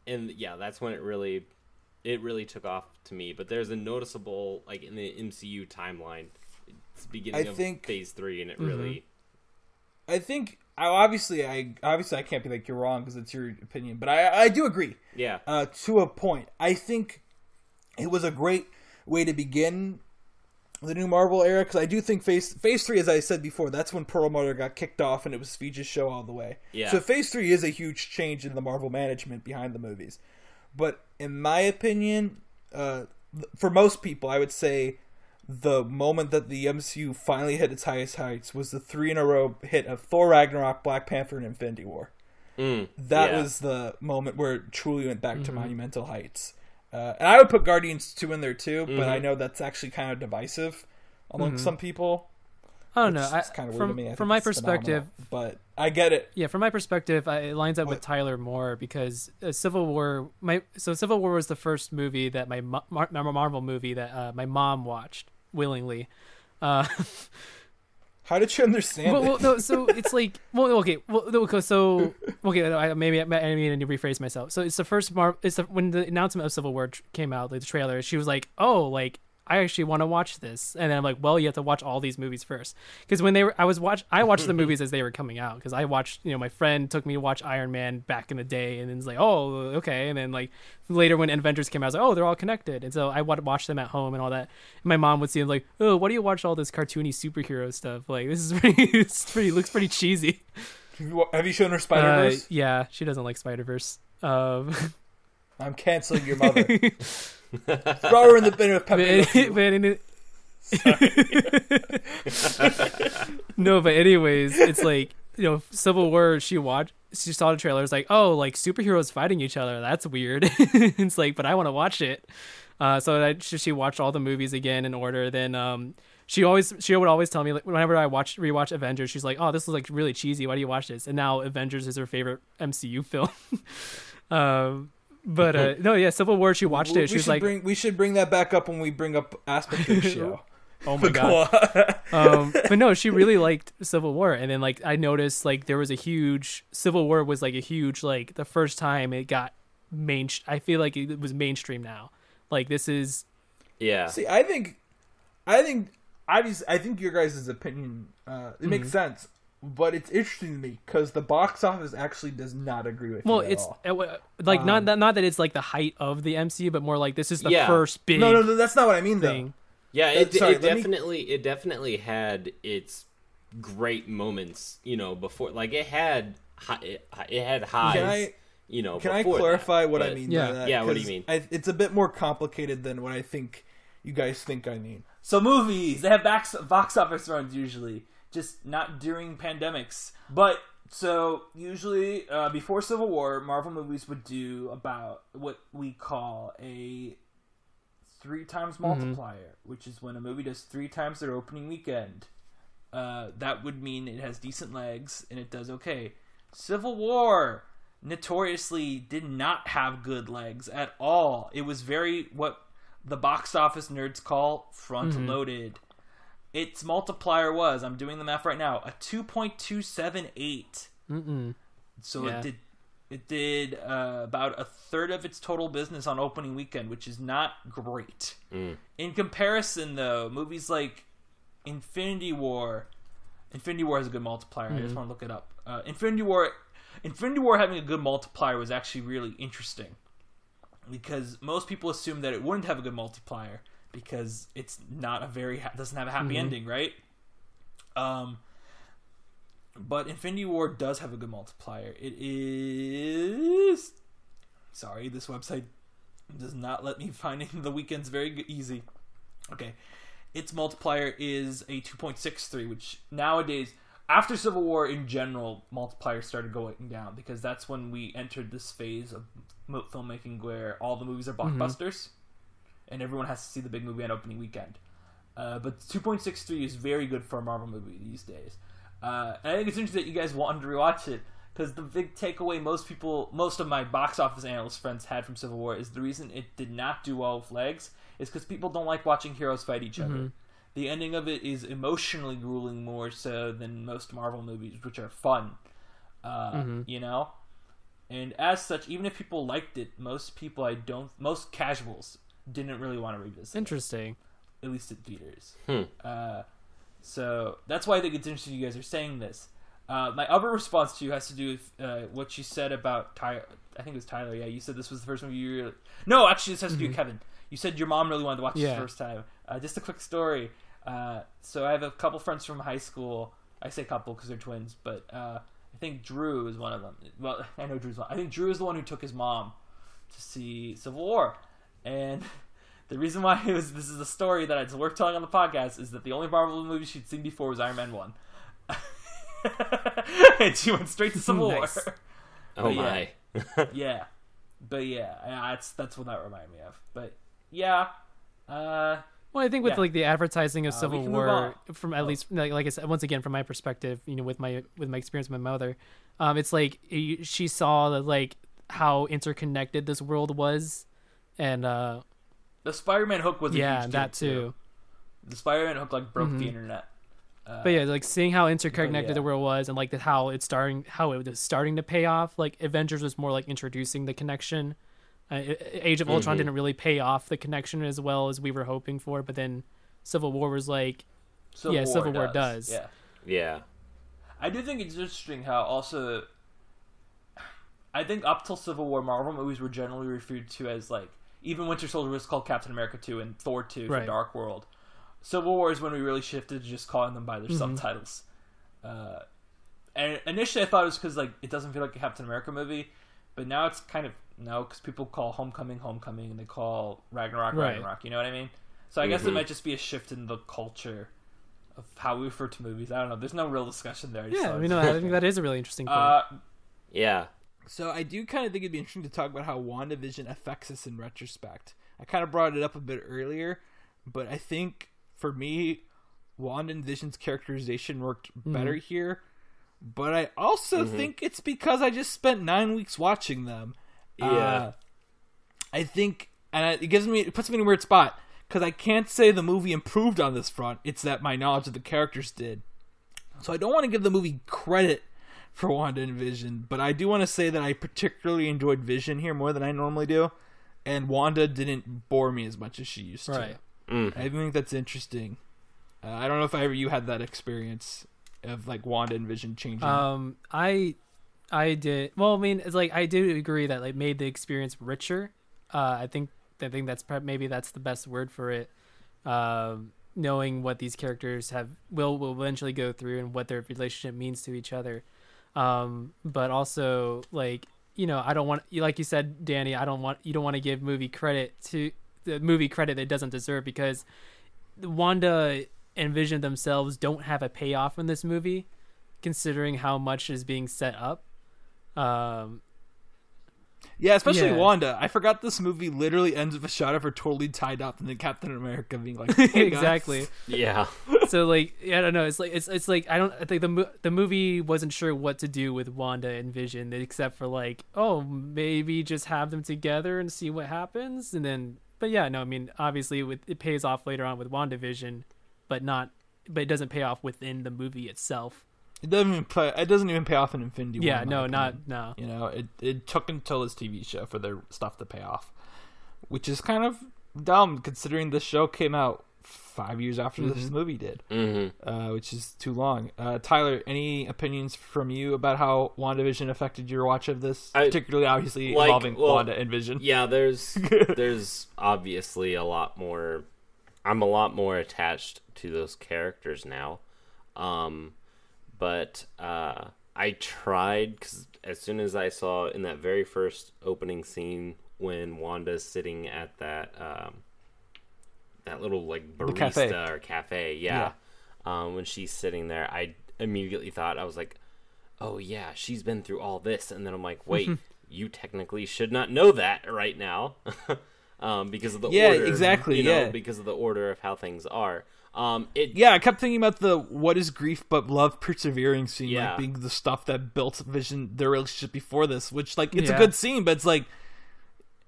and yeah, that's when it really it really took off to me. But there's a noticeable like in the MCU timeline, it's beginning I of think- Phase Three, and it really I think I obviously I obviously I can't be like you're wrong because it's your opinion, but I I do agree yeah uh, to a point. I think it was a great way to begin the new Marvel era because I do think Phase Phase Three, as I said before, that's when Perlmutter got kicked off and it was Feige's show all the way. Yeah. So Phase Three is a huge change in the Marvel management behind the movies, but in my opinion, uh, for most people, I would say the moment that the MCU finally hit its highest heights was the three in a row hit of Thor Ragnarok, Black Panther, and Infinity War. Mm, That yeah. was the moment where it truly went back to monumental heights. Uh, and I would put Guardians 2 in there too, but I know that's actually kind of divisive among some people. I don't know. It's, I, kind of weird from to me. I from think my perspective, phenomenal. but I get it. yeah, from my perspective, I, it lines up with Tyler more because uh, Civil War. My so Civil War was the first movie that my mo- Mar- Marvel movie that uh, my mom watched willingly. Uh, How did you understand well, well, no, so it's like, well, okay, well, no, okay, so okay, I, maybe I, I need to rephrase myself. So it's the first Mar. It's the, when the announcement of Civil War tr- came out, like the trailer. She was like, "Oh, like I actually want to watch this," and then I'm like, "Well, you have to watch all these movies first. because when they were, I was watch, I watched the movies as they were coming out because I watched, you know, my friend took me to watch Iron Man back in the day, and then it's like, oh, okay, and then like later when Avengers came out, I was like, oh, they're all connected, and so I would watch them at home and all that. And my mom would see them like, oh, why do you watch all this cartoony superhero stuff? Like this is pretty, it's pretty, looks pretty cheesy. Have you- shown her Spider Uh, Verse? yeah, she doesn't like Spider Verse. Um, I'm canceling your mother. Throw her in the bin of but, pepper. no, but anyways, it's like you know, Civil War. She watched, she saw the trailer. It's like, oh, like superheroes fighting each other. That's weird. it's like, but I want to watch it. Uh, so I, she she watched all the movies again in order. Then um, she always she would always tell me like whenever I watch rewatch Avengers, she's like, oh, this is like really cheesy. Why do you watch this? And now Avengers is her favorite MCU film. um, but uh, no, yeah, Civil War. She watched we, it. She we was should like, bring we should bring that back up when we bring up aspect ratio. oh my god. um, but no, she really liked Civil War, and then like I noticed like there was a huge Civil War was like a huge like the first time it got main. I feel like it was mainstream now. Like this is yeah See, I think, I think, I just, I think your guys' opinion, uh, it Mm-hmm. makes sense but it's interesting to me because the box office actually does not agree with Well, you at it's all. uh, w- like not Um, that not that it's like the height of the MCU, but more like this is the Yeah. first big No, no, no, that's not what I mean though. thing. Yeah, Uh, it, sorry, it let me- definitely it definitely had its great moments. You know, before like it had hi- it, it had highs. Can I you know, can I clarify that, what I mean? Yeah. by that? Yeah, what do you mean? I, it's a bit more complicated than what I think you guys think I mean. So movies, they have box box office runs usually, just not during pandemics. But so usually uh, before Civil War, Marvel movies would do about what we call a three times multiplier, which is when a movie does three times their opening weekend. Uh, that would mean it has decent legs and it does okay. Civil War notoriously did not have good legs at all. It was very what the box office nerds call front loaded. Its multiplier was, I'm doing the math right now, a 2.278. Mm-mm. So Yeah. it did it did uh, about a third of its total business on opening weekend, which is not great. Mm. In comparison, though, movies like Infinity War, Infinity War has a good multiplier. I just want to look it up. Uh, Infinity War, Infinity War having a good multiplier was actually really interesting because most people assume that it wouldn't have a good multiplier because it's not a very ha- doesn't have a happy ending, right? Um, but Infinity War does have a good multiplier. It is sorry, this website does not let me find the weekends very easy. Okay, its multiplier is a 2.63, which nowadays, after Civil War in general, multipliers started going down because that's when we entered this phase of filmmaking where all the movies are blockbusters and everyone has to see the big movie on opening weekend. Uh, but 2.63 is very good for a Marvel movie these days. Uh, and I think it's interesting that you guys wanted to rewatch it because the big takeaway most people, most of my box office analyst friends had from Civil War is the reason it did not do well with legs is because people don't like watching heroes fight each other. The ending of it is emotionally grueling more so than most Marvel movies, which are fun. Uh, You know, and as such, even if people liked it, most people I don't, most casuals didn't really want to revisit. it Interesting. at least at theaters. Hmm. Uh, so that's why I think it's interesting you guys are saying this. Uh, my other response to you has to do with uh, what you said about Tyler. I think it was Tyler. Yeah, you said this was the first movie you really. No, actually, this has to do with Kevin. You said your mom really wanted to watch Yeah. this first time. Uh, just a quick story. Uh, so I have a couple friends from high school. I say couple because they're twins, but uh, I think Drew is one of them. Well, I know Drew's one. I think Drew is the one who took his mom to see Civil War, and the reason why it was this is a story that it's worth telling on the podcast is that the only Marvel movie she'd seen before was Iron Man one, and she went straight to Civil Nice. War. Oh But my. yeah, but yeah, yeah, that's that's what that reminded me of. But yeah, uh, Well, I think with Yeah. like the advertising of Uh, Civil War, from at least like, like I said, once again from my perspective, you know, with my with my experience with my mother, um, it's like she saw that like how interconnected this world was, and uh, the Spider-Man hook was a yeah, huge that deal, too. The Spider-Man hook like broke Mhm. the internet. Uh, But yeah, like seeing how interconnected yeah. the world was, and like the, how it's starting, how it was starting to pay off. Like Avengers was more like introducing the connection. Uh, Age of Ultron Mhm. didn't really pay off the connection as well as we were hoping for, but then Civil War was like, Civil yeah, War Civil War does. does. Yeah. Yeah. I do think it's interesting how also I think up till Civil War Marvel movies were generally referred to as like even Winter Soldier was called Captain America 2 and Thor 2 for Right. Dark World. Civil War is when we really shifted to just calling them by their Mhm. subtitles. Uh, and initially I thought it was because like it doesn't feel like a Captain America movie, but now it's kind of no because people call Homecoming Homecoming and they call Ragnarok Right. Ragnarok. You know what I mean? So I guess it Mhm. might just be a shift in the culture of how we refer to movies. I don't know. There's no real discussion there. I just yeah, thought I mean, no, I think that is a really interesting point. uh, Yeah. So I do kind of think it'd be interesting to talk about how WandaVision affects us in retrospect. I kind of brought it up a bit earlier, but I think for me, WandaVision's characterization worked better here. But I also think it's because I just spent nine weeks watching them. Yeah. Uh, I think, and it gives me, it puts me in a weird spot because I can't say the movie improved on this front. It's that my knowledge of the characters did. So I don't want to give the movie credit for Wanda and Vision, but I do want to say that I particularly enjoyed Vision here more than I normally do, and Wanda didn't bore me as much as she used to. Right. Mm. I think that's interesting. Uh, I don't know if I ever you had that experience. of like Wanda and Vision changing? Um, I, I did. Well, I mean, it's like I do agree that like made the experience richer. Uh, I think I think that's maybe that's the best word for it. Um, knowing what these characters have will will eventually go through and what their relationship means to each other. Um, but also like you know, I don't want like you said, Danny. I don't want you don't want to give movie credit to the movie credit that doesn't deserve because Wanda and Vision themselves don't have a payoff in this movie, considering how much is being set up. Um, yeah, especially yeah. Wanda. I forgot this movie literally ends with a shot of her totally tied up, and then Captain America being like, "Hey, exactly. Yeah. so like yeah, I don't know. It's like it's it's like I don't I think the mo- the movie wasn't sure what to do with Wanda and Vision except for like oh maybe just have them together and see what happens and then but yeah no I mean obviously with it pays off later on with WandaVision but not but it doesn't pay off within the movie itself. It doesn't even play. It doesn't even pay off in Infinity War. yeah, in my no, not opinion. no. You know, it it took until this TV show for their stuff to pay off, which is kind of dumb considering the show came out five years after this Mhm. movie did, hmm uh, which is too long. Uh, Tyler, any opinions from you about how WandaVision affected your watch of this, I- particularly obviously like, involving well, Wanda and Vision? Yeah, there's there's obviously a lot more. I'm a lot more attached to those characters now, um, but uh, I tried because as soon as I saw in that very first opening scene when Wanda's sitting at that um, that little like barista cafe. or cafe, yeah, Um, when she's sitting there, I immediately thought I was like, oh yeah, she's been through all this, and then I'm like, wait, you technically should not know that right now, um, because of the Yeah, order, exactly, you know, yeah. because of the order of how things are. Um, it Yeah, I kept thinking about the what is grief but love persevering scene, Yeah. like being the stuff that built Vision their relationship before this. Which, like, it's Yeah. a good scene, but it's like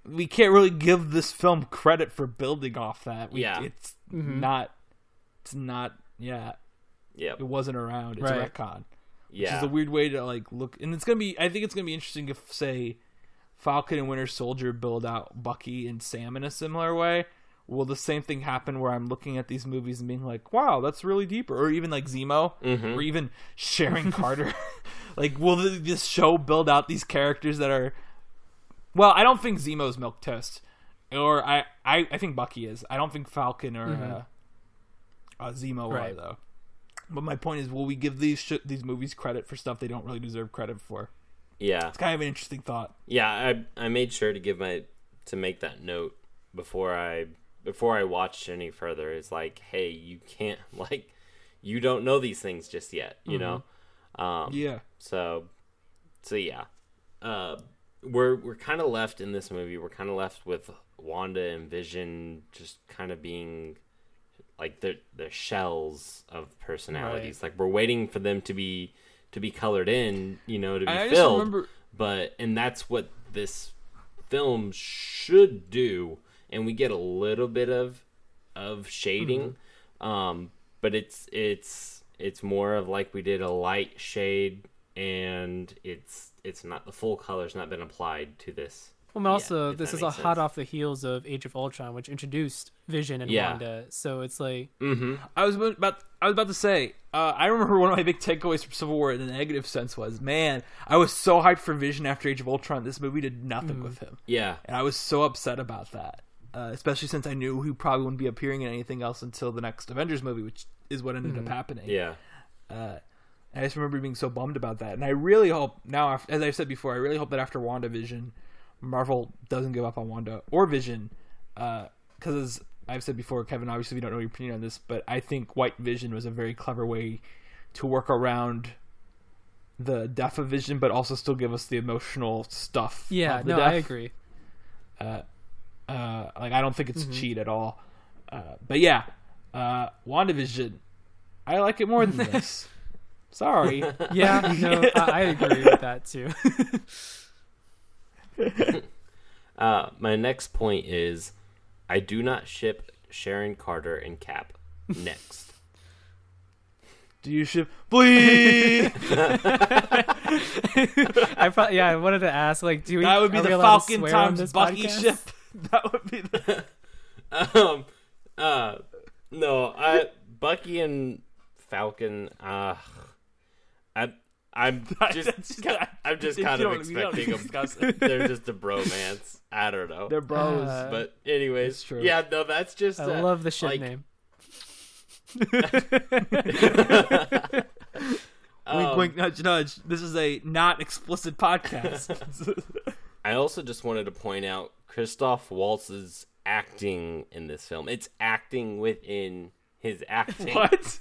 we can't really give this film credit for building off that. We, Yeah. it's Mhm. not. It's not. Yeah, yeah, it wasn't around. It's Right. a retcon, which is a weird way to like look. And it's gonna be. I think it's gonna be interesting if say Falcon and Winter Soldier build out Bucky and Sam in a similar way. Will the same thing happen where I'm looking at these movies and being like, "Wow, that's really deep," or even like Zemo, Mhm. or even Sharon Carter? like, will this show build out these characters that are? Well, I don't think Zemo's milk toast, or I, I, I think Bucky is. I don't think Falcon or uh, uh, Zemo are though. But my point is, will we give these sh- these movies credit for stuff they don't really deserve credit for? yeah. It's kind of an interesting thought. Yeah, I I made sure to give my to make that note before I before I watched any further. is like, hey, you can't like you don't know these things just yet, you know. Um, Yeah. So, so yeah, uh, we're we're kind of left in this movie. We're kind of left with Wanda and Vision just kind of being like the the shells of personalities. Like we're waiting for them to be to be colored in, you know, to be I filled remember. but and that's what this film should do and we get a little bit of of shading um but it's it's it's more of like we did a light shade and it's it's not the full color's not been applied to this Well, and also Yeah, if this is a makes hot off the heels of Age of Ultron, which introduced Vision and Yeah. Wanda. So it's like mm-hmm I was about I was about to say. Uh, I remember one of my big takeaways from Civil War in the negative sense was, man, I was so hyped for Vision after Age of Ultron. This movie did nothing with him, yeah and I was so upset about that. Uh, especially since I knew he probably wouldn't be appearing in anything else until the next Avengers movie, which is what ended up happening. yeah Uh, I just remember being so bummed about that, and I really hope now, as I've said before, I really hope that after WandaVision, Marvel doesn't give up on Wanda or Vision, because as I've said before, Kevin, obviously we don't know your opinion on this, but I think White Vision was a very clever way to work around the death of Vision, but also still give us the emotional stuff. yeah, of the no, death. I agree. Uh, uh, like I don't think it's Mm-hmm. a cheat at all. Uh, but yeah, uh, WandaVision, I like it more than this. Sorry. Yeah, no, I, I agree with that too. uh my next point is i do not ship sharon carter and cap next Do you ship? Please. I probably yeah, I wanted to ask like, do we? that would be the allowed to Falcon swear times Bucky podcast? ship. That would be the. um uh no i bucky and falcon uh I'm I'm just That's- ki- I'm just kind of don't- you don't expecting them. it. They're just a bromance. I don't know. They're bros. Uh, but anyways, true. yeah, no, that's just. I uh, love the shit like- name. wink, um, wink, nudge, nudge. This is a not explicit podcast. I also just wanted to point out Christoph Waltz's acting in this film. It's acting within his acting. what?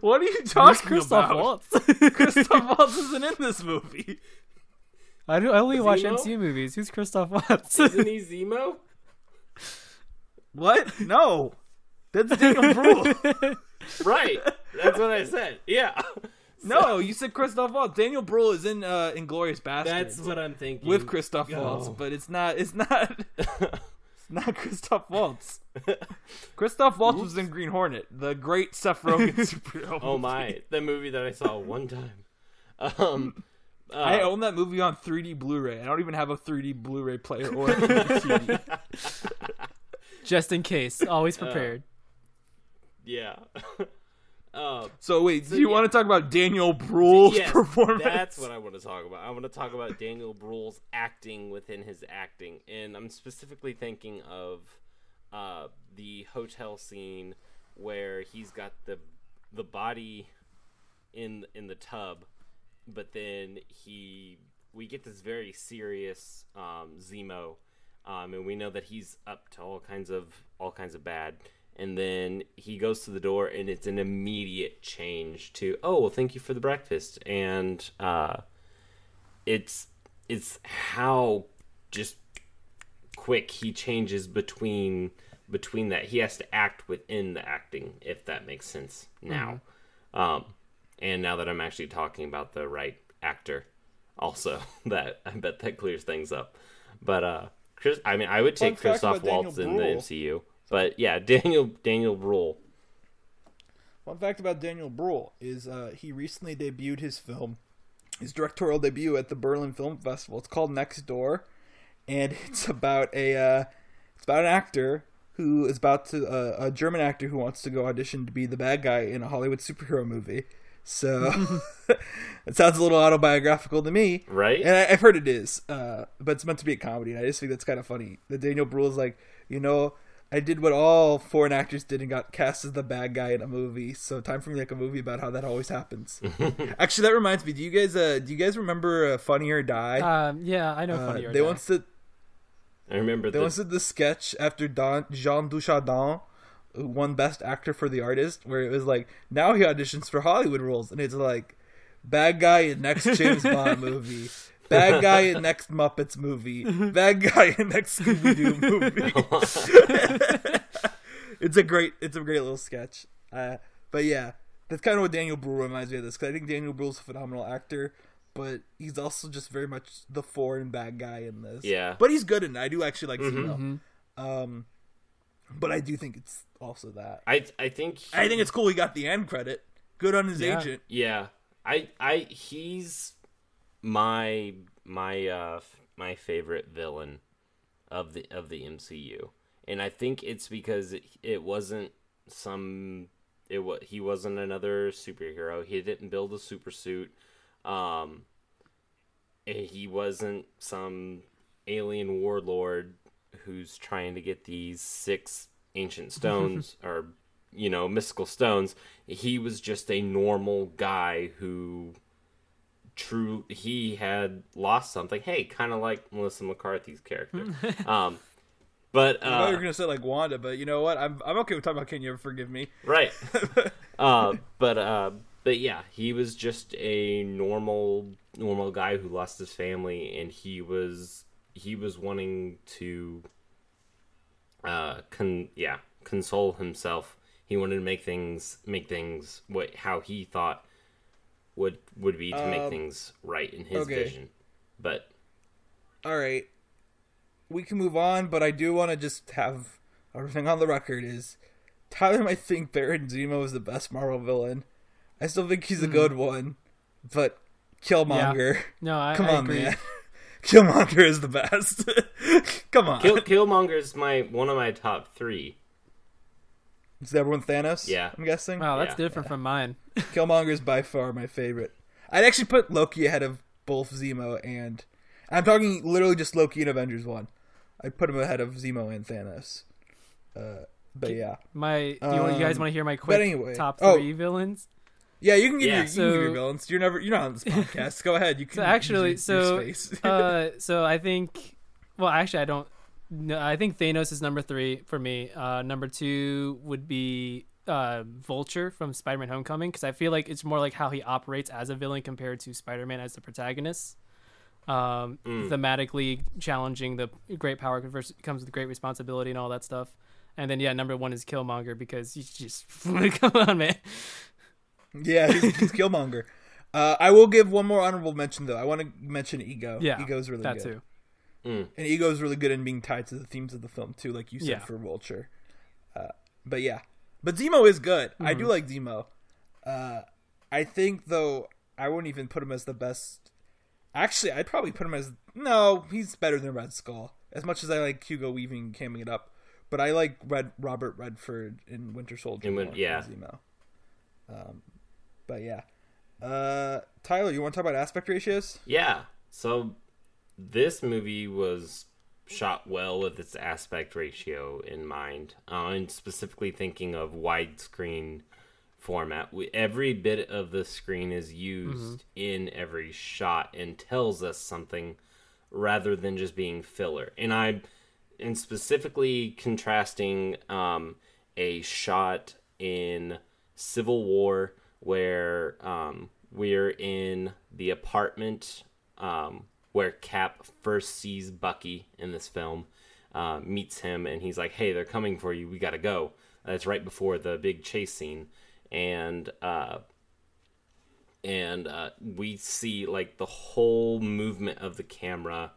What are you Who's talking Christoph about? Waltz? Christoph Waltz isn't in this movie. I, do, I only watch Zemo? MCU movies. Who's Christoph Waltz? Isn't he Zemo? What? No, that's Daniel Bruhl. Right. That's what I said. Yeah. No, you said Christoph Waltz. Daniel Bruhl is in uh, Inglorious Bastards. That's what I'm thinking. with Christoph Oh. Waltz, but it's not. It's not. It's not Christoph Waltz. Christoph Waltz was in Green Hornet, the great Seth Rogen superhero. Oh my, the movie that I saw one time. Um, uh, I own that movie on 3D Blu-ray. I don't even have a 3D Blu-ray player or a 3D CD. Just in case, always Uh, prepared. yeah. Um, So wait, So, do you yeah. want to talk about Daniel Bruhl's yes, performance? that's what I want to talk about. I want to talk about Daniel Bruhl's acting within his acting, and I'm specifically thinking of uh, the hotel scene where he's got the the body in in the tub, but then he we get this very serious um, Zemo, um, and we know that he's up to all kinds of all kinds of bad. And then he goes to the door, and it's an immediate change to oh well, thank you for the breakfast, and uh, it's it's how just quick he changes between between that. He has to act within the acting if that makes sense now. Um and now that i'm actually talking about the right actor also that i bet that clears things up. But uh chris i mean i would take christoph waltz in the mcu but yeah daniel daniel Bruhl. Fun fact about Daniel Bruhl is uh, he recently debuted his film, his directorial debut at the Berlin Film Festival. It's called Next Door, and it's about a uh, it's about an actor who is about to uh, a German actor who wants to go audition to be the bad guy in a Hollywood superhero movie. So it sounds a little autobiographical to me, Right? And I, I've heard it is, uh, but it's meant to be a comedy, and I just think that's kind of funny. That Daniel Bruhl is like, you know, I did what all foreign actors did and got cast as the bad guy in a movie. So time for me to make a movie about how that always happens. Actually, that reminds me. Do you guys, uh, do you guys remember uh, Funny or Die? Um, yeah, I know. Uh, funny or they Die. once did i remember they the once did the sketch after Don, Jean Dujardin who won Best Actor for the Artist, where it was like now he auditions for Hollywood roles, and it's like bad guy in next James Bond movie, bad guy in next Muppets movie, bad guy in next Scooby Doo movie. it's a great, it's a great little sketch. Uh, but yeah, that's kind of what Daniel Bruhl reminds me of this because I think Daniel Bruhl's a phenomenal actor. But he's also just very much the foreign bad guy in this. Yeah. But he's good in it. I do actually like Mhm. Zemo. Mhm. Um, but I do think it's also that. i i think he- I think it's cool he got the end credit. Good on his Yeah. agent. Yeah, I, I, he's my my uh my favorite villain of the of the MCU, and I think it's because it, it wasn't some it was he wasn't another superhero. He didn't build a super suit. Um, he wasn't some alien warlord who's trying to get these six ancient stones or you know mystical stones he was just a normal guy who true he had lost something hey kind of like melissa mccarthy's character um but I thought you were uh, gonna say like Wanda, but you know what? I'm I'm okay with talking about Can You Ever Forgive Me? right uh but uh but yeah he was just a normal normal guy who lost his family and he was he was wanting to uh con yeah console himself he wanted to make things make things what how he thought would would be to make Um, things right in his okay. vision but All right, we can move on, but I do want to just have everything on the record. Is Tyler might think Baron Zemo is the best Marvel villain. I still think he's a good one, but Killmonger. No, I, Come I on, agree. man. Killmonger is the best. Come on. Kill, is my one of my top three Is that everyone Thanos? Yeah. I'm guessing. Wow, that's Yeah. different from mine. Killmonger is by far my favorite. I'd actually put Loki ahead of both Zemo and I'm talking literally just Loki and Avengers one. I'd put him ahead of Zemo and Thanos. Uh, but yeah, My, do you, want, you guys Um, want to hear my but quick anyway- top oh. three villains? yeah, you can give Yeah, your, you can give your villains. You're never you're not on this podcast. Go ahead. You can So actually, your- so your space. uh, so I think, well, actually, I don't. No, I think Thanos is number three for me. Uh, number two would be uh, Vulture from Spider-Man: Homecoming because I feel like it's more like how he operates as a villain compared to Spider-Man as the protagonist. Um, Mm. Thematically challenging the great power versus, comes with great responsibility and all that stuff. And then yeah, number one is Killmonger because he's just come on, man. Yeah, he's, he's Killmonger. Uh, I will give one more honorable mention though. I want to mention Ego. Yeah, Ego's really that good. too. Mm. and is really good in being tied to the themes of the film too, like you said Yeah. for Vulture. Uh, but yeah, but Zemo is good. I Mm-hmm. do like Zemo. Uh, I think though I wouldn't even put him as the best. Actually, I'd probably put him as no. He's better than Red Skull. As much as I like Hugo Weaving camming it up, but I like Red Robert Redford in Winter Soldier. In yeah. Zemo. Um, but yeah. Uh, Tyler, you want to talk about aspect ratios? Yeah. So this movie was shot well with its aspect ratio in mind, uh, and specifically thinking of widescreen format. We, every bit of the screen is used in every shot and tells us something rather than just being filler. And I, and specifically contrasting um, a shot in Civil War where um, we're in the apartment um, where Cap first sees Bucky in this film, uh, meets him, and he's like, "Hey, they're coming for you. We gotta go." That's right before the big chase scene, and uh, and uh, we see like the whole movement of the camera.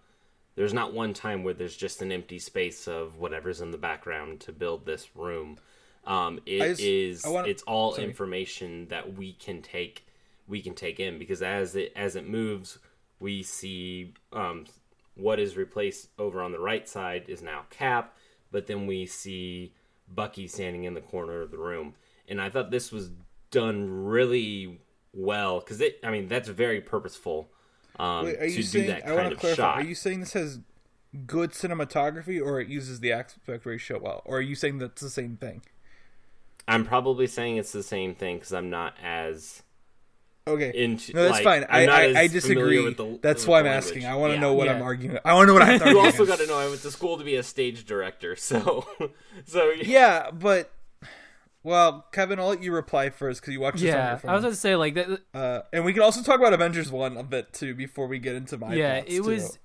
There's not one time where there's just an empty space of whatever's in the background to build this room. Um, it I is. I wanna- it's all sorry. information that we can take. We can take in because as it as it moves, we see um, what is replaced over on the right side is now Cap, but then we see Bucky standing in the corner of the room, and I thought this was done really well because it. I mean, that's very purposeful um, Wait, are to you do saying? that I kind want to of clarify. shot. Are you saying this has good cinematography, or it uses the aspect ratio well, or are you saying that's the same thing? I'm probably saying it's the same thing because I'm not as Okay, into. no, that's like, fine. I'm I I, as I familiar disagree. with the- that's with why the I'm language. asking. I want to Yeah. know what Yeah. I'm arguing. I want to know what I'm You also got to know I went to school to be a stage director, so so yeah, but well, Kevin, I'll let you reply first because you watched this on Yeah. I was going to say like that. uh, and we can also talk about Avengers one a bit too before we get into my. yeah, thoughts, it too. was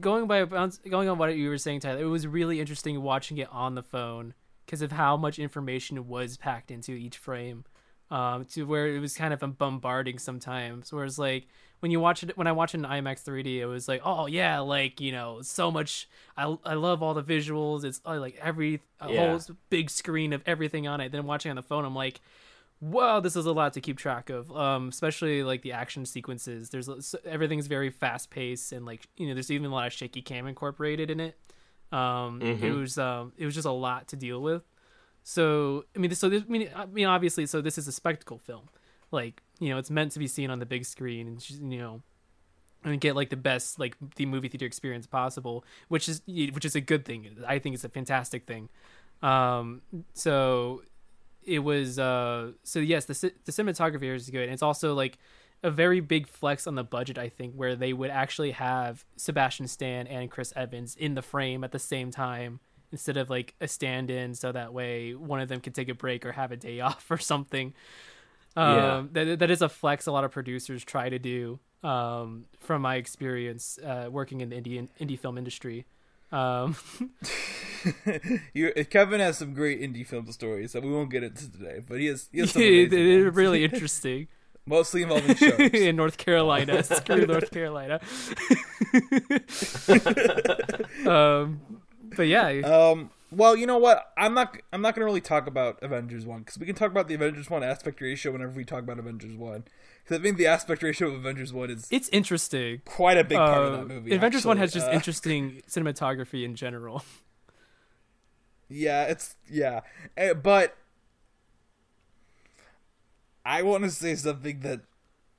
going by going on what you were saying, Tyler. It was really interesting watching it on the phone because of how much information was packed into each frame. Um, to where it was kind of bombarding sometimes. Whereas like when you watch it, when I watched it in IMAX 3D, it was like, oh yeah, like you know, so much. I I love all the visuals. It's uh, like every a Yeah. whole big screen of everything on it. Then watching on the phone, I'm like, wow, this is a lot to keep track of. Um, especially like the action sequences. There's everything's very fast paced and like you know, there's even a lot of shaky cam incorporated in it. Um, it Mhm. was um, it was just a lot to deal with. So I mean, so this, I mean, I mean, obviously, so this is a spectacle film. Like you know, it's meant to be seen on the big screen, and you know, and get like the best like the movie theater experience possible, which is which is a good thing. I think it's a fantastic thing. Um, so it was uh so yes the the cinematography is good and it's also like a very big flex on the budget i think where they would actually have sebastian stan and chris evans in the frame at the same time instead of like a stand-in so that way one of them could take a break or have a day off or something Yeah. um that, that is a flex a lot of producers try to do um from my experience uh working in the indie indie film industry um you, Kevin has some great indie film stories that we won't get into today, but he has, he has some it, amazing it, ones. really interesting mostly involving sharks. in North Carolina. Screw North Carolina. um, but yeah, Um. Well, you know what? I'm not. I'm not going to really talk about Avengers one because we can talk about the Avengers one aspect ratio whenever we talk about Avengers one. Because I think the aspect ratio of Avengers one is it's interesting. quite a big part Uh, of that movie. Avengers One actually. has just Uh, interesting cinematography in general. Yeah, it's yeah, Eh, but I want to say something that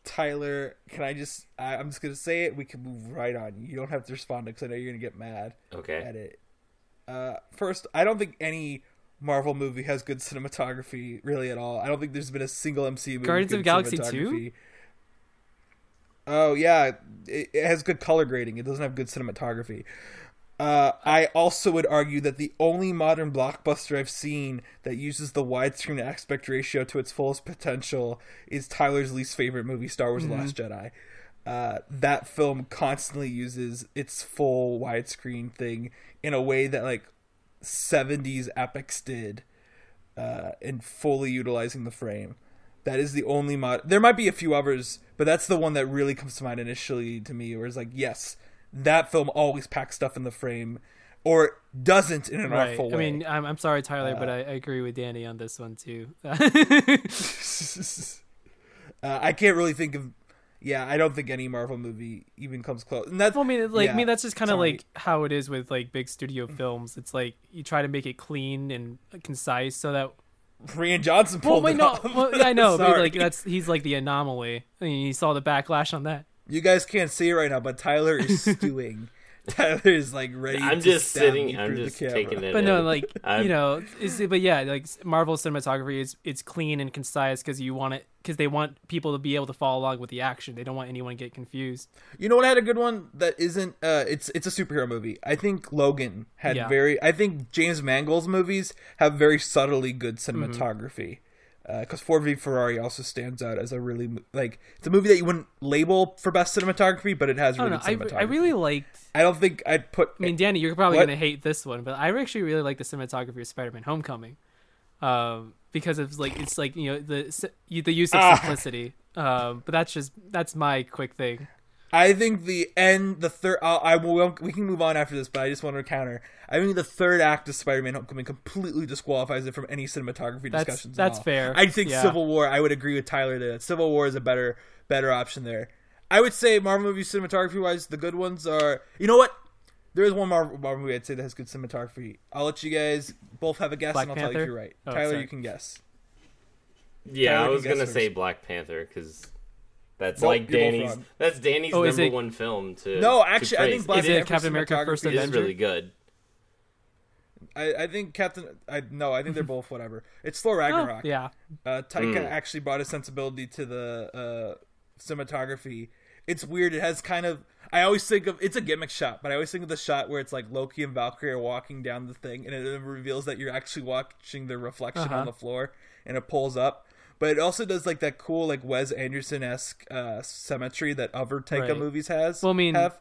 Tyler, can I just? I, I'm just gonna say it. We can move right on. You don't have to respond because I know you're gonna get mad Okay. at it. Uh, first, I don't think any Marvel movie has good cinematography really at all. I don't think there's been a single MCU movie. Guardians of Galaxy 2? Oh yeah, it, it has good color grading. It doesn't have good cinematography. Uh, I also would argue that the only modern blockbuster I've seen that uses the widescreen aspect ratio to its fullest potential is Tyler's least favorite movie, Star Wars: The Last Jedi. Uh, that film constantly uses its full widescreen thing in a way that like 70s epics did, uh, and fully utilizing the frame. That is the only mod. There might be a few others, but that's the one that really comes to mind initially to me. Where it's like, yes, that film always packs stuff in the frame, or doesn't in an Right. artful way. I mean, I'm, I'm sorry, Tyler, Uh, but I, I agree with Danny on this one too. uh, I can't really think of. Yeah, I don't think any Marvel movie even comes close. And that's Well, I mean, like, yeah, I mean, that's just kind of like how it is with like big studio Mm. films. It's like you try to make it clean and concise so that. Rian Johnson Well, pulled wait, it no, well, yeah, I know, but like that's he's like the anomaly. I mean, you saw the backlash on that. You guys can't see it right now, but Tyler is stewing. Tyler is like ready. I'm to just stab sitting. me I'm just taking it. But no, in. like I'm- you know, is but yeah, like Marvel cinematography is it's clean and concise because you want it because they want people to be able to follow along with the action. They don't want anyone to get confused. You know what I had a good one that isn't uh it's it's a superhero movie. I think Logan had Yeah. very I think James Mangold's movies have very subtly good Mm-hmm. Because Ford v Ferrari also stands out as a really like it's a movie that you wouldn't label for best cinematography, but it has really don't know. good I, cinematography. I really liked. I don't think I'd put. I mean, Danny, you're probably What? gonna hate this one, but I actually really like the cinematography of Spider-Man: Homecoming, um, because it's like it's like you know the the use of Ah. simplicity. Um, but that's just that's my quick thing. I think the end, the third. I'll, I will. We can move on after this, but I just want to counter. I think the third act of Spider-Man: Homecoming completely disqualifies it from any cinematography That's- discussions. at that's all. fair. I think Yeah. Civil War. I would agree with Tyler that Civil War is a better better option there. I would say Marvel movies cinematography wise, the good ones are. You know what? There is one Marvel, Marvel movie I'd say that has good cinematography. I'll let you guys both have a guess, Black and I'll tell you if you're right. Oh, Tyler, sorry. you can guess. yeah, Tyler I was gonna first. say Black Panther because that's Nope, like Danny's. wrong. That's Danny's Oh, number it- one film to. No, to actually, I think Black Is it Panther Captain America: First cinematography it is Avenger? really good. I, I think Captain. I no, I think they're both whatever. It's Thor Ragnarok. Oh, yeah, Uh, Taika Mm. actually brought a sensibility to the uh, cinematography. It's weird. It has kind of. I always think of it's a gimmick shot, but I always think of the shot where it's like Loki and Valkyrie are walking down the thing, and it reveals that you're actually watching the reflection Uh-huh. on the floor, and it pulls up. But it also does like that cool like Wes Anderson esque uh, symmetry that other Taika Right. movies has. Well, I mean- have.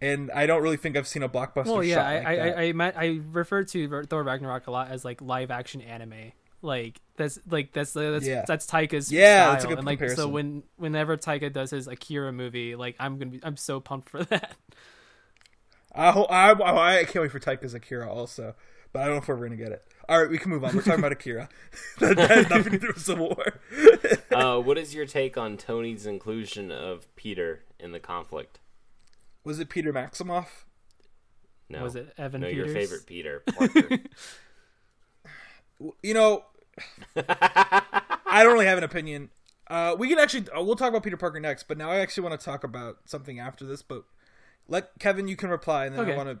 And I don't really think I've seen a blockbuster well, yeah. I like I. I I meant I refer to Thor Ragnarok a lot as like live action anime. Like that's like that's that's Yeah. that's Taika's Yeah, style. that's and like so when whenever Taika does his Akira movie, like I'm gonna be I'm so pumped for that. I, I I can't wait for Taika's Akira also, but I don't know if we're gonna get it. All right, we can move on. We're talking about Akira. that, that has nothing to do with Civil War. uh, what is your take on Tony's inclusion of Peter in the conflict? Was it Peter Maximoff? No, Was it Evan no, Peters? your favorite Peter Parker. You know, I don't really have an opinion. Uh, we can actually uh, we'll talk about Peter Parker next, but now I actually want to talk about something after this. But let Kevin, you can reply, and then Okay. I want to.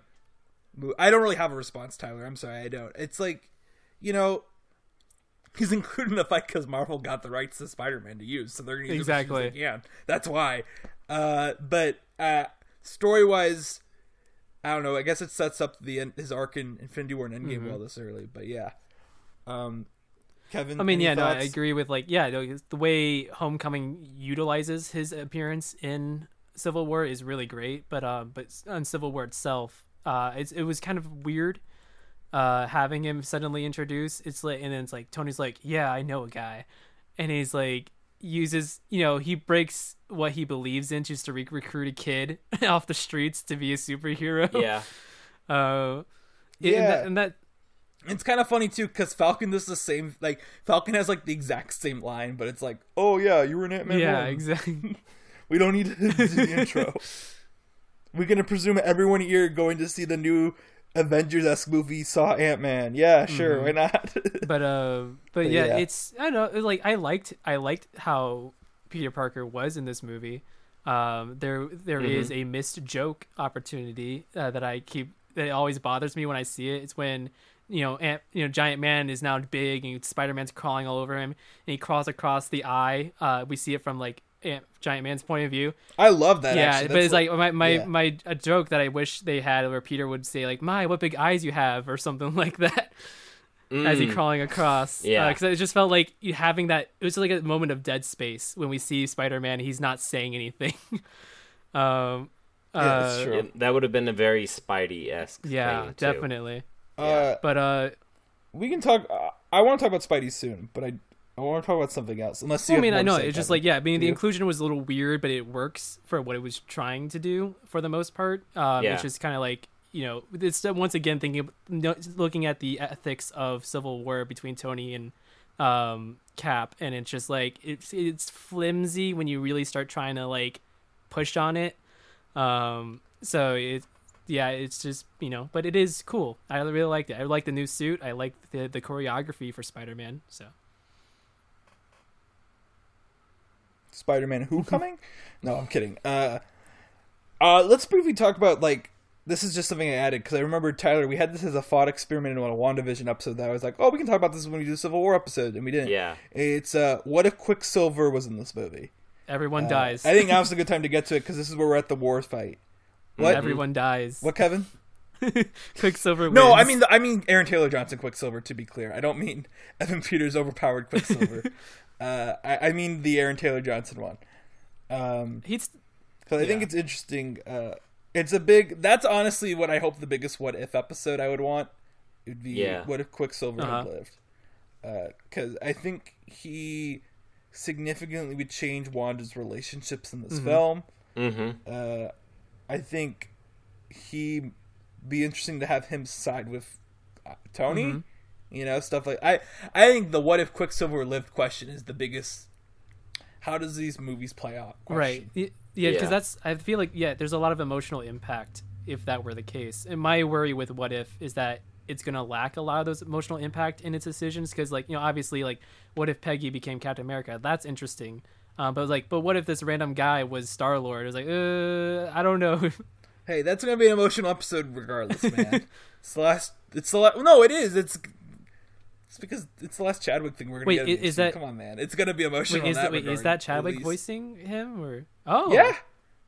I don't really have a response, Tyler. I'm sorry, I don't. It's like, you know, he's included in the fight because Marvel got the rights to Spider-Man to use, so they're going to use Exactly. it Yeah, that's why. Uh, but uh, story-wise, I don't know. I guess it sets up the end, his arc in Infinity War and Endgame Mm-hmm. well this early. But yeah, um, Kevin. I mean, yeah, no, I agree with like, yeah, no, the way Homecoming utilizes his appearance in Civil War is really great, but um, but on Civil War itself, uh, it's it was kind of weird, uh, having him suddenly introduced. It's like, and then it's like Tony's like, yeah, I know a guy, and he's like uses, you know, he breaks what he believes in just to re- recruit a kid off the streets to be a superhero. yeah, Uh, yeah, Yeah. and that, and that It's kind of funny too because Falcon does the same. Like Falcon has like the exact same line, but it's like, oh yeah, you were an Ant Man. yeah, exactly. We don't need to do the intro. We're gonna presume everyone here going to see the new Avengers esque movie saw Ant Man. Yeah, sure, why not? but uh but, But yeah, yeah. it's i don't know it, like i liked i liked how Peter Parker was in this movie. Um, there there is a missed joke opportunity uh, that I keep that always bothers me when I see it. It's when you know Ant, you know Giant Man is now big and Spider Man's crawling all over him and he crawls across the eye. Uh, we see it from like Giant Man's point of view. I love that. yeah, actually. but That's it's like my my, yeah. my a joke that I wish they had where Peter would say like, "My, what big eyes you have," or something like that. As he Mm. crawling across, Yeah. because it just felt like you having that. It was like a moment of dead space when we see Spider-Man. He's not saying anything. um, Yeah, that's uh, true. It- that would have been a very Spidey esque. Yeah, thing, too. definitely. Uh, But uh, we can talk. Uh, I want to talk about Spidey soon, but I I want to talk about something else. Unless you I have mean, I know it's just like yeah. I mean, the you? inclusion was a little weird, but it works for what it was trying to do for the most part. Um, Yeah. It's just kind of like you know, it's once again thinking, no- looking at the ethics of Civil War between Tony and um, Cap, and it's just like it's it's flimsy when you really start trying to like push on it. Um, so it. Yeah, it's just you know, but it is cool. I really liked it. I like the new suit. I like the the choreography for Spider Man. So Spider-Man Who coming? No, I'm kidding. Uh, uh, let's briefly talk about like this is just something I added because I remember Tyler. We had this as a thought experiment in a WandaVision episode that I was like, oh, we can talk about this when we do the Civil War episode, and we didn't. Yeah. It's uh, what if Quicksilver was in this movie? everyone Uh, dies. I think now's a good time to get to it because this is where we're at the war fight. What? Everyone dies. What, Kevin? Quicksilver wins. No, I mean I mean Aaron Taylor Johnson Quicksilver. To be clear, I don't mean Evan Peters overpowered Quicksilver. uh, I, I mean the Aaron Taylor Johnson one. Um, he's because I think it's interesting. Uh, it's a big. That's honestly what I hope the biggest what if episode I would want. It would be Yeah. what if Quicksilver Uh-huh. had lived. Because I think he significantly would change Wanda's relationships in this Mhm. film. Mm-hmm. Uh, I think he be interesting to have him side with uh, Tony. Mhm. You know, stuff like I. I think the what if Quicksilver lived question is the biggest. How does these movies play out? right. question. Y- Yeah, because Yeah. that's. I feel like yeah, there's a lot of emotional impact if that were the case. And my worry with what if is that it's gonna lack a lot of those emotional impact in its decisions because like you know obviously like what if Peggy became Captain America? That's interesting. Um, but like, but what if this random guy was Star Lord? It was like, uh, I don't know. Hey, that's gonna be an emotional episode regardless, man. it's the last. It's the last. No, it is. It's. It's because it's the last Chadwick thing we're gonna Wait, get. the is that- Come on, man. It's gonna be emotional. Wait, is that, that wait, is that Chadwick voicing him or? Oh, Yeah,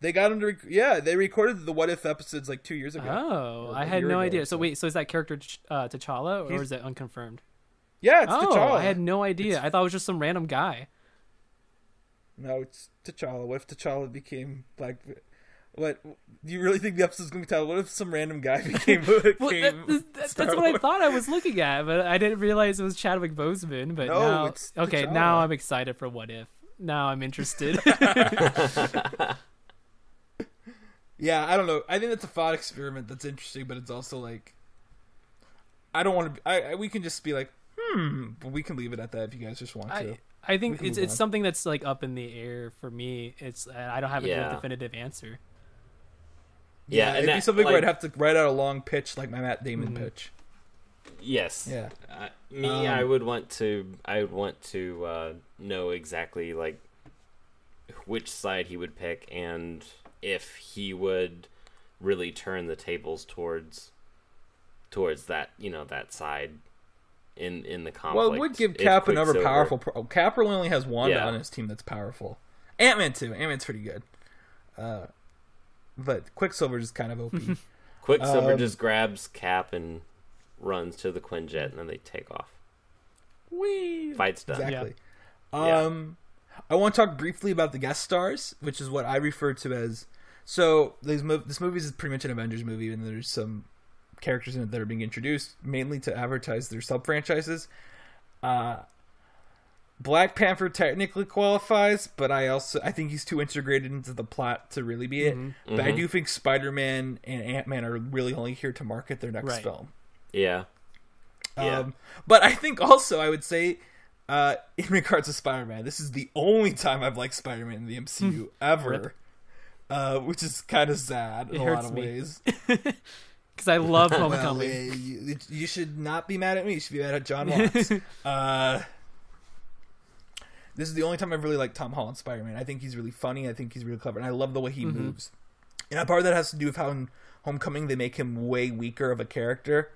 they got him to. Rec- yeah, they recorded the What If episodes like two years ago. Oh, I had no idea. So so. wait, so is that character Ch- uh, T'Challa or He's- is it unconfirmed? Yeah, it's oh, T'Challa. I had no idea. I thought it was just some random guy. No, it's T'Challa. What if T'Challa became like? What do you really think the episode's gonna be titled? What if some random guy became? Well, became that, that, that's what I thought I was looking at, but I didn't realize it was Chadwick Boseman. But No, now, it's okay, now I'm excited for What If. Now I'm interested. Yeah, I don't know. I think that's a thought experiment that's interesting, but it's also like, I don't want to. I, I we can just be like, hmm, but we can leave it at that if you guys just want to. I I think it's it's on. something that's like up in the air for me. It's uh, I don't have a Yeah. definitive answer. Yeah, yeah, and it'd be that, something where I'd have to write out a long pitch like my Matt Damon Mhm. pitch. Yes. Yeah. Uh, me, Um, I would want to. I would want to uh, know exactly like which side he would pick, and if he would really turn the tables towards towards that you know that side in in the conflict. Well, it would give Cap another powerful. Pro- Cap really only has Wanda Yeah. on his team that's powerful. Ant Man too. Ant Man's pretty good. Uh, but Quicksilver is kind of OP. Quicksilver um, just grabs Cap and runs to the Quinjet, and then they take off. Whee! Fight's done. Exactly. Yeah. Um, I want to talk briefly about the guest stars, which is what I refer to as. So these mov- this movie is pretty much an Avengers movie, and there's some characters in it that are being introduced mainly to advertise their sub franchises. Uh, Black Panther technically qualifies, but I also I think he's too integrated into the plot to really be it. But I Mhm. do think Spider Man and Ant Man are really only here to market their next Right. film. Yeah. Yeah. Um, but I think also I would say, uh, in regards to Spider Man, this is the only time I've liked Spider Man in the MCU ever, Rip. uh, which is kind of sad in It a lot of me. ways. Because I love well, Homecoming. uh, you, you should not be mad at me. You should be mad at Jon Watts. uh, this is the only time I've really liked Tom Holland Spider Man. I think he's really funny. I think he's really clever, and I love the way he moves. And a part of that has to do with how in Homecoming they make him way weaker of a character,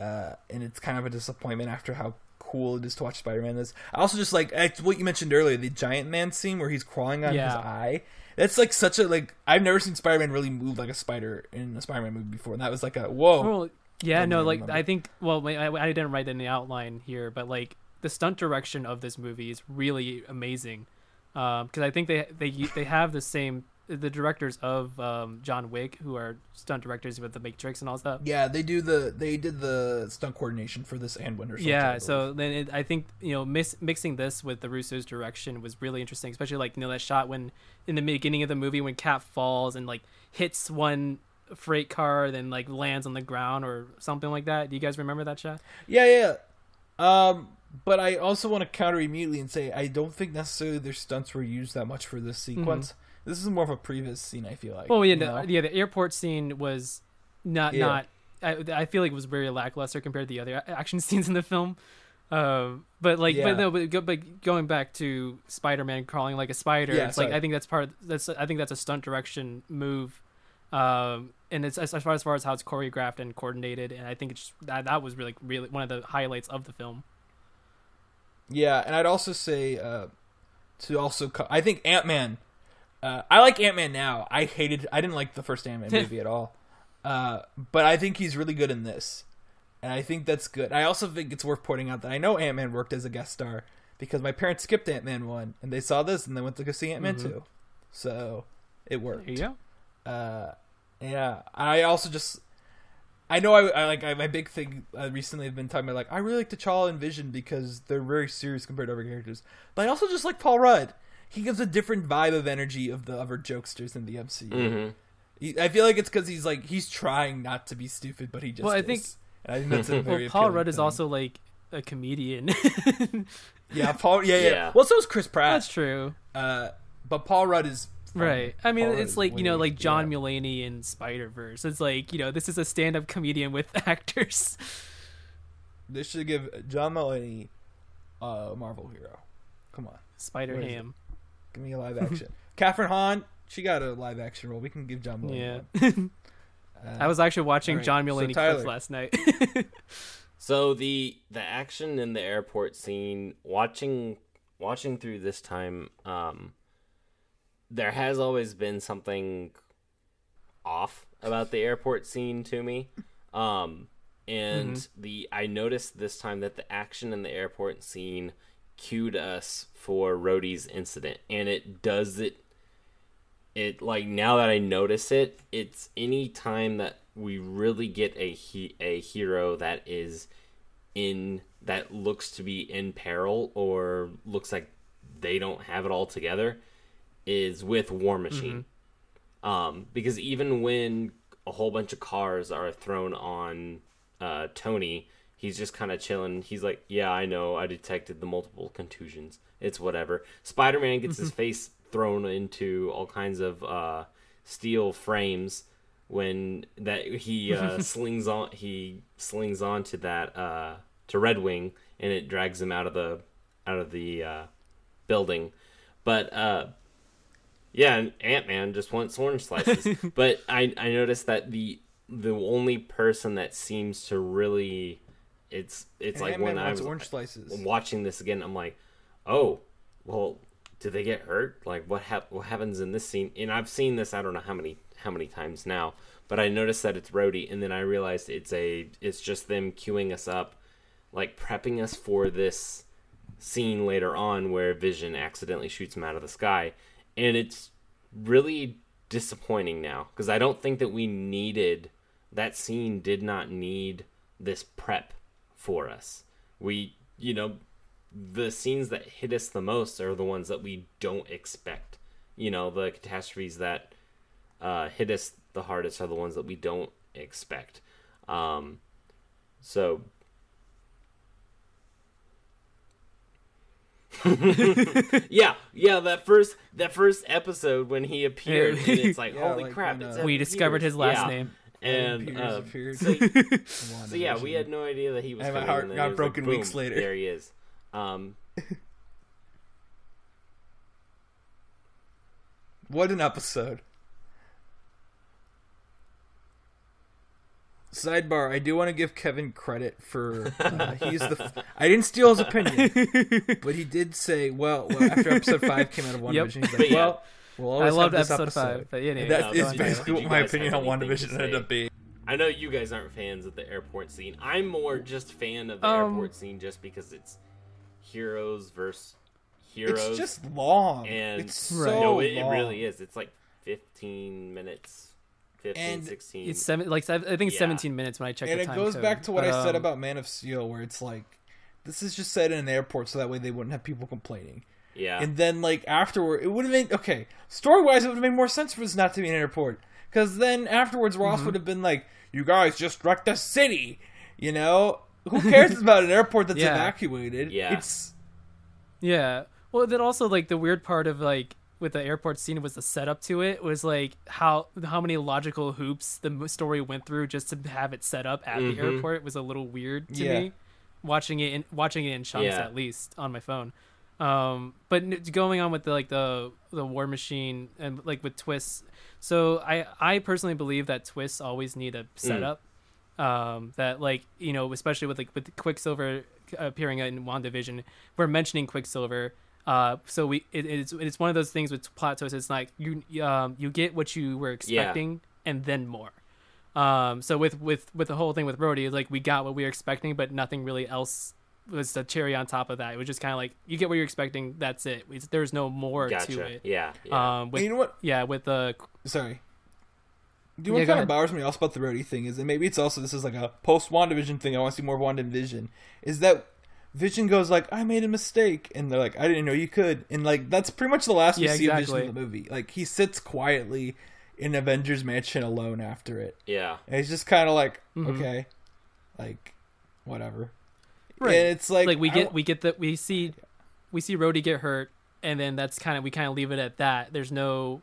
uh, and it's kind of a disappointment after how cool it is to watch Spider Man. This I also just like it's what you mentioned earlier, the giant man scene where he's crawling on his eye. That's like such a like I've never seen Spider Man really move like a spider in a Spider Man movie before, and that was like a whoa. Well, yeah, no, like remember. I think. Well, I, I didn't write it in the outline here, but like the stunt direction of this movie is really amazing. Because I think they they they have the same the directors of um, John Wick, who are stunt directors with The Matrix and all stuff. Yeah, they do the they did the stunt coordination for this and Winter Soldier. Yeah, so then it, I think you know mix, mixing this with the Russo's direction was really interesting, especially like you know that shot when in the beginning of the movie when Cap falls and like hits one freight car, then like lands on the ground or something like that. Do you guys remember that shot? Yeah, yeah. Um, but I also want to counter immediately and say I don't think necessarily their stunts were used that much for this sequence. This is more of a previous scene. I feel like. Oh yeah, the, know? yeah. The airport scene was not Yeah. not. I, I feel like it was very lackluster compared to the other action scenes in the film. Um, but like, Yeah. but no, but, go, but going back to Spider-Man crawling like a spider, Yeah, it's like. I think that's part. Of, that's I think that's a stunt direction move. Um, and it's as, as far as far as how it's choreographed and coordinated, and I think it's that that was really really one of the highlights of the film. Yeah, and I'd also say uh, to also co- I think Ant Man. Uh, I like Ant Man now. I hated. I didn't like the first Ant Man movie at all. Uh, but I think he's really good in this, and I think that's good. I also think it's worth pointing out that I know Ant Man worked as a guest star because my parents skipped Ant Man one and they saw this and they went to go see Ant Man two, so it worked. Yeah. Uh, yeah. I also just, I know I, I like I, my big thing uh, recently. I've been talking about like I really like T'Challa and Vision because they're very serious compared to other characters. But I also just like Paul Rudd. He gives a different vibe of energy of the other jokesters in the MCU. Mm-hmm. He, I feel like it's because he's like he's trying not to be stupid, but he just. Well, I is. think- And I think that's a Well, very. Paul appealing Rudd is thing. also like a comedian. Yeah, Paul. Yeah, yeah. Yeah. Well, so is Chris Pratt. That's true. Uh, but Paul Rudd is funny. Right. I mean, it's like, you know, like John yeah. Mulaney in Spider Verse. It's like, you know, this is a stand up comedian with actors. this should give John Mulaney a Marvel hero. Come on. Spider Where is Ham. Give me a live action. Kathryn Hahn, she got a live action role. We can give John Mulaney Yeah. one. Uh, I was actually watching Alright, John so Mulaney Tyler. clips last night. So the the action in the airport scene, watching watching through this time, um, there has always been something off about the airport scene to me. Um, and the I noticed this time that the action in the airport scene cued us for Rhodey's incident, and it does it. It like now that I notice it, it's any time that we really get a he- a hero that is in that looks to be in peril or looks like they don't have it all together is with War Machine. Um, because even when a whole bunch of cars are thrown on uh, Tony, he's just kind of chilling. He's like, "Yeah, I know. I detected the multiple contusions. It's whatever." Spider Man gets his face thrown into all kinds of uh, steel frames when that he uh, slings on he slings onto that uh, to Red Wing and it drags him out of the out of the uh, building. But uh, yeah, and Ant Man just wants orange slices. but I I noticed that the the only person that seems to really it's it's like Ant-Man when I was orange slices. watching this again, I'm like, oh, well, did they get hurt? Like, what hap- what happens in this scene? And I've seen this, I don't know how many how many times now, but I noticed that it's Rhodey, and then I realized it's a it's just them cueing us up, like prepping us for this scene later on where Vision accidentally shoots him out of the sky, and it's really disappointing now because I don't think that we needed that scene. Did not need this prep for us. We, you know, the scenes that hit us the most are the ones that we don't expect. You know, the catastrophes that uh, hit us the hardest are the ones that we don't expect. Um, so. yeah, yeah. That first that first episode when he appeared, and it's like yeah, holy like crap! When, uh, we discovered his last yeah. name. And uh, so, so, yeah, we had no idea that he was. And my heart got broken like, weeks later. There he is. Um, what an episode! Sidebar: I do want to give Kevin credit for uh, he's the. I didn't steal his opinion, but he did say, "Well, well after episode five came out of One Yep. Division, he's like, yeah. well, we'll I always loved have this episode, episode." five, but yeah, And that No, is basically what my opinion on WandaVision ended up being. I know you guys aren't fans of the airport scene. I'm more just fan of the Um, airport scene just because it's heroes versus heroes. It's just long. and it's so no, it, it really is. It's like 15 minutes, 15, And 16. It's seven, like I think it's Yeah. 17 minutes when I check and the it time goes code. back to what But, I said um, about Man of Steel, where it's like, this is just set in an airport, so that way they wouldn't have people complaining. yeah, And then like afterward, it would have made okay story wise, it would have made more sense for this not to be an airport, because then afterwards Ross Mm-hmm. would have been like, "You guys just wrecked the city," you know. Who cares about an airport that's Yeah. evacuated? Yeah. it's Yeah. Well, then also like the weird part of like with the airport scene was the setup to it was like how how many logical hoops the story went through just to have it set up at Mhm. the airport was a little weird to Yeah. me. Watching it in watching it in chunks Yeah. at least on my phone. Um, but going on with the like the the War Machine and like with twists. So I I personally believe that twists always need a setup. Um, that like you know especially with like with Quicksilver appearing in WandaVision, we're mentioning Quicksilver. Uh, so we it, it's it's one of those things with plot twists. It's like you um you get what you were expecting and then more. Um, so with with with the whole thing with Rhodey, like we got what we were expecting, but nothing really else was a cherry on top of that. It was just kind of like you get what you're expecting. That's it. It's, there's no more to it. Yeah, yeah. Um, with you know what? yeah, with the Sorry. Do you know Yeah, what go kind ahead. of bothers me also about the Rhodey thing is, and maybe it's also this is like a post WandaVision thing. I want to see more WandaVision. Is that Vision goes like, "I made a mistake," and they're like, "I didn't know you could," and like that's pretty much the last we Yeah, see of. Vision in the movie. Like he sits quietly in Avengers Mansion alone after it, yeah. and he's just kind of like, Mhm. "Okay, like whatever." Right. And it's like, like we get we get that we see we see Rhodey get hurt, and then that's kind of we kind of leave it at that. There's no,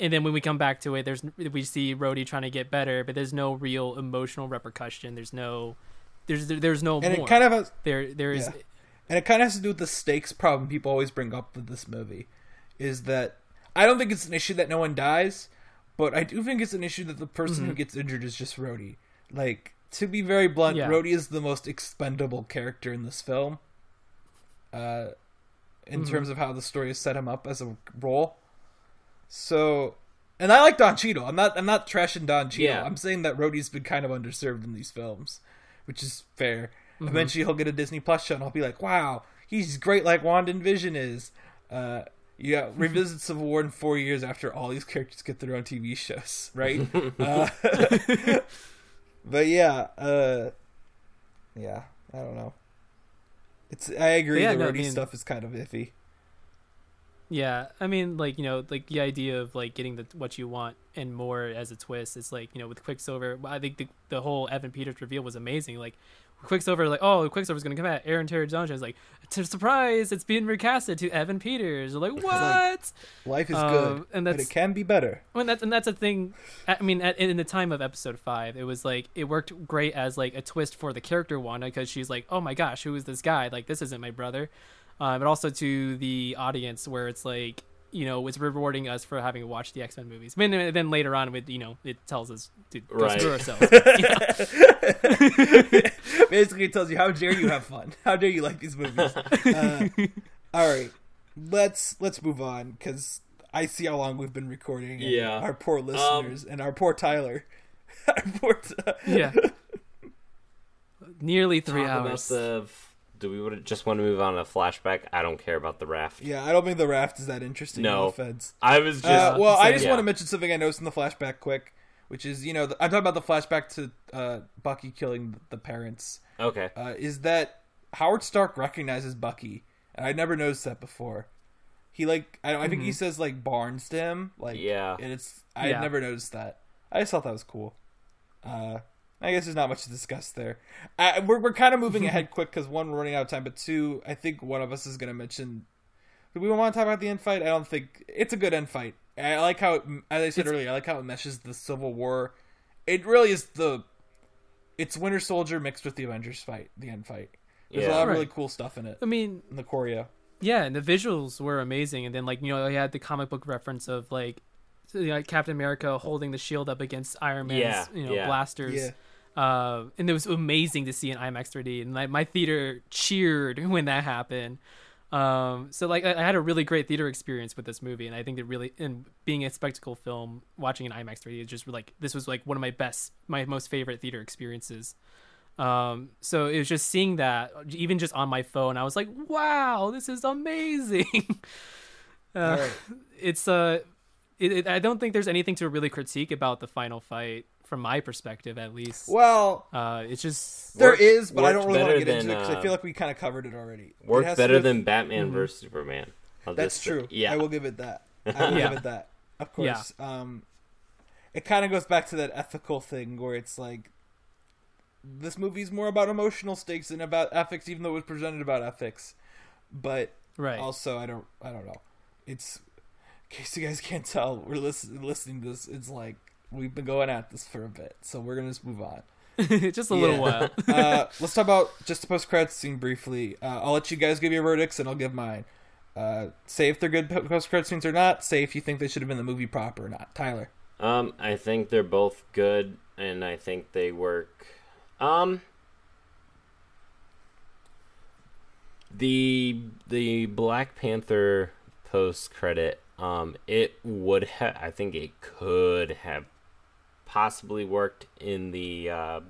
and then when we come back to it, there's we see Rhodey trying to get better, but there's no real emotional repercussion. There's no, there's there's no and more. it kind of has, there there is Yeah. and it kind of has to do with the stakes problem people always bring up with this movie is that I don't think it's an issue that no one dies, but I do think it's an issue that the person Mm-hmm. who gets injured is just Rhodey. Like to be very blunt, Yeah. Rhodey is the most expendable character in this film. Uh, in Mm-hmm. terms of how the story has set him up as a role. So, and I like Don Cheadle. I'm not. I'm not trashing Don Cheadle. Yeah. I'm saying that Rhodey's been kind of underserved in these films, which is fair. Mm-hmm. Eventually, he'll get a Disney Plus show, and I'll be like, "Wow, he's great, like Wanda and Vision is." Uh, yeah, revisit Civil War in four years after all these characters get their own TV shows, right? uh, but yeah, uh, yeah, I don't know. It's I agree. Yeah, the no, I mean- stuff is kind of iffy. Yeah, I mean, like you know, like the idea of like getting the what you want and more as a twist. It's like you know, with Quicksilver, I think the, the whole Evan Peters reveal was amazing. Like Quicksilver, like oh, Quicksilver's gonna come out. Aaron Taylor-Johnson is like, "T- surprise, it's being recasted to Evan Peters. Like what? Life is Um, good, and but that's- it can be better. Well, that's and that's a thing. I mean, at, in the time of episode five, it was like it worked great as like a twist for the character Wanda because she's like, oh my gosh, who is this guy? Like this isn't my brother. Uh, but also to the audience where it's like you know it's rewarding us for having watched the X Men movies. I mean, then later on, with you know, it tells us to go Right. screw ourselves. Basically, it tells you how dare you have fun, how dare you like these movies. Uh, all right, let's let's move on because I see how long we've been recording. And Yeah. our poor listeners and our poor Tyler. our poor Ty- yeah, nearly three Talk hours. About the, do we just want to move on to flashback? I don't care about the raft. yeah, I don't think the raft is that interesting. No. No offense. I was just Uh, well, I just yeah. want to mention something I noticed in the flashback quick, which is you know the, I'm talking about the flashback to uh, Bucky killing the parents. okay. uh, is that Howard Stark recognizes Bucky, and I'd never noticed that before. He like I, I think he says like Barnes to him, like Yeah. and it's I Yeah. had never noticed that. I just thought that was cool. Uh, I guess there's not much to discuss there. I, we're we're kind of moving ahead quick because one, we're running out of time, but two, I think one of us is gonna mention. Do we want to talk about the end fight? I don't think it's a good end fight. I like how, it, as I said It's- earlier, I like how it meshes the Civil War. It really is the, it's Winter Soldier mixed with the Avengers fight, the end fight. There's a lot of really cool stuff in it, I mean, in the choreo. Yeah, and the visuals were amazing, and then like you know you had the comic book reference of like, you know, Captain America holding the shield up against Iron Man's Yeah, you know yeah. blasters. Uh, and it was amazing to see in IMAX 3D, and like my theater cheered when that happened. Um, so like I, I had a really great theater experience with this movie, and I think that really, and being a spectacle film, watching in IMAX 3D is just like this was like one of my best, my most favorite theater experiences. Um, so it was just seeing that, even just on my phone, I was like, wow, this is amazing. uh, right. It's uh, it, it, I don't think there's anything to really critique about the final fight from my perspective, at least. Well, Uh, it's just there Worked- is, but I don't really want to better get into it than, because I uh, feel like we kind of covered it already. It Worked has to better with- than Batman versus Superman. I'll That's just- true. Yeah. I will give it that. I will Yeah. give it that. Of course. Um, it kind of goes back to that ethical thing where it's like this movie's more about emotional stakes than about ethics, even though it was presented about ethics. But right. also, I don't, I don't know. It's in case you guys can't tell, we're listen, listening to this. It's like we've been going at this for a bit, so we're gonna just move on. just a little while. uh, let's talk about just the post credits scene briefly. Uh, I'll let you guys give your verdicts, and I'll give mine. Uh, say if they're good post credit scenes or not. Say if you think they should have been the movie proper or not. Tyler. Um, I think they're both good, and I think they work. Um, the the Black Panther post credit, um, it would have. I think it could have possibly worked in the uh,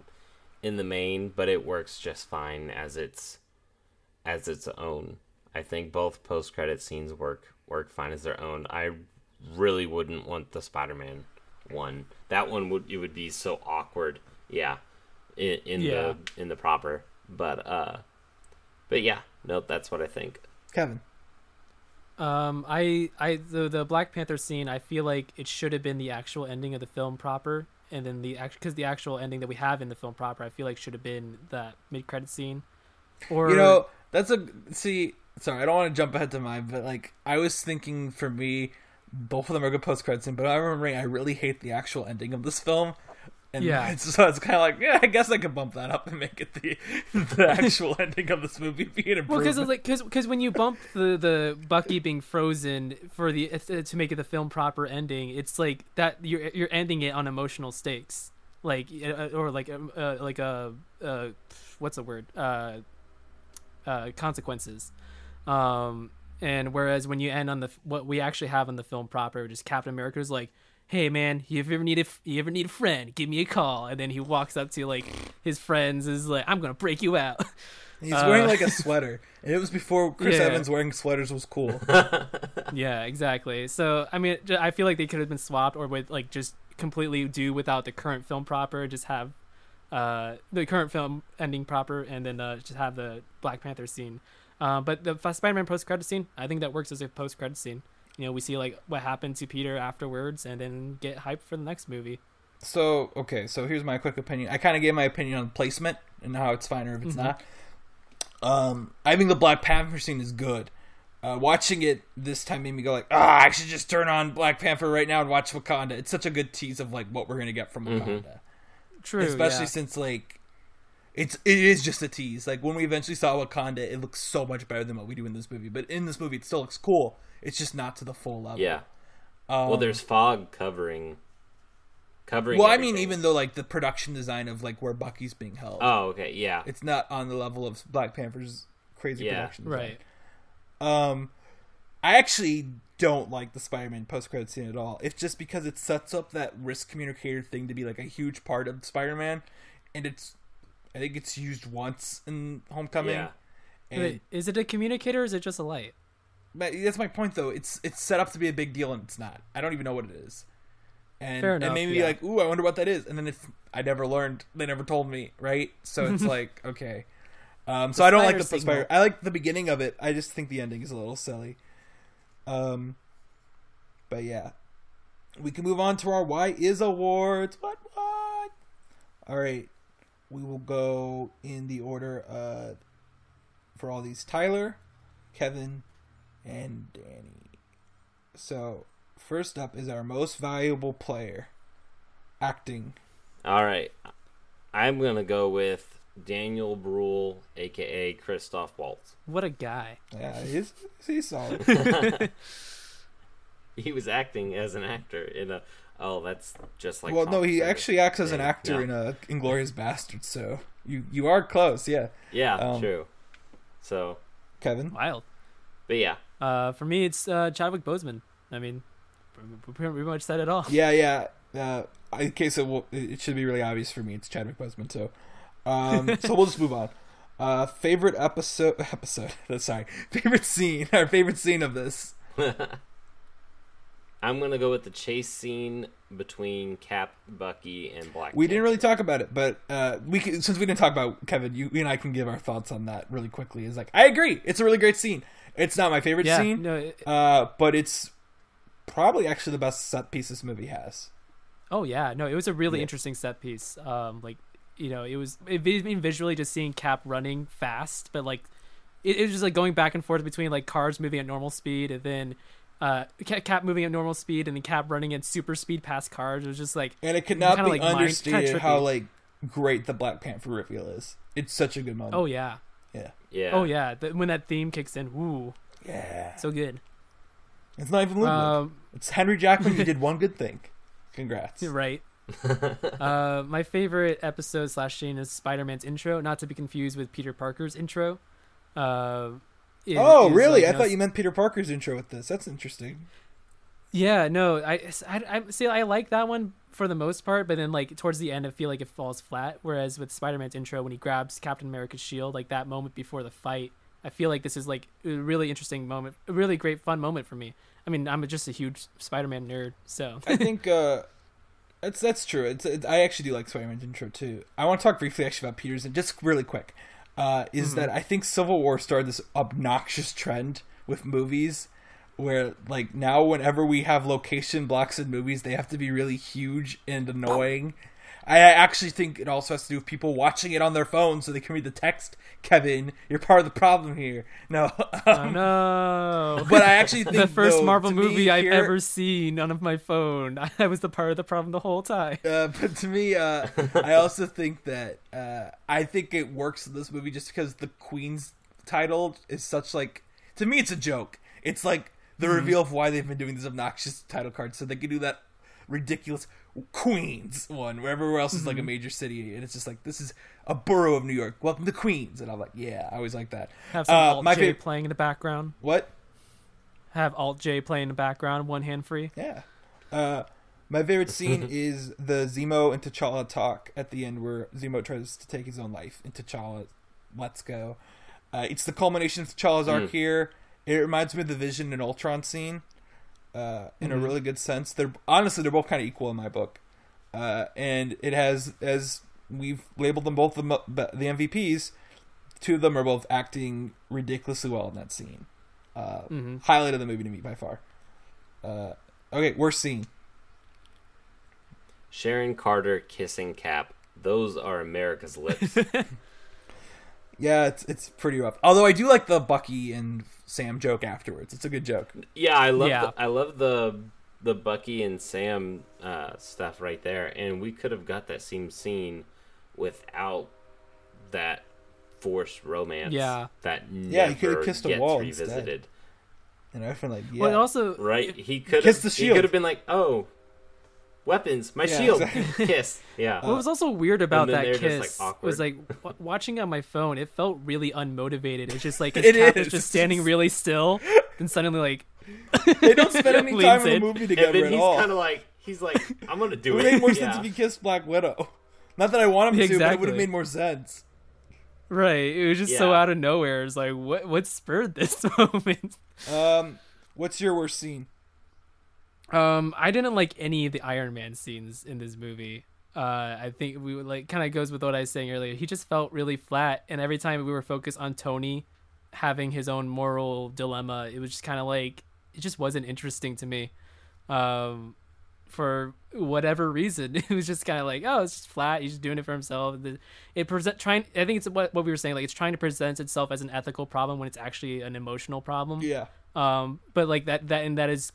in the main, but it works just fine as its as its own. I think both post credit scenes work work fine as their own. I really wouldn't want the Spider Man one. That one would it would be so awkward. Yeah, in, in Yeah. the in the proper. But uh, but yeah, nope. That's what I think. Kevin. Um, I, I, the the Black Panther scene, I feel like it should have been the actual ending of the film proper, and then the because the actual ending that we have in the film proper, I feel like should have been that mid credit scene. Or You know, that's a see. Sorry, I don't want to jump ahead to mine, but like I was thinking for me, both of them are good post credit scene. But I remember I really hate the actual ending of this film. And Yeah. it's, so it's kind of like, yeah, I guess I could bump that up and make it the the actual ending of this movie be an Well, because like because because when you bump the the Bucky being frozen for the uh, to make it the film proper ending, it's like that you're you're ending it on emotional stakes, like uh, or like um, uh, like a uh, what's the word uh, uh, consequences. Um, and whereas when you end on the what we actually have on the film proper, just Captain America's like, "Hey man, you ever need a you ever need a friend? Give me a call." And then he walks up to like his friends, is like, "I'm gonna break you out." He's uh, wearing like a sweater, and it was before Chris Yeah. Evans wearing sweaters was cool. yeah, exactly. So I mean, I feel like they could have been swapped, or with like just completely do without the current film proper, just have uh, the current film ending proper, and then uh, just have the Black Panther scene. Uh, but the Spider-Man post-credit scene, I think that works as a post-credit scene. You know, we see like what happened to Peter afterwards, and then get hyped for the next movie. So okay, so here's my quick opinion. I kind of gave my opinion on placement and how it's fine or if it's Mhm. not. Um, I think the Black Panther scene is good. Uh, watching it this time made me go like, ah, I should just turn on Black Panther right now and watch Wakanda. It's such a good tease of like what we're gonna get from Wakanda, True, especially yeah. since like it's it is just a tease. Like when we eventually saw Wakanda, it looks so much better than what we do in this movie. But in this movie, it still looks cool. It's just not to the full level. Yeah. Um, Well, there's fog covering covering. well, I mean, even though like the production design of like where Bucky's being held. Oh, okay, yeah, it's not on the level of Black Panther's crazy Yeah. production. design. right. Um, I actually don't like the Spider-Man post-credit scene at all. It's just because it sets up that risk communicator thing to be like a huge part of Spider-Man, and it's I think it's used once in Homecoming. yeah. And Wait, is it a communicator or is it just a light? But that's my point though. It's it's set up to be a big deal and it's not. I don't even know what it is. And Fair and maybe yeah. like, ooh, I wonder what that is. And then if I never learned, they never told me, right? So it's like, okay. Um, so I don't like the spider. I like the beginning of it. I just think the ending is a little silly. Um, but yeah, we can move on to our why is awards. What what? All right, we will go in the order uh for all these. Tyler, Kevin, and Danny. So first up is our most valuable player, acting. All right, I'm gonna go with Daniel Bruhl, aka Christoph Waltz. What a guy. Yeah, he's he's solid. He was acting as an actor in a. Oh, that's just like. well, no, he Cruise. actually acts as an actor yeah. in a Inglourious Basterds. So you you are close, yeah, Yeah, um, true. So, Kevin. Wild. but yeah, Uh, for me, it's uh, Chadwick Boseman. I mean, we pretty much said it all. Yeah, yeah. Uh, okay, so we'll, it should be really obvious for me. It's Chadwick Boseman. So, um, so we'll just move on. Uh, favorite episode? Episode. Sorry, favorite scene. Our favorite scene of this. I'm gonna go with the chase scene between Cap, Bucky, and Black. We didn't really talk about it, but uh, we can, since we didn't talk about Kevin, you, you and I can give our thoughts on that really quickly. Is like I agree, it's a really great scene. It's not my favorite Yeah, scene, no, it- uh, but it's probably actually the best set piece this movie has. Oh yeah, no, it was a really Yeah. interesting set piece. Um, like you know, it was it, I mean visually just seeing Cap running fast, but like it, it was just like going back and forth between like cars moving at normal speed and then uh Cap moving at normal speed and then Cap running at super speed past cars. It was just like And it could Kinda be like mind- how like great the Black Panther reveal is. It's such a good moment. oh yeah, yeah, Yeah. oh yeah. The, when that theme kicks in, woo, yeah. so good. It's not even Ludwig. Um, it's Henry Jackman. You did one good thing. Congrats. right. uh, my favorite episode slash scene is Spider Man's intro, not to be confused with Peter Parker's intro. Uh, it Oh, really? like, I you know, thought you meant Peter Parker's intro with this. That's interesting. Yeah, no, I, I, I see. I like that one for the most part, but then like towards the end, I feel like it falls flat. Whereas with Spider-Man's intro, when he grabs Captain America's shield, like that moment before the fight, I feel like this is like a really interesting moment, a really great fun moment for me. I mean, I'm just a huge Spider-Man nerd, so I think uh, that's that's true. It's, it, I actually do like Spider-Man's intro too. I want to talk briefly actually about Peter's and just really quick. Uh, is Mm-hmm. that I think Civil War started this obnoxious trend with movies where like now whenever we have location blocks in movies they have to be really huge and annoying. I actually think it also has to do with people watching it on their phone so they can read the text. Kevin, you're part of the problem here. No, oh um, no. but I actually think the first though, Marvel movie I've here- ever seen on of my phone. I was the part of the problem the whole time. Uh, but to me, uh, I also think that uh, I think it works in this movie just because the Queen's title is such like to me it's a joke. It's like the reveal of why they've been doing this obnoxious title card so they can do that ridiculous Queens one where everywhere else is like a major city and it's just like this is a borough of New York. Welcome to Queens, and I'm like, yeah, I always like that. Have some Uh, Alt J favorite playing in the background. what? Have Alt J playing in the background, one hand free. Yeah. Uh, my favorite scene is the Zemo and T'Challa talk at the end, where Zemo tries to take his own life, and T'Challa, let's go. Uh, it's the culmination of T'Challa's arc Mm. here. It reminds me of the Vision and Ultron scene, uh, in a Mhm. really good sense. They're honestly they're both kind of equal in my book, uh, and it has as we've labeled them both the the MVPs. Two of them are both acting ridiculously well in that scene. Uh, hmm highlight of the movie to me by far. Uh, okay, worst scene. Sharon Carter kissing Cap. Those are America's lips. Yeah, it's it's pretty rough. Although I do like the Bucky and Sam joke afterwards. It's a good joke. yeah, I love. Yeah. The, I love the the Bucky and Sam uh, stuff right there, and we could have got that same scene without that forced romance. Yeah. that Yeah, he could have kissed a gets wall instead. revisited. And I feel like, yeah, Well, also, Right? He could Kiss have. the He could have been like, "Oh, weapons, my Yeah, shield, exactly. kiss." Yeah. What was also weird about then that just, like, kiss was like w- watching on my phone. It felt really unmotivated. It's just like his It cap is. is just standing really still, and suddenly like they don't spend any time in the movie and together then at he's kind of like, he's like, "I'm gonna do it it." make more yeah. sense if he kissed Black Widow. Not that I want him to, but it would have made more sense. right. It was just so out of nowhere. It's like what what spurred this moment. Um, what's your worst scene? Um, I didn't like any of the Iron Man scenes in this movie. Uh, I think we would like kind of goes with what I was saying earlier. He just felt really flat, and every time we were focused on Tony having his own moral dilemma, it was just kind of like it just wasn't interesting to me. Um, for whatever reason, it was just kind of like, oh, it's just flat. He's just doing it for himself. The- It present trying. I think it's what what we were saying. Like it's trying to present itself as an ethical problem when it's actually an emotional problem Yeah, um but like that that and that is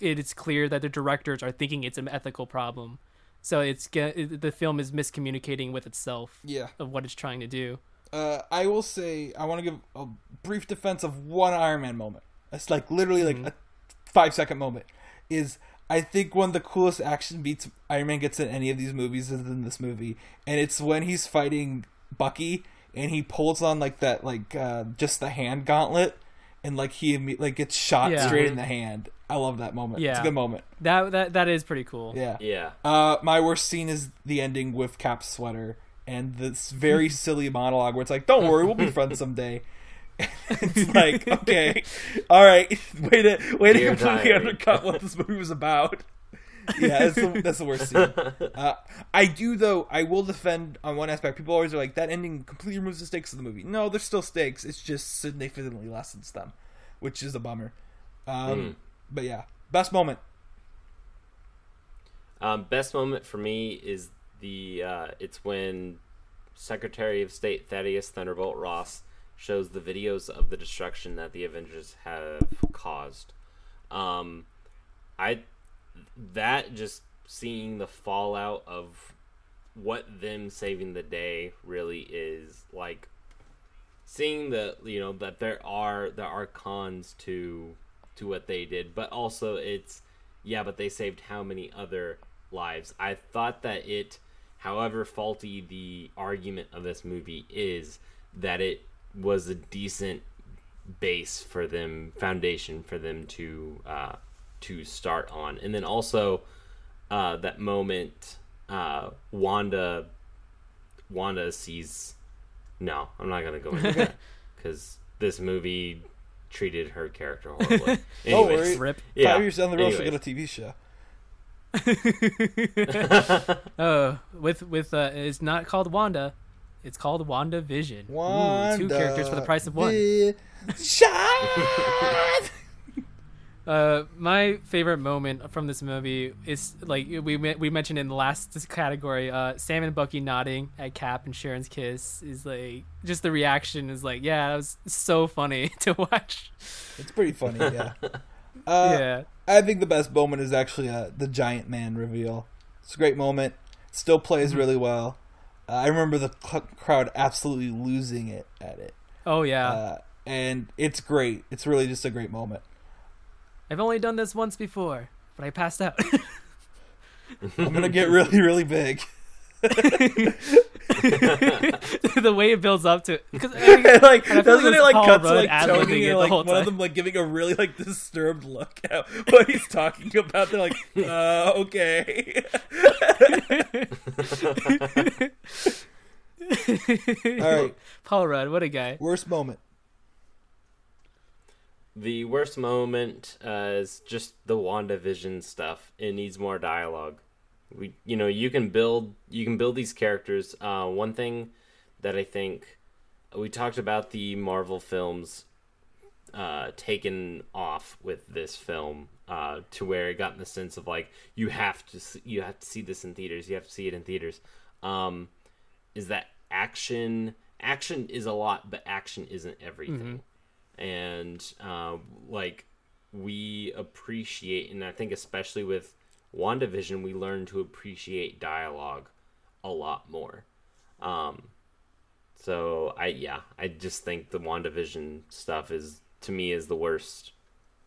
it is clear that the directors are thinking it's an ethical problem So it's it- the film is miscommunicating with itself Yeah. of what it's trying to do. Uh, I will say I want to give a brief defense of one Iron Man moment. It's like literally like a five second moment. Is I think one of the coolest action beats Iron Man gets in any of these movies is in this movie, and it's when he's fighting Bucky and he pulls on like that like uh, just the hand gauntlet, and like he like gets shot Yeah. straight in the hand. I love that moment. Yeah, it's a good moment. That that that is pretty cool. Yeah. Yeah. Uh, my worst scene is the ending with Cap's sweater and this very silly monologue where it's like, "Don't worry, we'll be friends someday." it's like, okay, all right, way to way to Dear completely diary. undercut what this movie was about. Yeah, that's the, that's the worst scene. Uh, I do though. I will defend on one aspect. People always are like that ending completely removes the stakes of the movie. No, there's still stakes. It's just significantly lessens them, which is a bummer. Um, But yeah, best moment. Um, best moment for me is the uh, it's when Secretary of State Thaddeus Thunderbolt Ross shows the videos of the destruction that the Avengers have caused. Um, I that just seeing the fallout of what them saving the day really is like seeing the you know that there are there are cons to to what they did but also it's yeah but they saved how many other lives? I thought that it however faulty the argument of this movie is that it was a decent base for them foundation for them to uh to start on. And then also uh that moment uh wanda wanda sees no i'm not gonna go into that because this movie treated her character horribly Don't Anyways, worry. Rip. yeah Five years down the road, she'll get a TV show. Oh, with with uh, it's not called Wanda, it's called Wanda Vision. Wanda, two characters for the price of one. Shot. Uh, my favorite moment from this movie is like we we mentioned in the last category. Uh, Sam and Bucky nodding at Cap and Sharon's kiss is like just the reaction is like yeah, that was so funny to watch. it's pretty funny, yeah. Uh, yeah, I think the best moment is actually uh, the giant man reveal. It's a great moment. Still plays Mm-hmm. really well. Uh, I remember the cl- crowd absolutely losing it at it, oh yeah. uh, and it's great. It's really just a great moment. I've only done this once before, but I passed out. I'm gonna get really, really big. the way it builds up to because like And I feel like doesn't it it like Paul cut to Rudd like Tony and like whole one of them like giving a really like disturbed look at what he's talking about? They're like, uh, okay. All right, Paul Rudd, what a guy. worst moment. The worst moment uh, is just the WandaVision stuff. It needs more dialogue. We, you know, you can build you can build these characters. Uh, one thing that I think we talked about the Marvel films uh, taken off with this film uh, to where it got in the sense of like you have to see, you have to see this in theaters. You have to see it in theaters. Um, is that action? Action is a lot, but action isn't everything and uh, like we appreciate and i think especially with wandavision we learn to appreciate dialogue a lot more um so i yeah i just think the wandavision stuff is to me is the worst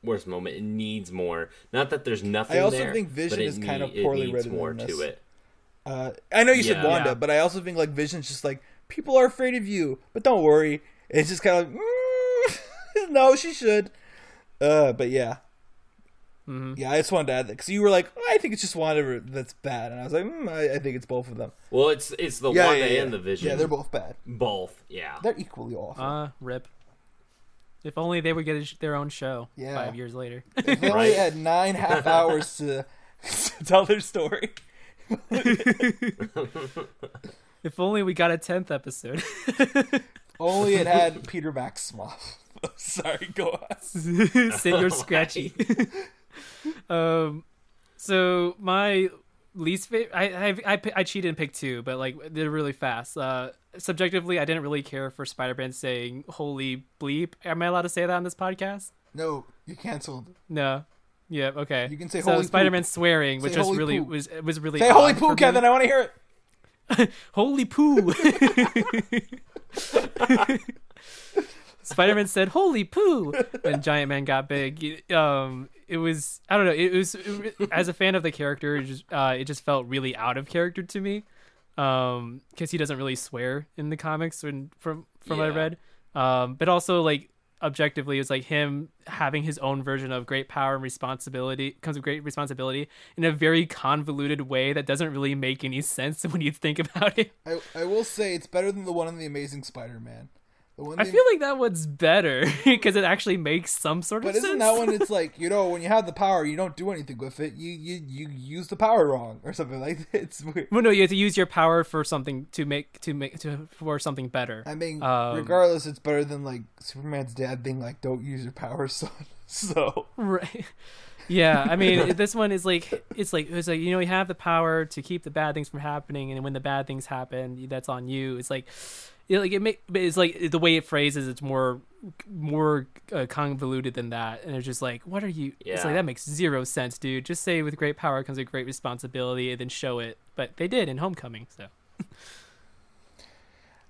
worst moment it needs more not that there's nothing I also there, think Vision is it is kind of need- it poorly needs written more to it Uh, I know you said Yeah. Wanda, Yeah. but I also think like Vision's just like people are afraid of you, but don't worry. It's just kind of like, mm, no, she should. Uh, but yeah, Mhm. yeah. I just wanted to add that because you were like, I think it's just Wanda that's bad, and I was like, mm, I, I think it's both of them. well it's it's the Yeah, wanda yeah, yeah. and the vision Yeah, they're both bad. both yeah They're equally awful. Uh, rip. If only they would get a sh- their own show Yeah. five years later. if they only Right. had nine half hours to, to tell their story. if only we got a tenth episode. Only it had Peter Maximoff. Sorry, go on. Señor Scratchy. um, so my least favorite, I, I I I cheated and picked two, but like they're really fast. Uh, subjectively, I didn't really care for Spider-Man saying "Holy bleep." Am I allowed to say that on this podcast? No, you canceled. No. Yeah. Okay. You can say so holy Spider-Man swearing, Say which just holy really poop. was was really Say holy poo. Kevin. I want to hear it. Holy poo. Spider-Man said "Holy poo" when Giant Man got big. Um, it was I don't know. It was it, as a fan of the character, it just uh, it just felt really out of character to me. Um, because he doesn't really swear in the comics when from from what I read. Um, but also like objectively, it's like him having his own version of great power and responsibility comes with great responsibility in a very convoluted way that doesn't really make any sense when you think about it. I, I will say it's better than the one in the Amazing Spider-Man. The one I feel like that one's better because it actually makes some sort of sense. But isn't that when it's like you know when you have the power you don't do anything with it you you you use the power wrong or something like that. It's weird. Well, no, you have to use your power for something to make to make to for something better. I mean, Um, regardless, it's better than like Superman's dad being like, "Don't use your power, son." So Right. Yeah, I mean, this one is like it's like it's like you know you have the power to keep the bad things from happening, and when the bad things happen, that's on you. It's like, you know, like it make, but it's like the way it phrases it's more more uh, convoluted than that, and it's just like, what are you? It's Yeah. like that makes zero sense, dude. Just say with great power comes a great responsibility, and then show it. But they did in Homecoming, so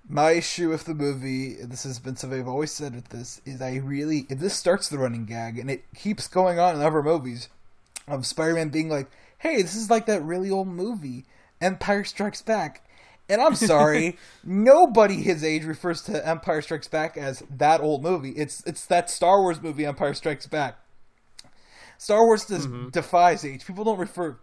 my issue with the movie, and this has been something I've always said with this, is I really if this starts the running gag and it keeps going on in other movies of Spider-Man being like, "Hey, this is like that really old movie, Empire Strikes Back." And I'm sorry, nobody his age refers to Empire Strikes Back as that old movie. It's it's that Star Wars movie, Empire Strikes Back. Star Wars does, defies age. People don't refer.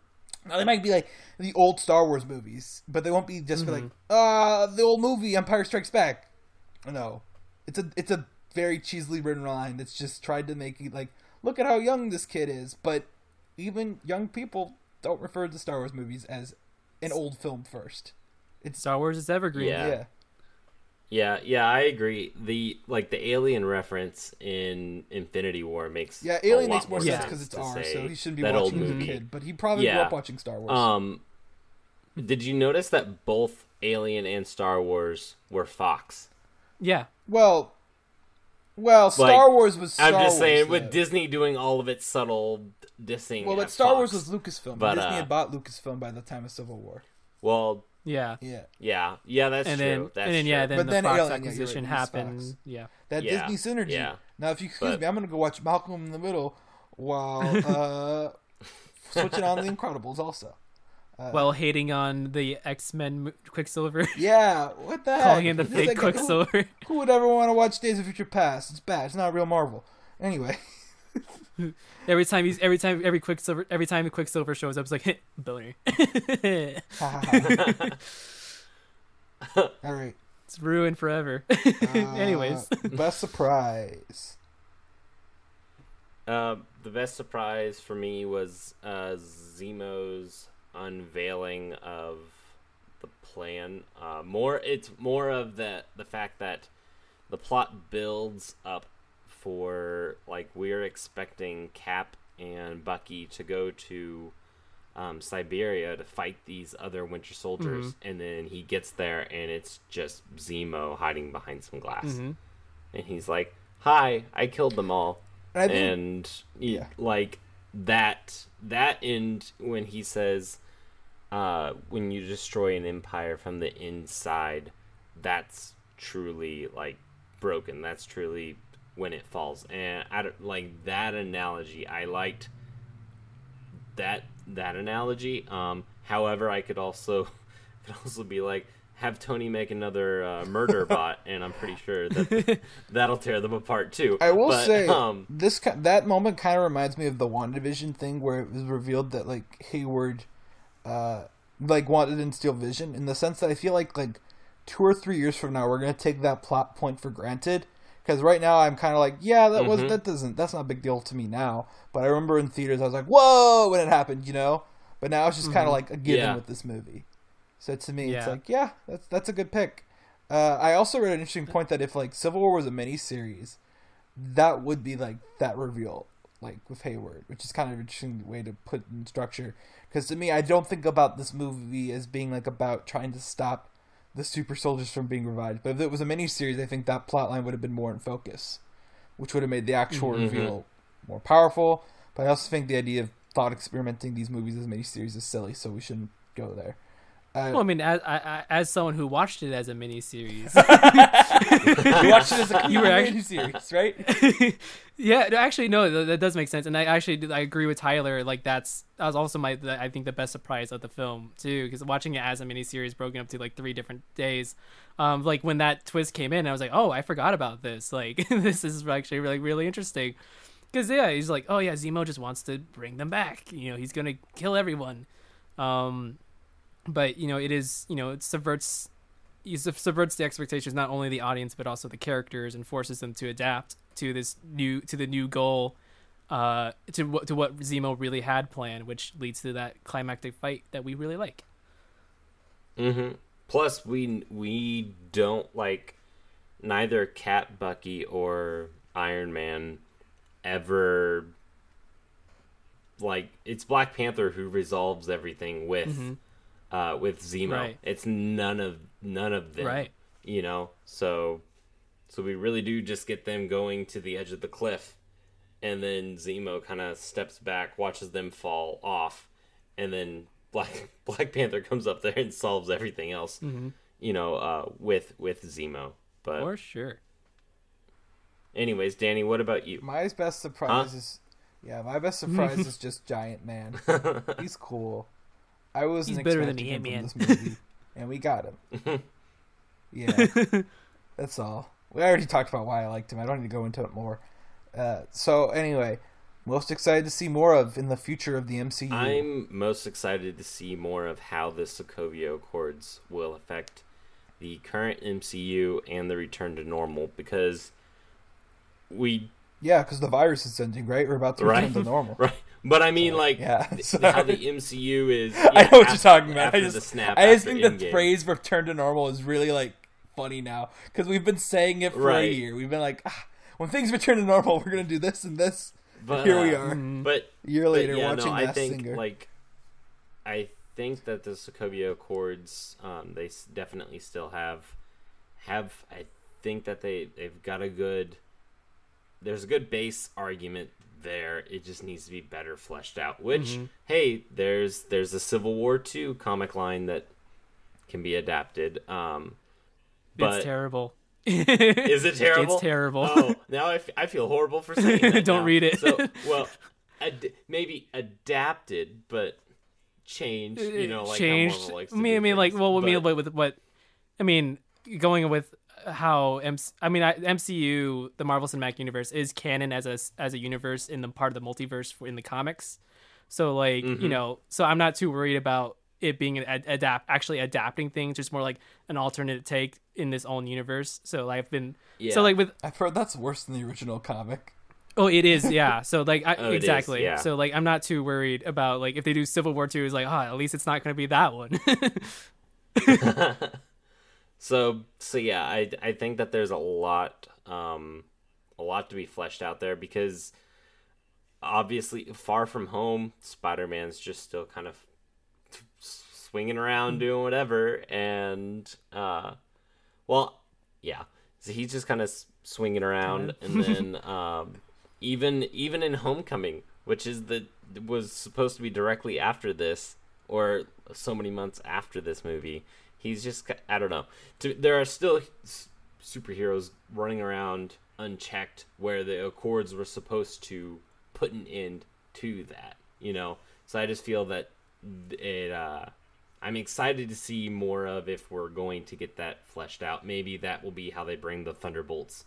Now they might be like the old Star Wars movies, but they won't be just be like, uh, the old movie Empire Strikes Back. No, it's a it's a very cheesily written line that's just tried to make it like, look at how young this kid is. But even young people don't refer to Star Wars movies as an old film first. It's Star Wars is evergreen. Yeah. yeah. Yeah, yeah, I agree. The like the alien reference in Infinity War makes Yeah, a Alien lot makes more sense sense because it's to R, so he shouldn't be that watching as a kid. But he probably grew up watching Star Wars. Um, did you notice that both Alien and Star Wars were Fox? yeah. well, well, Star Like, Wars was. Star I'm just saying, Wars, with though. Disney doing all of its subtle dissing. Well, at but Star Wars was Lucasfilm. But, Disney uh, had bought Lucasfilm by the time of Civil War. Well, Yeah. Yeah, yeah, yeah, that's and true. then that's and then true. yeah, then But the then Fox Alien, yeah, acquisition right, it happened. Fox. Yeah. that Yeah, Disney synergy. yeah. Now, if you excuse But- me, I'm going to go watch Malcolm in the Middle while uh, switching on The Incredibles. Also, While hating on the X Men Quicksilver, yeah, what the heck? calling him the fake like, who- Quicksilver. Who, would ever want to watch Days of Future Past? It's bad. It's not real Marvel. Anyway, every time he's every time every Quicksilver every time Quicksilver shows up, it's like boner. it's Ha, ha, ha. all right. ruined forever. Uh, Anyways, best surprise. Uh, the best surprise for me was uh, Zemo's unveiling of the plan. Uh, more, it's more of the the fact that the plot builds up for like we're expecting Cap and Bucky to go to um, Siberia to fight these other Winter Soldiers, and then he gets there and it's just Zemo hiding behind some glass, Mhm. and he's like, "Hi, I killed them all." And I think and y- Yeah. like that that end when he says uh when you destroy an empire from the inside that's truly like broken that's truly when it falls and i don't like that analogy i liked that that analogy um however i could also could also be like have tony make another uh, murder bot and i'm pretty sure that that'll tear them apart too I will But, say um this that moment kind of reminds me of the WandaVision thing where it was revealed that like Hayward, uh, like wanted to instill Vision in the sense that I feel like like two or three years from now we're gonna take that plot point for granted. Because right now I'm kind of like, yeah, that was Mhm. that doesn't that's not a big deal to me now. But I remember in theaters I was like, whoa, when it happened, you know. But now it's just kind of like a given Yeah. with this movie. So to me, it's like, yeah, that's that's a good pick. Uh, I also read an interesting point that if like Civil War was a miniseries, that would be like that reveal, like with Hayward, which is kind of an interesting way to put in structure. Because to me, I don't think about this movie as being like about trying to stop the super soldiers from being revived. But if it was a miniseries, I think that plot line would have been more in focus, which would have made the actual Mhm. reveal more powerful. But I also think the idea of thought experimenting these movies as miniseries is silly, so we shouldn't go there. Uh, Well, I mean, as I, I, as someone who watched it as a miniseries, you watched it as a You were actually- miniseries, right? yeah, actually, no, that, that does make sense, and I actually I agree with Tyler. Like that's that was also my the, I think the best surprise of the film too, because watching it as a miniseries broken up to like three different days, um, like when that twist came in, I was like, oh, I forgot about this. Like this is actually really really interesting. Because yeah, he's like, oh yeah, Zemo just wants to bring them back. You know, he's gonna kill everyone. Um, but you know, it is you know it subverts sub- subverts the expectations not only the audience but also the characters and forces them to adapt to this new to the new goal uh to what to what Zemo really had planned which leads to that climactic fight that we really like Mm-hmm. Plus, we we don't like neither Cap Bucky or Iron Man ever like it's Black Panther who resolves everything with uh with Zemo. Right. It's none of none of them. Right. You know, so so we really do just get them going to the edge of the cliff, and then Zemo kind of steps back, watches them fall off, and then Black Black Panther comes up there and solves everything else. You know, uh, with with Zemo. But for sure anyways, Danny, what about you? My best surprise is, yeah, my best surprise is just Giant Man. He's cool. I wasn't He's better than expecting him from Ant-Man. this movie, and we got him. yeah, that's all. We already talked about why I liked him. I don't need to go into it more. Uh, so anyway, most excited to see more of in the future of the MCU. I'm most excited to see more of how the Sokovia Accords will affect the current MCU and the return to normal because we Yeah, because the virus is ending, right? We're about to return Right. to normal. right, but I mean like Yeah, sorry. how the MCU is. I know what you're talking about. I just, snap. I just after think the phrase "return to normal" is really like funny now because we've been saying it for a year. We've been like, ah, when things return to normal, we're gonna do this and this. But, Here we uh, are, But a year but later, yeah, watching no, I think Singer. like I think that the Sokovia Accords, um, they definitely still have have. I think that they they've got a good. There's a good base argument there. It just needs to be better fleshed out. Which Mm-hmm. hey, there's there's a Civil War two comic line that can be adapted. Um, but it's terrible is it terrible? It's terrible. Oh, now I, f- I feel horrible for saying that. Don't now. read it. So, well, ad- maybe adapted, but changed. You know, like changed. how Marvel likes I to mean, I mean, like, things. well, I mean, But- with, with what? I mean, going with how MC, I mean, I, MCU, the Marvel Cinematic Universe, is canon as a as a universe in the part of the multiverse in the comics. So, like, Mm-hmm. you know, so I'm not too worried about it being an ad- adapt actually adapting things, just more like an alternate take in this own universe. So, I've been Yeah. so like with I've heard that's worse than the original comic. Oh, it is, yeah. So like, I, Oh, it is, exactly. yeah. So like, I'm not too worried about like if they do Civil War two, is like, oh, at least it's not going to be that one. So so yeah, I I think that there's a lot um a lot to be fleshed out there because obviously far from home, Spider-Man's just still kind of swinging around doing whatever and uh well, yeah. So he's just kind of swinging around and then um even even in Homecoming, which is the was supposed to be directly after this or so many months after this movie. He's just I don't know. There are still superheroes running around unchecked where the Accords were supposed to put an end to that, you know. So I just feel that it uh I'm excited to see more of if we're going to get that fleshed out. Maybe that will be how they bring the Thunderbolts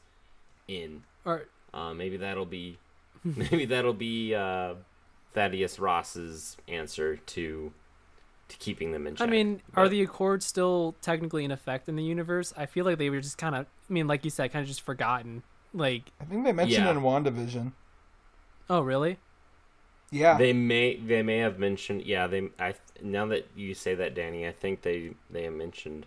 in. or Uh, maybe that'll be maybe that'll be uh, Thaddeus Ross's answer to to keeping them in check. I check. mean, are the Accords still technically in effect in the universe? I feel like they were just kind of, I mean, like you said, kind of just forgotten. Like, I think they mentioned Yeah. it in WandaVision. oh really? Yeah, they may they may have mentioned yeah they I now that you say that Danny I think they they have mentioned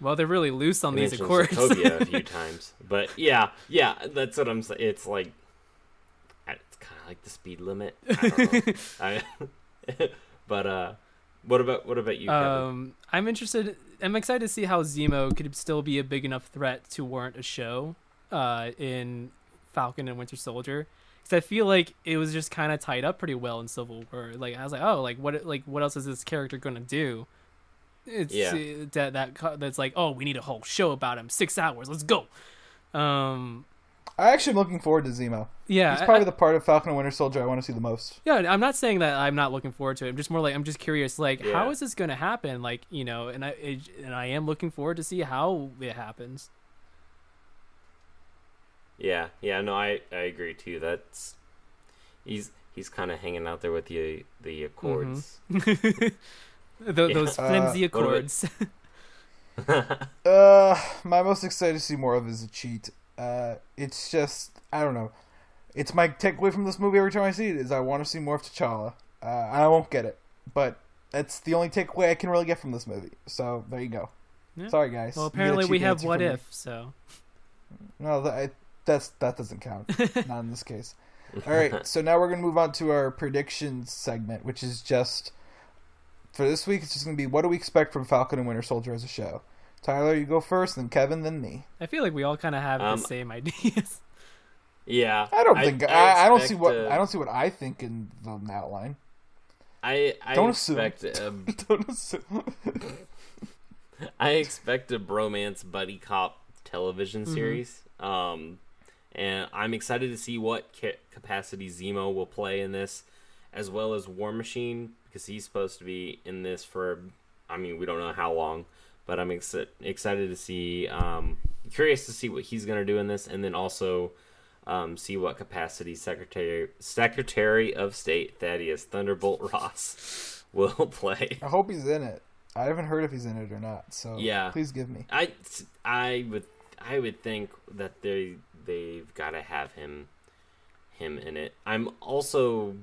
Well, they're really loose on these Accords. Sokovia a few times but yeah yeah that's what I'm saying it's like it's kind of like the speed limit I don't know I, but uh what about what about you Kevin? um, I'm interested. I'm excited to see how Zemo could still be a big enough threat to warrant a show uh, in Falcon and Winter Soldier. because I feel like it was just kind of tied up pretty well in Civil War. Like I was like, oh, like what like what else is this character gonna do? It's Yeah. uh, that that that's like, oh, we need a whole show about him. Six hours, let's go. Um, I actually am looking forward to Zemo. yeah, He's I- probably I- the part of Falcon and Winter Soldier I want to see the most. Yeah, I'm not saying that I'm not looking forward to it. I'm just more like I'm just curious, like Yeah. how is this going to happen? Like you know, and I it, and I am looking forward to see how it happens. Yeah, yeah, no, I, I agree too. That's he's he's kind of hanging out there with the the Accords. Th- Those Uh, flimsy what about- accords. Uh, my most excited to see more of is a cheat. Uh, it's just I don't know. It's my takeaway from this movie every time I see it is I want to see more of T'Challa. Uh, I won't get it, but that's the only takeaway I can really get from this movie. So there you go. Yeah. Sorry guys. well, You get a apparently we have what from me. if. So No, that I, that's that doesn't count. Not in this case. All right, so now we're gonna move on to our predictions segment, which is just for this week. It's just gonna be what do we expect from Falcon and Winter Soldier as a show. Tyler, you go first, then Kevin, then me. I feel like we all kind of have Um, the same ideas. Yeah, I don't think I, I, don't see what uh, I don't see what I think in the outline. I I Don't assume. expect a, Don't assume. I expect a bromance buddy cop television Mm-hmm. series. Um, and I'm excited to see what ca- capacity Zemo will play in this, as well as War Machine because he's supposed to be in this for. I mean, we don't know how long, but I'm ex- excited to see. Um, curious to see what he's gonna do in this, and then also. Um, see what capacity Secretary Secretary of State Thaddeus Thunderbolt Ross will play. I hope he's in it. I haven't heard if he's in it or not. So Yeah. please give me. I, I would I would think that they they've got to have him him in it. I'm also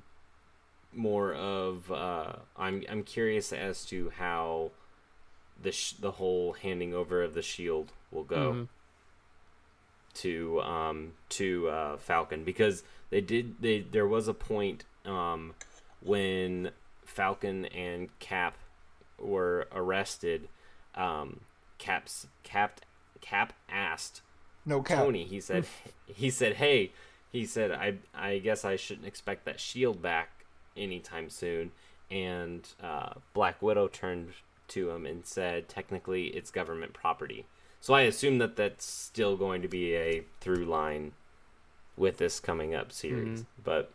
more of uh, I'm I'm curious as to how the sh- the whole handing over of the shield will go Mhm. to um to uh, Falcon because they did they there was a point um when Falcon and Cap were arrested um Cap's Cap Cap asked No cap. Tony he said he said hey he said I I guess I shouldn't expect that shield back anytime soon and uh, Black Widow turned to him and said technically it's government property so I assume that that's still going to be a through line with this coming up series Mhm. but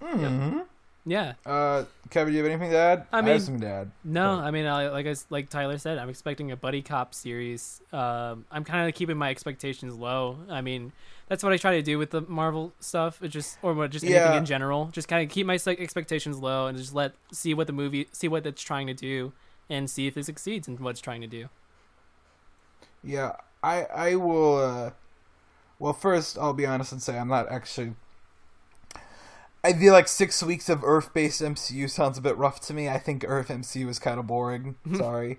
hmm Yeah. Uh, Kevin, do you have anything to add? I have mean- something to add. No, I mean, I, like I s like Tyler said, I'm expecting a buddy cop series. Um, I'm kind of keeping my expectations low. I mean, that's what I try to do with the Marvel stuff. It just or just anything Yeah. in general. Just kind of keep my expectations low and just let see what the movie, see what it's trying to do, and see if it succeeds in what it's trying to do. Yeah, I I will. Uh, well, first I'll be honest and say I'm not actually. I feel like six weeks of Earth-based MCU sounds a bit rough to me. I think Earth MCU is kind of boring. Sorry.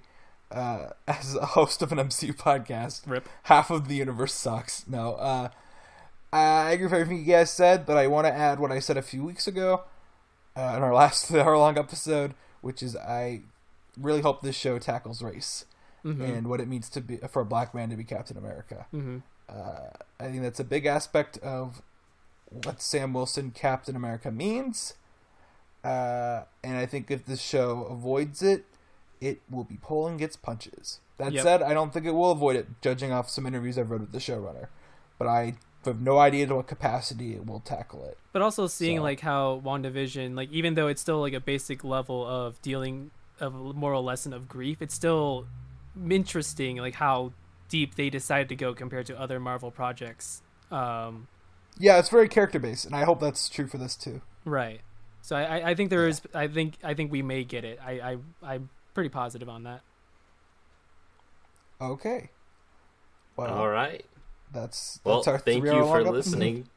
Uh, as a host of an MCU podcast, Rip. half of the universe sucks. No, uh, I agree with everything you guys said, but I want to add what I said a few weeks ago uh, in our last hour-long episode, which is I really hope this show tackles race hmm and what it means to be for a black man to be Captain America. hmm Uh, I think that's a big aspect of what Sam Wilson Captain America means. Uh, and I think if this show avoids it, it will be pulling its punches. That Yep. said, I don't think it will avoid it, judging off some interviews I've read with the showrunner. But I have no idea to what capacity it will tackle it. But also seeing So- like how WandaVision, like even though it's still like a basic level of dealing of a moral lesson of grief, it's still interesting like how deep they decided to go compared to other Marvel projects. Um, Yeah, it's very character based, and I hope that's true for this too. right. So I, I- I think there is. I think I think we may get it. I, I I'm pretty positive on that. Okay. Well, all right that's Well, that's our thank you for listening.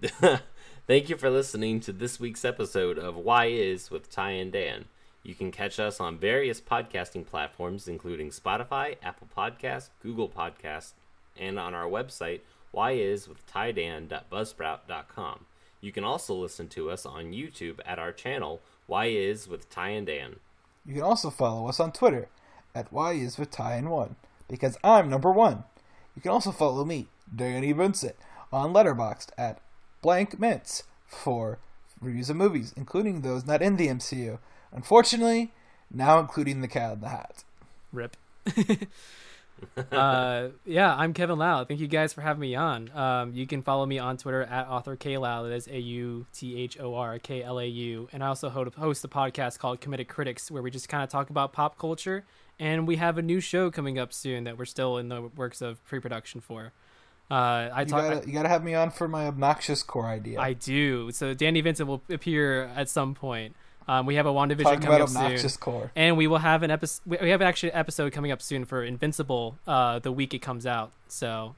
thank you for listening to this week's episode of Why Is with Ty and Dan. You can catch us on various podcasting platforms, including Spotify, Apple Podcasts, Google Podcasts, and on our website, whyiswithtydan.buzzsprout.com. You can also listen to us on YouTube at our channel, Why Is with Ty and Dan. You can also follow us on Twitter at Why is with Ty and One because I'm number one. You can also follow me, Danny Vincent, on Letterboxd at blank mints. for reviews of movies, including those not in the MCU. Unfortunately, now including The Cat in the Hat. Rip. uh, yeah, I'm Kevin Lau. Thank you guys for having me on. Um, you can follow me on Twitter at author K Lau. That is A U T H O R K L A U. And I also host a podcast called Committed Critics, where we just kind of talk about pop culture. And we have a new show coming up soon that we're still in the works of pre-production for. Uh, I you, talk, gotta, you gotta have me on for my obnoxious core idea. I do. So Danny Vincent will appear at some point. Um, we have a WandaVision Talking coming about up soon, core. and we will have an episode. We have actually an episode coming up soon for Invincible. Uh, the week it comes out. So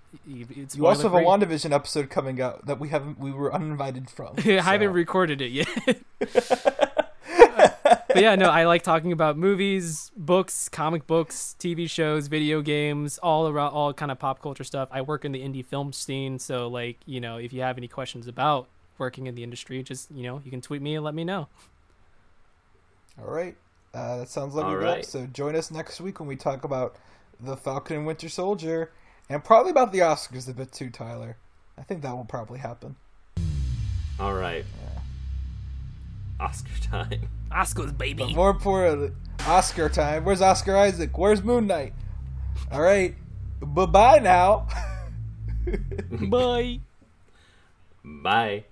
it's You also have a. WandaVision episode coming out that we haven't we were uninvited from. I haven't recorded it yet. but yeah, no, I like talking about movies, books, comic books, TV shows, video games, all around, all kind of pop culture stuff. I work in the indie film scene, so like, you know, if you have any questions about working in the industry, just you know, you can tweet me and let me know. All right. Uh, that sounds like All a good right. episode. Join us next week when we talk about the Falcon and Winter Soldier, and probably about the Oscars a bit too, Tyler. I think that will probably happen. All right. Oscar time. Oscars, baby. But baby. more importantly, Oscar time. Where's Oscar Isaac? Where's Moon Knight? All right. Bye bye now. Bye. Bye.